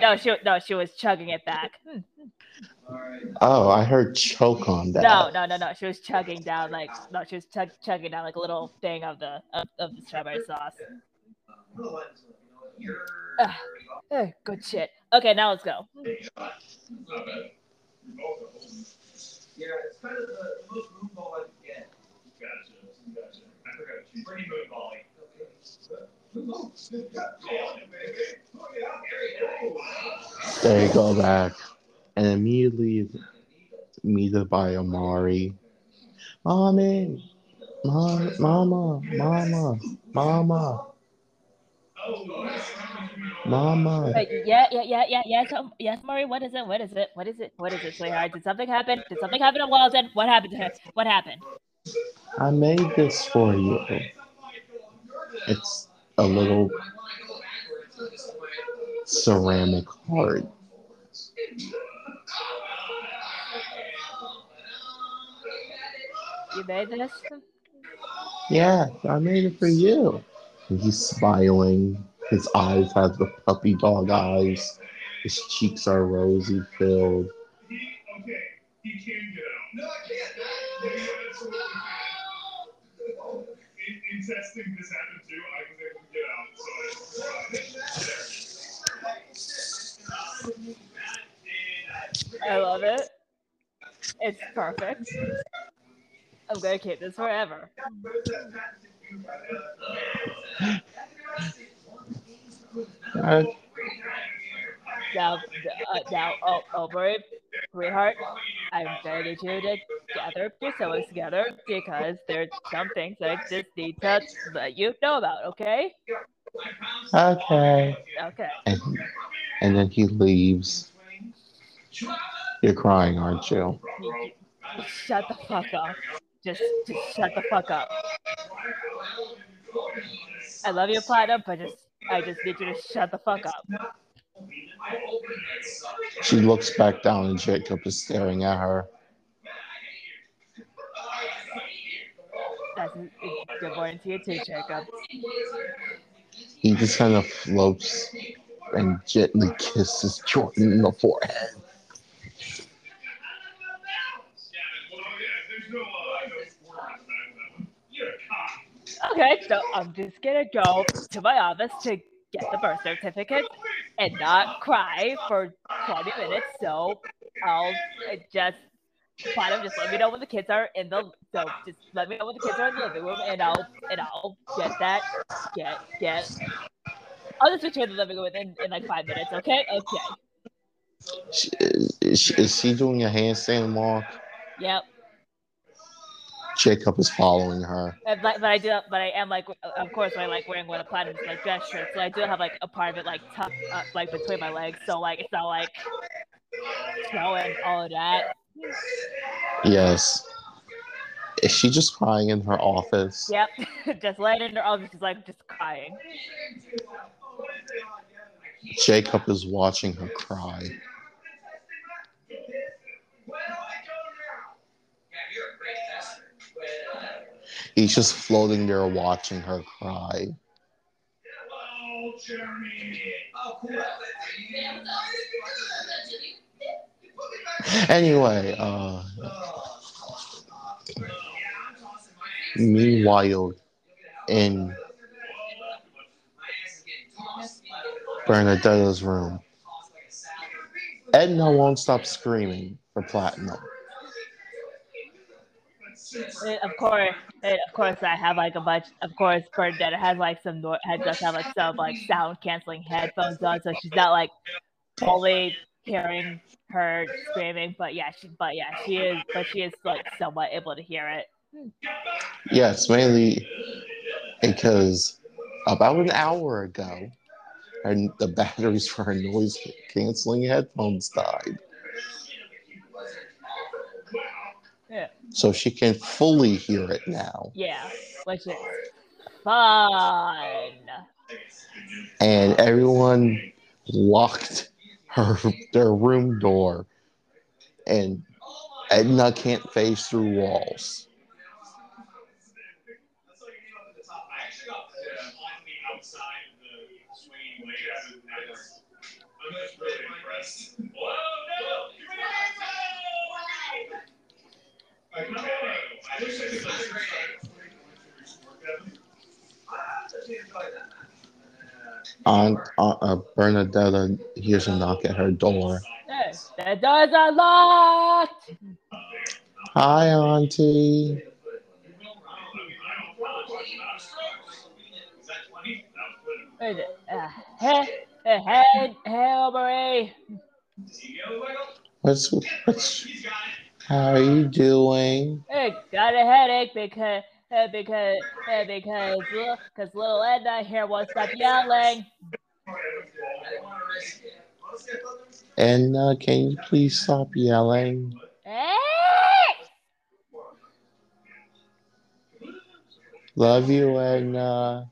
No, she no, she was chugging it back. Oh, I heard choke on that. No, no, no, no. She was chugging down like no, she was chug- chugging down like a little thing of the of, of the strawberry sauce. Ah, eh, good shit. Okay, now let's go. Not bad. You're both at home. Yeah, it's kind of the most room ball I can get. Gotcha. Gotcha. I forgot to choose. They go back and immediately meted by Amari. Mommy, mom, mama, mama, mama, mama. Yeah, yeah, yeah, yeah, yes, um, yes, Murray. What is it? What is it? What is it? What is it, sweetheart? Did something happen? Did something happen at Walden? What happened to her? What happened? I made this for you. It's a little ceramic heart. You made this? Yeah, I made it for you. And he's smiling. His eyes have the puppy dog eyes. His cheeks are rosy filled. He, okay, he can get out. No, I can't. Testing this happened too, I was able to get out, so I love it. It's perfect. I'm gonna keep this forever. Uh, Now, uh, now, oh, oh, Murray, sweetheart, I'm you to gather your sewers together because there's some things I just need to let you know about. Okay? okay. Okay. And, and then he leaves. You're crying, aren't you? Shut the fuck up. Just, just shut the fuck up. I love you, Platinum, but just, I just need you to shut the fuck up. She looks back down and Jacob is staring at her. That's good morning to you too, Jacob. He just kind of floats and gently kisses Jordan in the forehead. well, yeah, there's no, no sport on the back of that one. You're a cock. Okay, so I'm just gonna go to my office to get the birth certificate and not cry for 20 minutes. So I'll just just Platinum, just let me know when the kids are in the so just let me know when the kids are in the living room and I'll and I'll get that get get I'll just return the living room in, in like five minutes, okay? Okay. Is, she, is she doing a handstand walk? Yep. Jacob is following her. Like, but I do, but I am like, of course, I like wearing one of Platinum's like dress shirts, so I do have like a part of it like tucked up, like between my legs, so like it's not like showing all of that. Yes. Is she just crying in her office? Yep, just laying in her office, just like just crying. Jacob is watching her cry. He's just floating there watching her cry. Anyway, uh, meanwhile, in Bernadetta's room. Edna won't stop screaming for platinum. And of course, of course, I have like a bunch. Of course, Bernadetta has like some no- had just have like some like sound canceling headphones on, so she's not like fully hearing her screaming. But yeah, she but yeah, she is. But she is like somewhat able to hear it. Yes, mainly because about an hour ago, her, the batteries for her noise canceling headphones died. Yeah. So she can fully hear it now. Yeah, which is fun. And everyone locked her their room door. And Edna can't phase through walls. Aunt uh, uh, Bernadetta hears a knock at her door. Hey, the doors are locked. Hi, Auntie. Hey, uh, hey, hey, Aubrey. What's what's? How are you doing? Hey, got a headache because uh, because uh, because because little Edna here won't stop yelling. And uh, can you please stop yelling? Hey! Love you, and uh,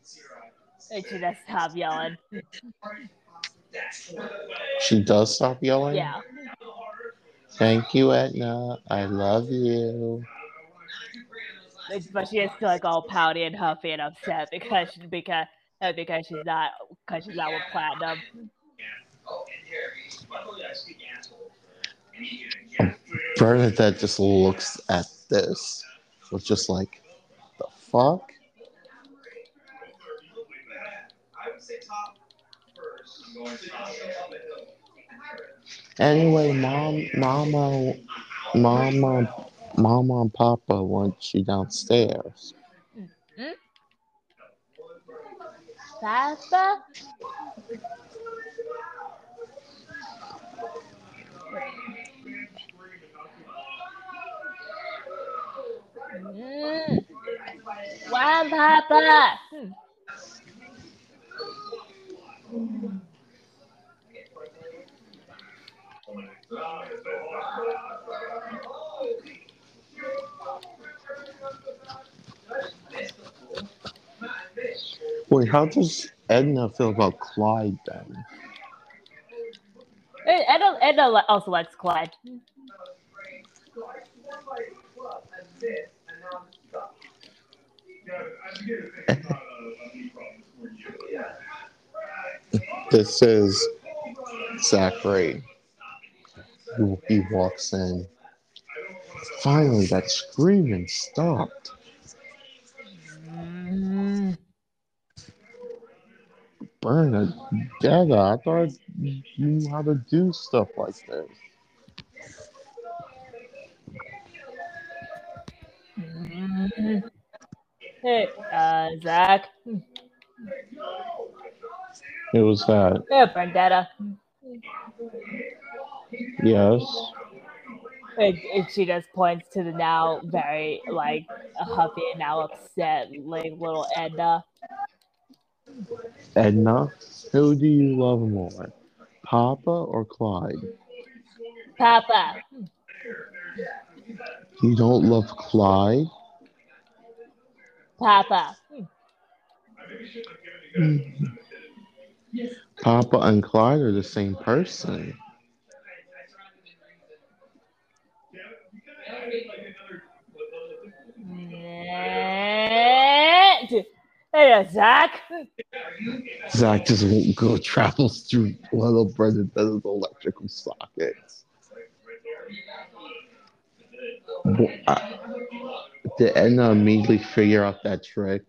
she just stop yelling. she does stop yelling. Yeah. Thank you, Edna. I love you. But she is still like all pouty and huffy and upset because she, because uh, because she's not because she's not with platinum. Bernadette just looks at this with just like, the fuck? I would say top first. I'm going to Anyway, mom, mama, mama, mama and papa want you downstairs. Papa? Mm. Wow, Papa. Hmm. Wait, how does Edna feel about Clyde then? Eh, Edna, Edna also likes Clyde. This is Zachary. He, he walks in. Finally, that screaming stopped. Bernadetta, I thought you knew how to do stuff like this. Hey, uh, Zach. It was that. Hey, Vendetta. Yes. And, and she just points to the now very like huffy and now upset like little Edna. Edna, who do you love more, Papa or Clyde? Papa. You don't love Clyde? Papa. Papa and Clyde are the same person. Hey, uh, Zach. Zach just won't go travels through little Bernadetta's electrical sockets. Uh, Did Edna immediately figure out that trick?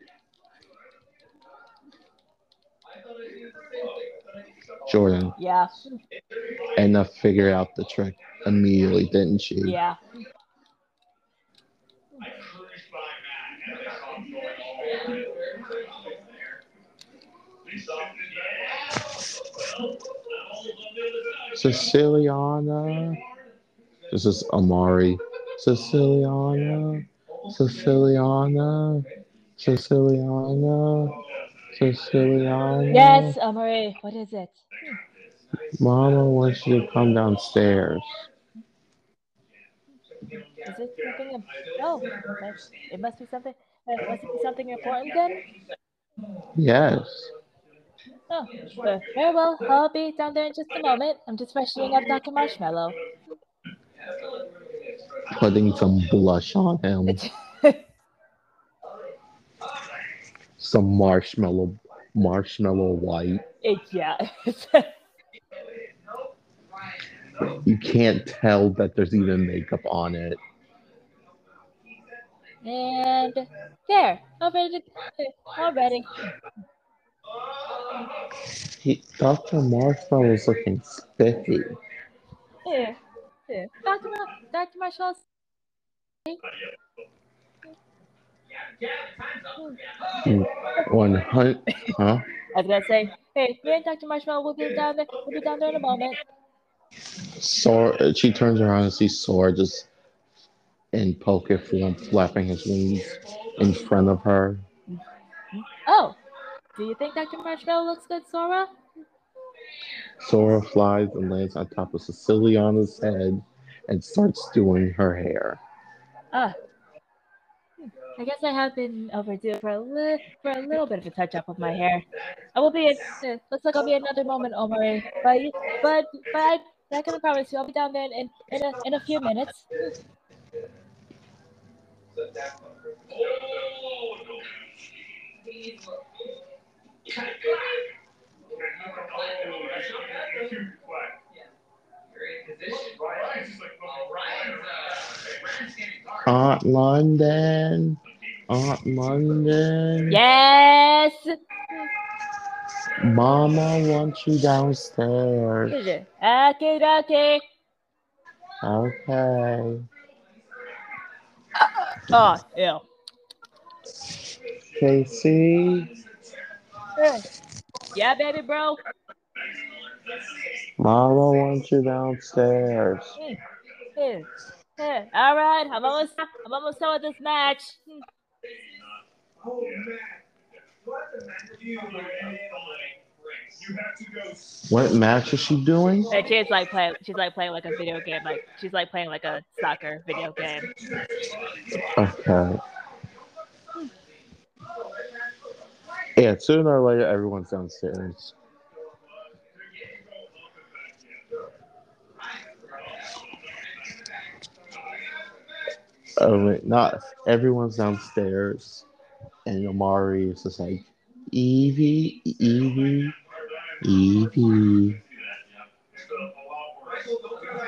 Jordan. Yeah. Edna figured out the trick immediately, didn't she? Yeah. Siciliana. This is Amari. Siciliana. Siciliana. Siciliana. Siciliana. Yes, Amari. What is it? Mama wants you to come downstairs. Is it something? Oh, it must be something. Uh, must it be something important then? Yes. Oh, very well. I'll be down there in just a moment. I'm just freshening up Dr. Marshmallow. Putting some blush on him. Some marshmallow marshmallow white. It, yeah. You can't tell that there's even makeup on it. and there. All ready. To, all ready. He, Dr. Marshmallow's looking spiffy. Here. Here. Dr. Mar- Dr. Marshmallow. One hundred, huh? I was gonna say, hey, me and Dr. Marshmallow will be down there. We'll be down there in a moment. Sora, she turns around and sees Sora just in poker form, flapping his wings in front of her. Oh, do you think Dr. Marshmallow looks good, Sora? Sora flies and lands on top of Siciliana's head and starts doing her hair. Ah. Hmm, I guess I have been overdue for a li- for a little bit of a touch up of my hair. I will be. In, uh, looks like I'll be another moment, Omari. But but but I, can promise you, I'll be down there in in, in, a, in a few minutes. Aunt London, Aunt London. Yes. Mama wants you downstairs. Okay, okay. Okay. Ah, oh, ew. Casey. Yeah, baby, bro. Mama wants you downstairs. All right, I'm almost I'm almost done with this match. Oh. What the man? You, you have to go. What match is she doing? And she's like playing. She's like playing like a video game. Like she's like playing like a soccer video game. Okay. Yeah, sooner or later, everyone's downstairs. Oh, wait, not everyone's downstairs, and Amari is just like, Evie, Evie, Evie,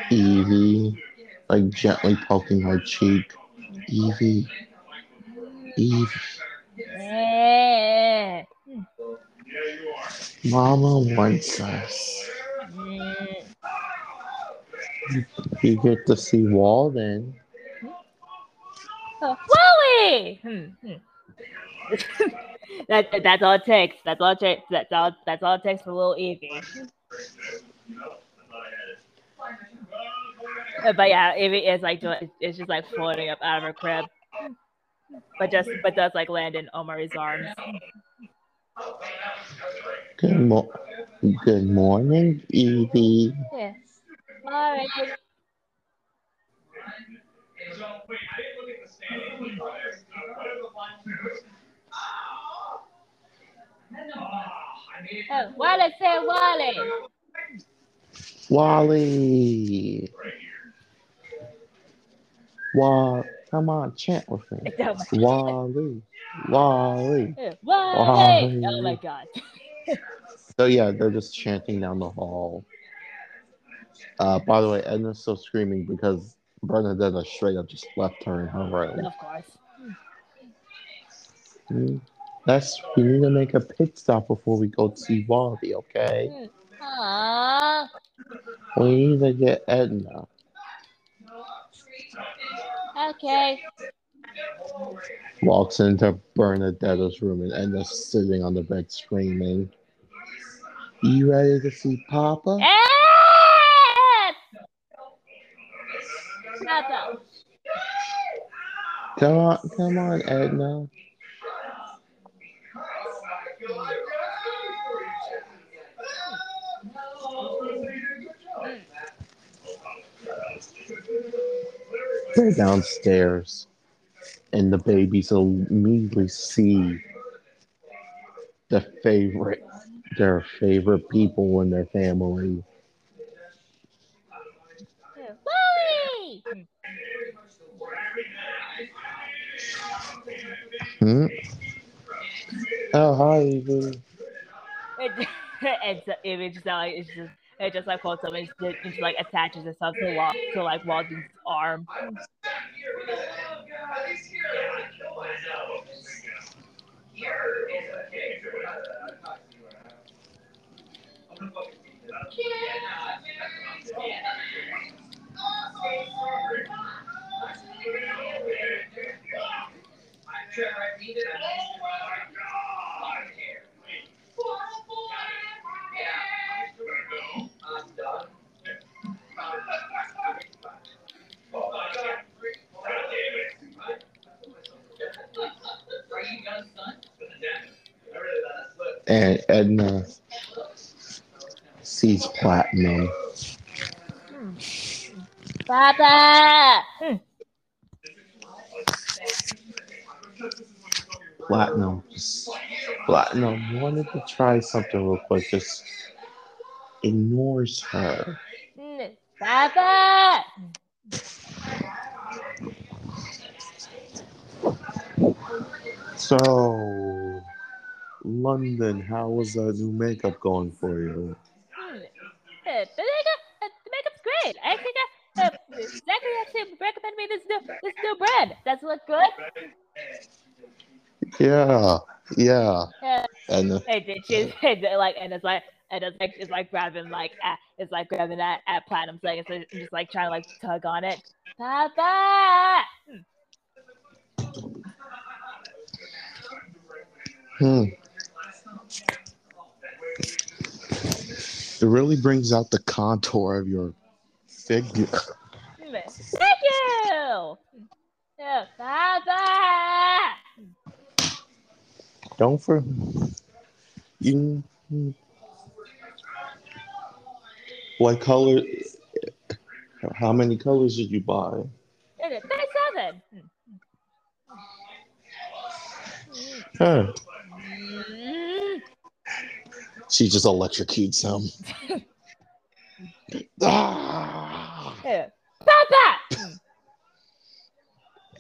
Evie, like gently poking her cheek. Evie, Evie. Eh. Mama wants us. You get to see Walden. Oh, Wally! Hmm, hmm. that that's all it takes. That's all it takes. That's all. That's all it takes for little Evie. Uh, But yeah, Evie is like doing. It's just like floating up out of her crib, but just but does like land in Omari's arms. Good, mo- good morning, Evie. Yeah. All right. good- So, wait, I didn't look at the standings. What are the finals? I made it. Oh, Wally, say Wally. Wally. Wall. Come on, chant with me. Wally. Wally. Wally. Oh my god. So yeah, they're just chanting down the hall. Uh, by the way, Edna's still screaming because Bernadetta straight up just left her in her room. Of course. Hmm. That's we need to make a pit stop before we go to see Wally, okay? Aww. We need to get Edna. Okay. Walks into Bernadetta's room and Edna's sitting on the bed screaming. You ready to see Papa? Ed! Come on, come on, Edna. They're downstairs, and the babies immediately see the favorite, their favorite people in their family. Hmm? Oh, hi, Evie. It, it's it just like it's just it just like pulls up and just, like attaches itself to Wal to like Walden's arm. And Edna sees Platinum. Papa! Hmm. Platinum, just, Platinum wanted to try something real quick. Just ignores her. Hmm. Papa! So, London, how was that new makeup going for you? Hmm. Uh, the makeup, uh, the makeup's great. I think I, uh, Zachary actually recommended me this new this new brand. Does it look good? Yeah, yeah. Yeah. And uh, then she's and like, and it's like, and it's like, it's like grabbing like, at, it's like grabbing at, at Platinum's leg, and so just like trying to like tug on it. Papa! Hmm. It really brings out the contour of your figure. Thank you. Yeah! Don't for you. What color? How many colors did you buy? Thirty-seven. Huh. She just electrocutes him. ah! Yeah. Papa!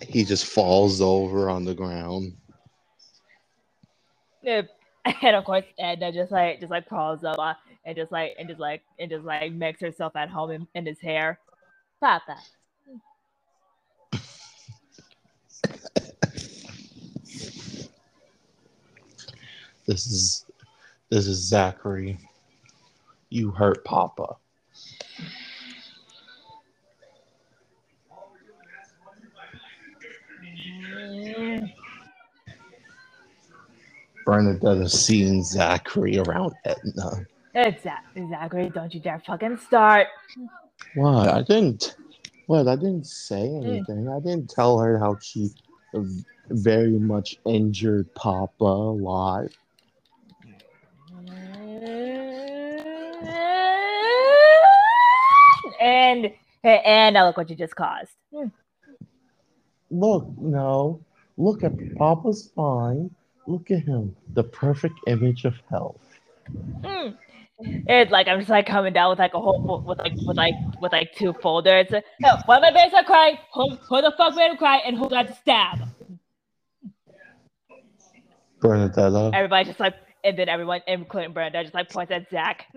He just falls over on the ground. Yeah. And of course, Edna just like just like crawls up uh, and just like and just like and just like makes herself at home in, in his hair. Papa. This is this is Zachary. You hurt Papa. Mm. Bernadetta's seeing Zachary around Edna. Exactly, Zachary. Don't you dare fucking start. What? I didn't. What? I didn't say anything. I didn't tell her how she very much injured Papa a lot. And and now look what you just caused. Look, no. Look at Papa's fine. Look at him. The perfect image of health. Mm. It's like I'm just like coming down with like a whole with like with like with like two folders. No, one of my parents are crying. Who, who the fuck made him cry? And who got to stab? Bernadetta. Everybody just like, and then everyone, including Brenda, just like points at Zach.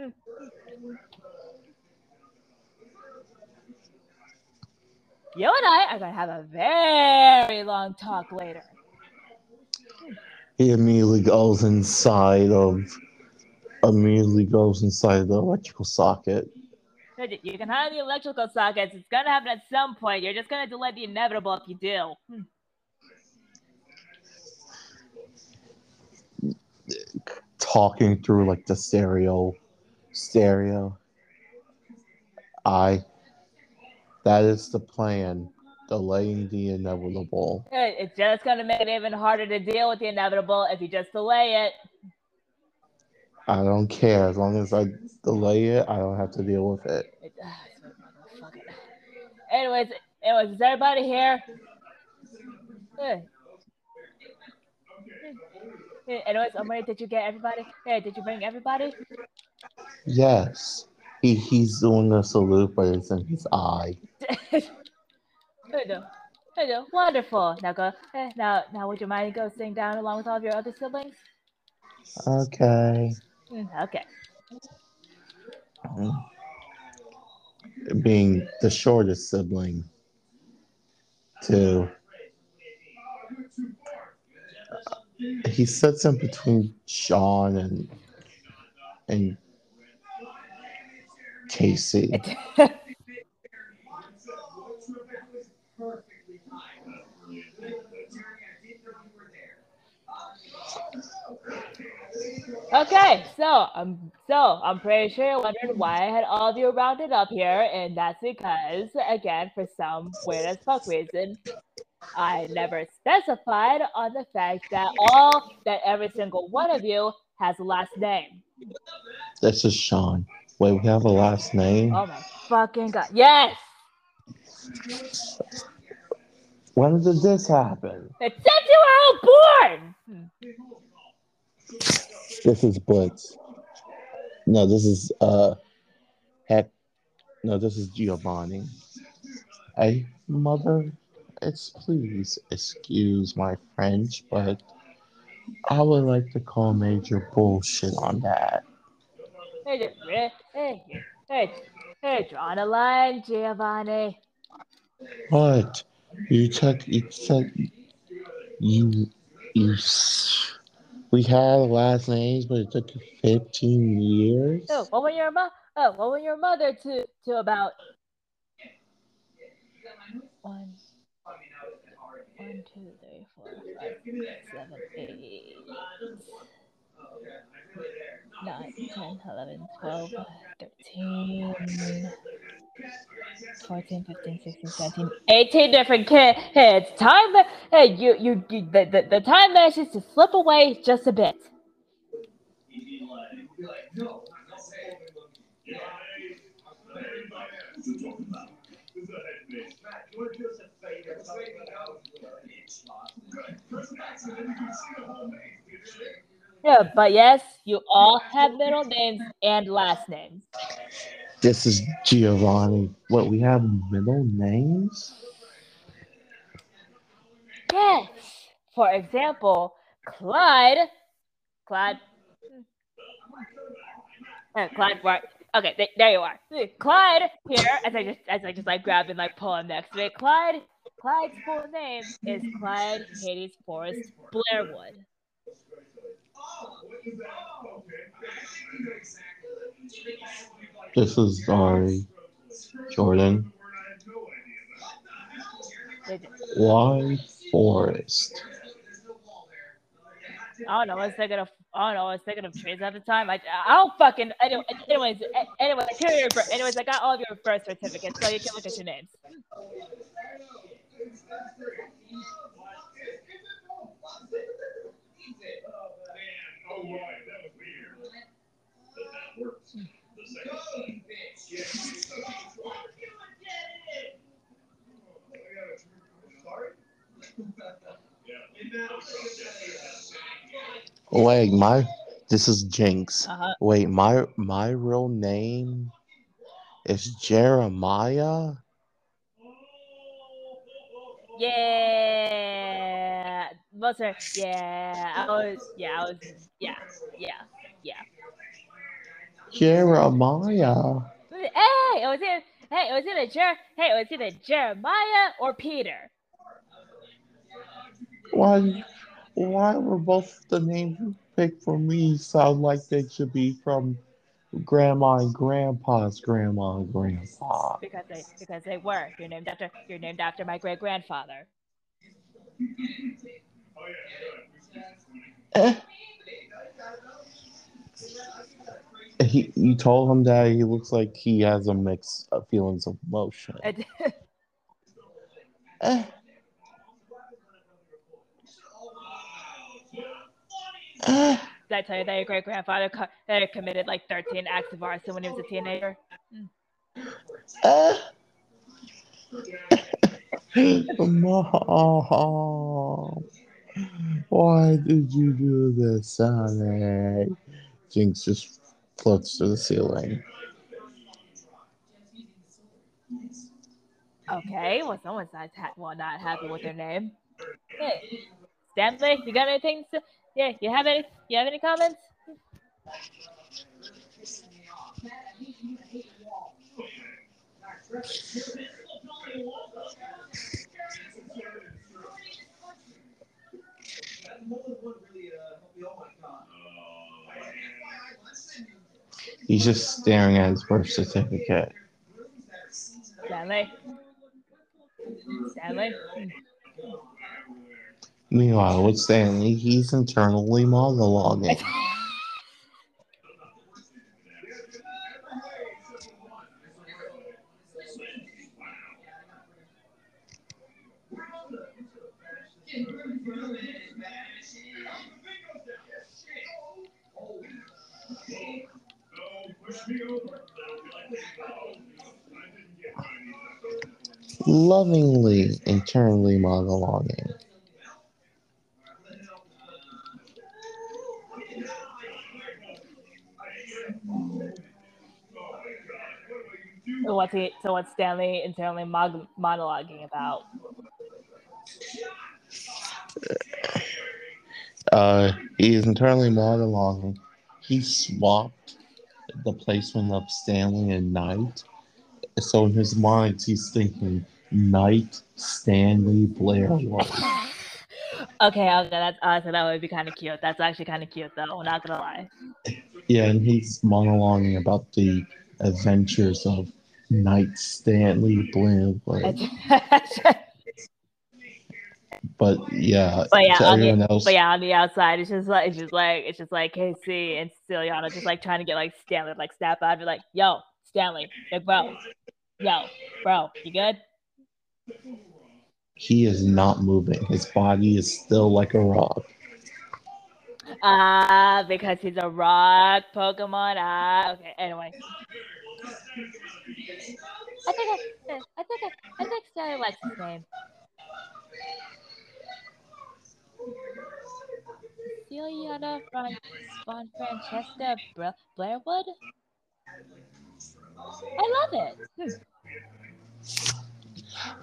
You and I are gonna have a very long talk later. He immediately goes inside of immediately goes inside the electrical socket. You can hide the electrical sockets. It's gonna happen at some point. You're just gonna delay the inevitable if you do. Hmm. Talking through like the stereo, stereo. I. That is the plan. Delaying the inevitable. It- It's just gonna make it even harder to deal with the inevitable if you just delay it. I don't care as long as I delay it. I don't have to deal with it. It-. Anyways, anyways, is everybody here? Hey, Anyways, Omari, did you get everybody? Hey, did you bring everybody? Yes, he he's doing a salute, but it's in his eye. Good. Good. Wonderful. Now go. eh, Now, now, would you mind go sitting down along with all of your other siblings? Okay. Mm, Okay. Being the shortest sibling, too. He sits in between Sean and and Casey. Okay, so I'm so I'm pretty sure you're wondering why I had all of you rounded up here, and that's because again, for some weird as fuck reason, I never specified on the fact that all that every single one of you has a last name. This is Sean. Wait, we have a last name. Oh my fucking god! Yes, When did this happen? it's since you were all born. This is Blitz. No, this is uh heck no, this is Giovanni. Hey mother, it's please excuse my French, but I would like to call major bullshit on that. Hey, hey, hey, hey, hey, a line, Giovanni. What? You took you said you you we had last names, but it took you 15 years. Oh, what were your mo- oh, what were your mother to to about one, one, two, three, four, five, six, seven, eight, nine, 10, 11, 12, 13, 14, 15, 16, 17, 18 different ki- kids. Time, hey, you, you, you the, the, the time manages to slip away just a bit. Yeah, but yes, you all have middle names and last names. This is Giovanni. What we have middle names? Yes. For example, Clyde. Clyde. Uh, Clyde, right? Okay, th- there you are. Clyde here, as I just as I just like grab and like pull him next to it. Clyde. Clyde's full name is Clyde Hades Forrest Blairwood. This is Ari. Jordan. Why Forest? I don't know. I was thinking of. I don't know. I was thinking of trees at the time. I, I don't fucking. Anyway, anyways, anyways, your, anyways, I got all of your birth certificates, so you can look at your names. Oh, right, that was weird. But that works. The second Sorry? Wait, my this is Jinx. Uh-huh. Wait, my my real name is Jeremiah. Yeah. Her? Yeah. I was. Yeah. I was. Yeah. Yeah. Yeah. Jeremiah. Hey, it was either. Hey, it was either Jer. Hey, it was either Jeremiah or Peter. Why? Why were both the names you picked for me sound like they should be from grandma and grandpa's grandma and grandpa. Because they because they were. You're named after you're named after my great grandfather. Eh. He, you told him that he looks like he has a mix of feelings of emotion. And- Eh. Eh. Did I tell you that your great grandfather co- that committed like 13 acts of arson when he was a teenager? Eh. Mom, why did you do this, Sonic? Jinx just floats to the ceiling. Okay, well, someone's not ha- well not happy with their name. Hey, Stanley, you got anything? To, yeah, you have any? You have any comments? He's just staring at his birth certificate. Stanley. Stanley. Meanwhile, with Stanley, he's internally monologuing. Lovingly, internally monologuing. So what's he? So what's Stanley internally mon- monologuing about? Uh, he is internally monologuing. He swapped the placement of Stanley and Knight. So in his mind, he's thinking Knight, Stanley, Blair. Okay, okay, that's awesome. That would be kind of cute. That's actually kind of cute, though. Not gonna lie. Yeah, and he's monologuing about the adventures of Knight, Stanley, Blair White. But yeah, But yeah, to on the, everyone else, but yeah, on the outside, it's just like it's just like it's just like Casey and Celiana just like trying to get like Stanley to, like snap out, be like, "Yo, Stanley, big bro, yo, bro, you good?" he is not moving. His body is still like a rock. Ah, because he's a rock Pokemon. Ah, okay. Anyway, I think I, I think I, I think Stanley likes his name. Celiana from Von Francesca Blairwood. I love it. Hmm.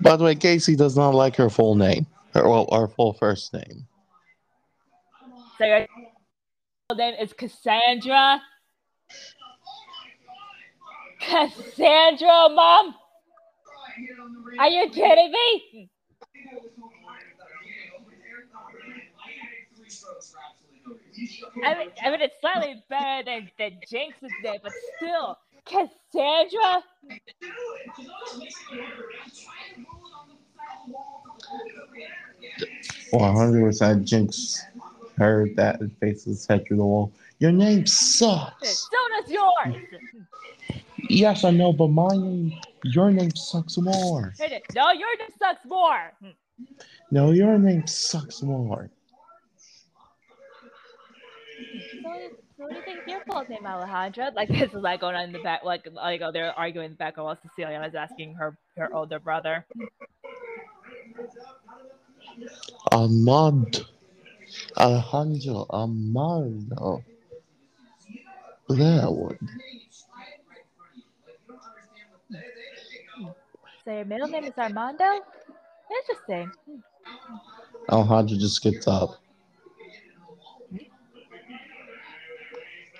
By the way, Casey does not like her full name. Her, well, our full first name. So your name is Cassandra. Cassandra, mom. Are you kidding me? I mean, I mean, it's slightly better than, than Jinx's name, but still, Cassandra. One hundred percent Jinx heard that and faces head through the wall. Your name sucks. So does yours. Yes, I know, but my name, your name sucks more. No, your name sucks more. No, your name sucks more. So, so what do you think your full name, Alejandra? Like this is like going on in the back, like like oh, they're arguing in the back while Cecilia was asking her her older brother. Amad. Alejandro Amado. Oh. That one. So your middle name is Armando? Interesting. Alejandro just gets up.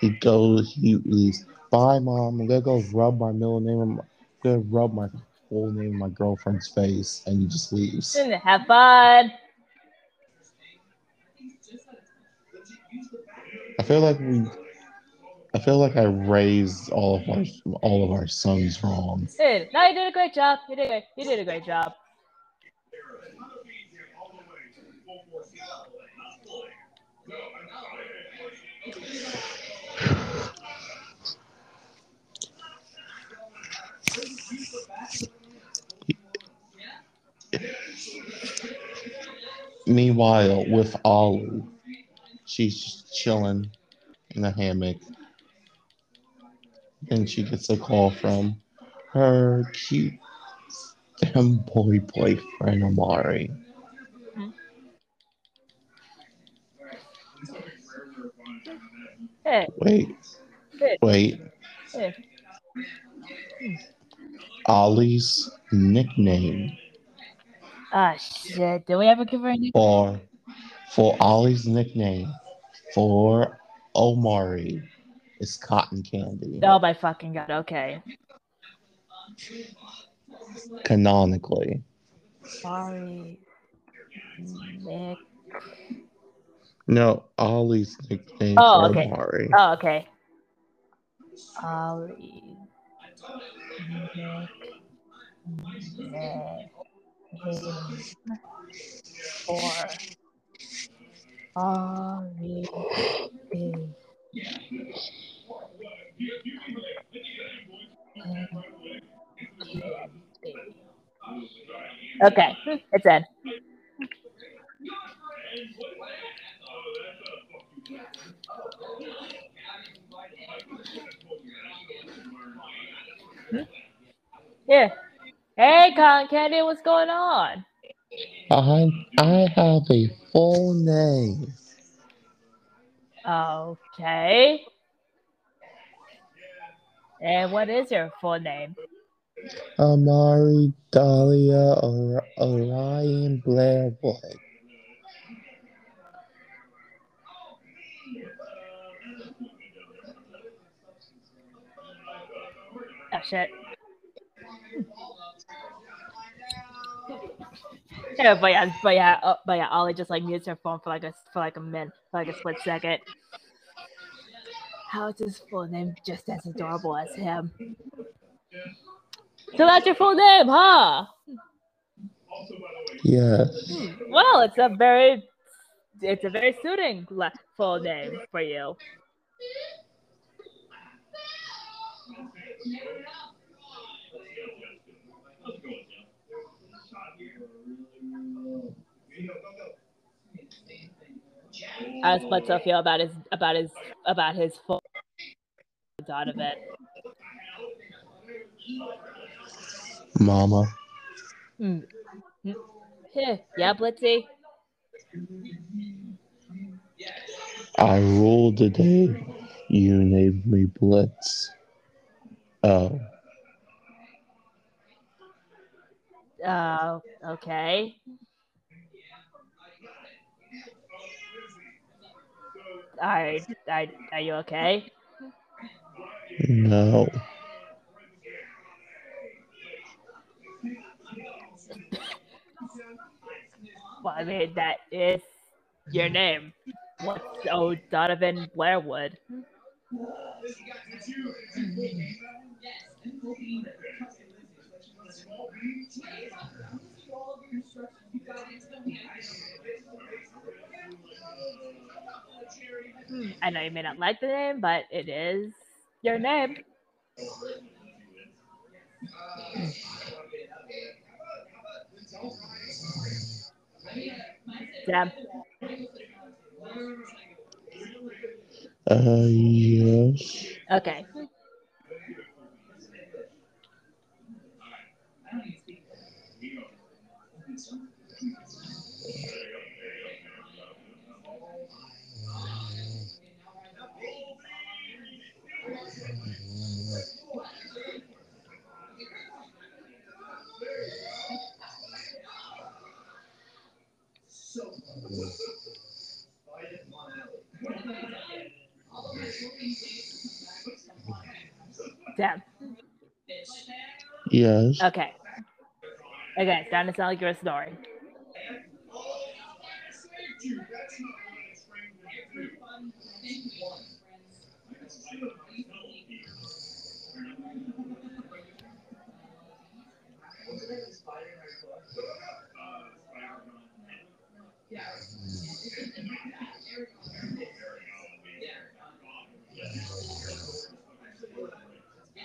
He goes, he leaves. Bye, mom. I'm gonna go rub my middle name. I'm gonna rub my full name in my girlfriend's face, and he just leaves. Have fun. I feel like we. I feel like I raised all of our all of our sons wrong. Dude, no, you did a great job. You did a, you did a great job. Meanwhile, with Ollie, she's just chilling in a hammock. And she gets a call from her cute boy boyfriend, Amari. Hey, Wait, hey, wait. hey. Ollie's nickname Ah, shit. Did we ever give her a nickname? for for Ollie's nickname for Omari is Cotton Candy. Oh my fucking god. Okay. Canonically. Sorry. Nick. No, Ollie's nickname Oh, okay. Omari. Oh, okay. Ollie. Nick. Nick. Ollie. Okay, it's in. Hmm? Yeah. Hey, Cotton Candy, what's going on? I I have a full name. Okay. And what is your full name? Amari Dahlia or Orion Blairwood. Oh shit. Yeah, but yeah, but yeah, uh, but yeah, Ollie just like mutes her phone for like a for like a minute, for like a split second. How is his full name just as adorable as him? So that's your full name, huh? Yes. Hmm, Well, it's a very, it's a very suiting full name for you. How does Blitzo feel about his about his about his full Donovan? Mama. Hmm. Hmm. Yeah, yeah, Blitzy. I ruled the day you named me Blitz. Oh. Uh, okay. Are, are, are you okay? No. Well, I mean, that is your name. What's oh Donovan Blairwood? I know you may not like the name, but it is your name. Damn. Uh, yes. Okay. Damn. Yes. Okay. Okay, starting to sound like you're a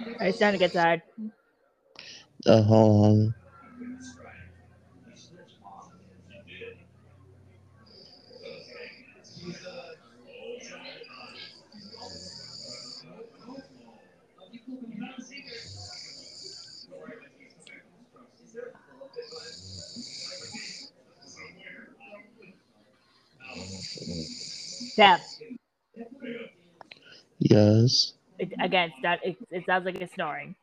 Alright, it's starting to get tired. Uh, hold on. Yes, It, again, it's not, it, it sounds like it's snoring.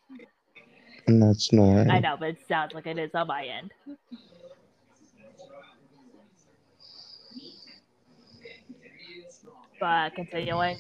and that's snoring. I know, but it sounds like it is on my end. But continuing.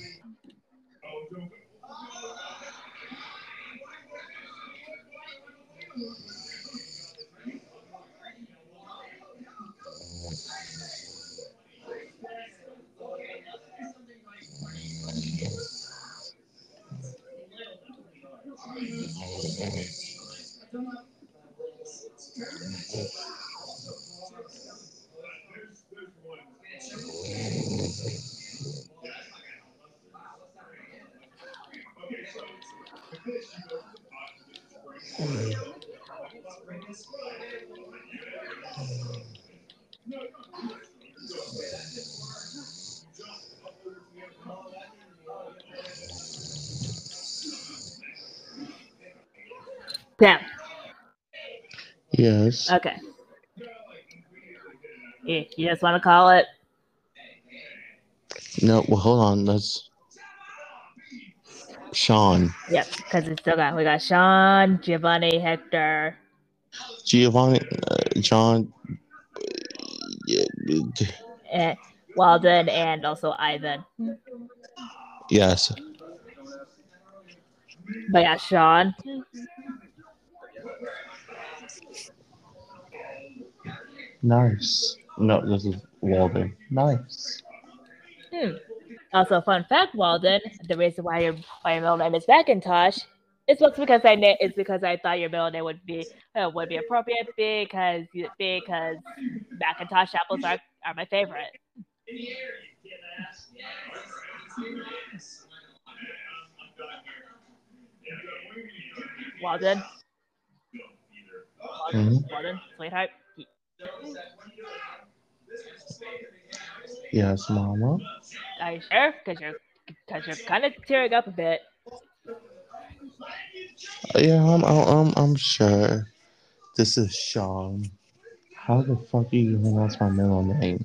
Yes. Okay. You, you just want to call it? No, well, hold on. That's Sean. Yep, because it's still got we got Sean, Giovanni, Hector. Giovanni, uh, John. Yeah, eh, Walden, and also Ivan. yes. But yeah, Sean. Nice. No, this is Walden. Nice. Hmm. Also, fun fact, Walden, the reason why your why your middle name is Macintosh is was because I na- it's because I thought your middle name would be uh, would be appropriate because you- because Macintosh apples are, are my favorite. Walden. Walden, Mhm. Walden, sweetheart. Yes, Mama. Are you sure? Because you're because you're kind of tearing up a bit. Yeah, I'm, I'm, I'm, I'm sure. This is Sean. How the fuck are you pronounce my middle name?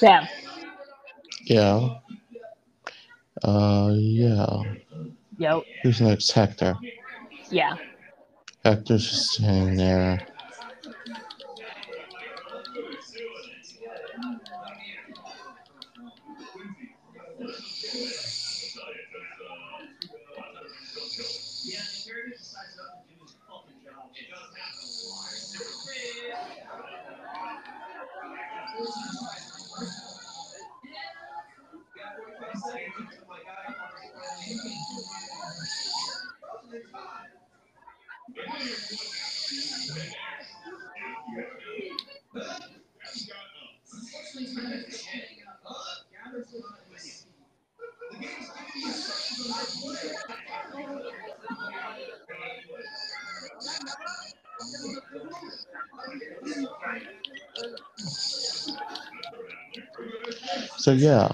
Sam. Yeah. Uh, yeah. Yep. Who's next? Hector. yeah. Hector's just standing there. Yeah.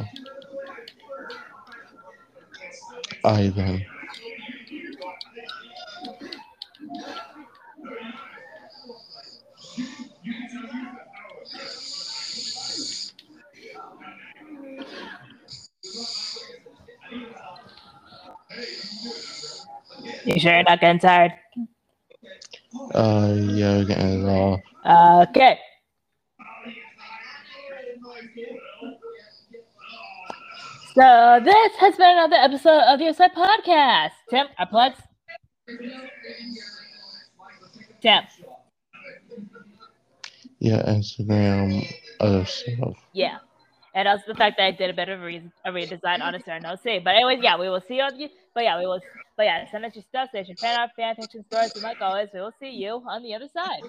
I then. You sure you're not getting tired? Uh, yeah, getting it all. Okay. So this has been another episode of your side podcast. Tim, I plugs. Tim, Yeah, Instagram, other stuff. yeah. And also the fact that I did a bit of a, re- a redesign on a certain OC. But anyways, yeah, we will see you on the but yeah, we will but yeah, send us your stuff, station fan art, fan fiction stories, and like always, we will see you on the other side.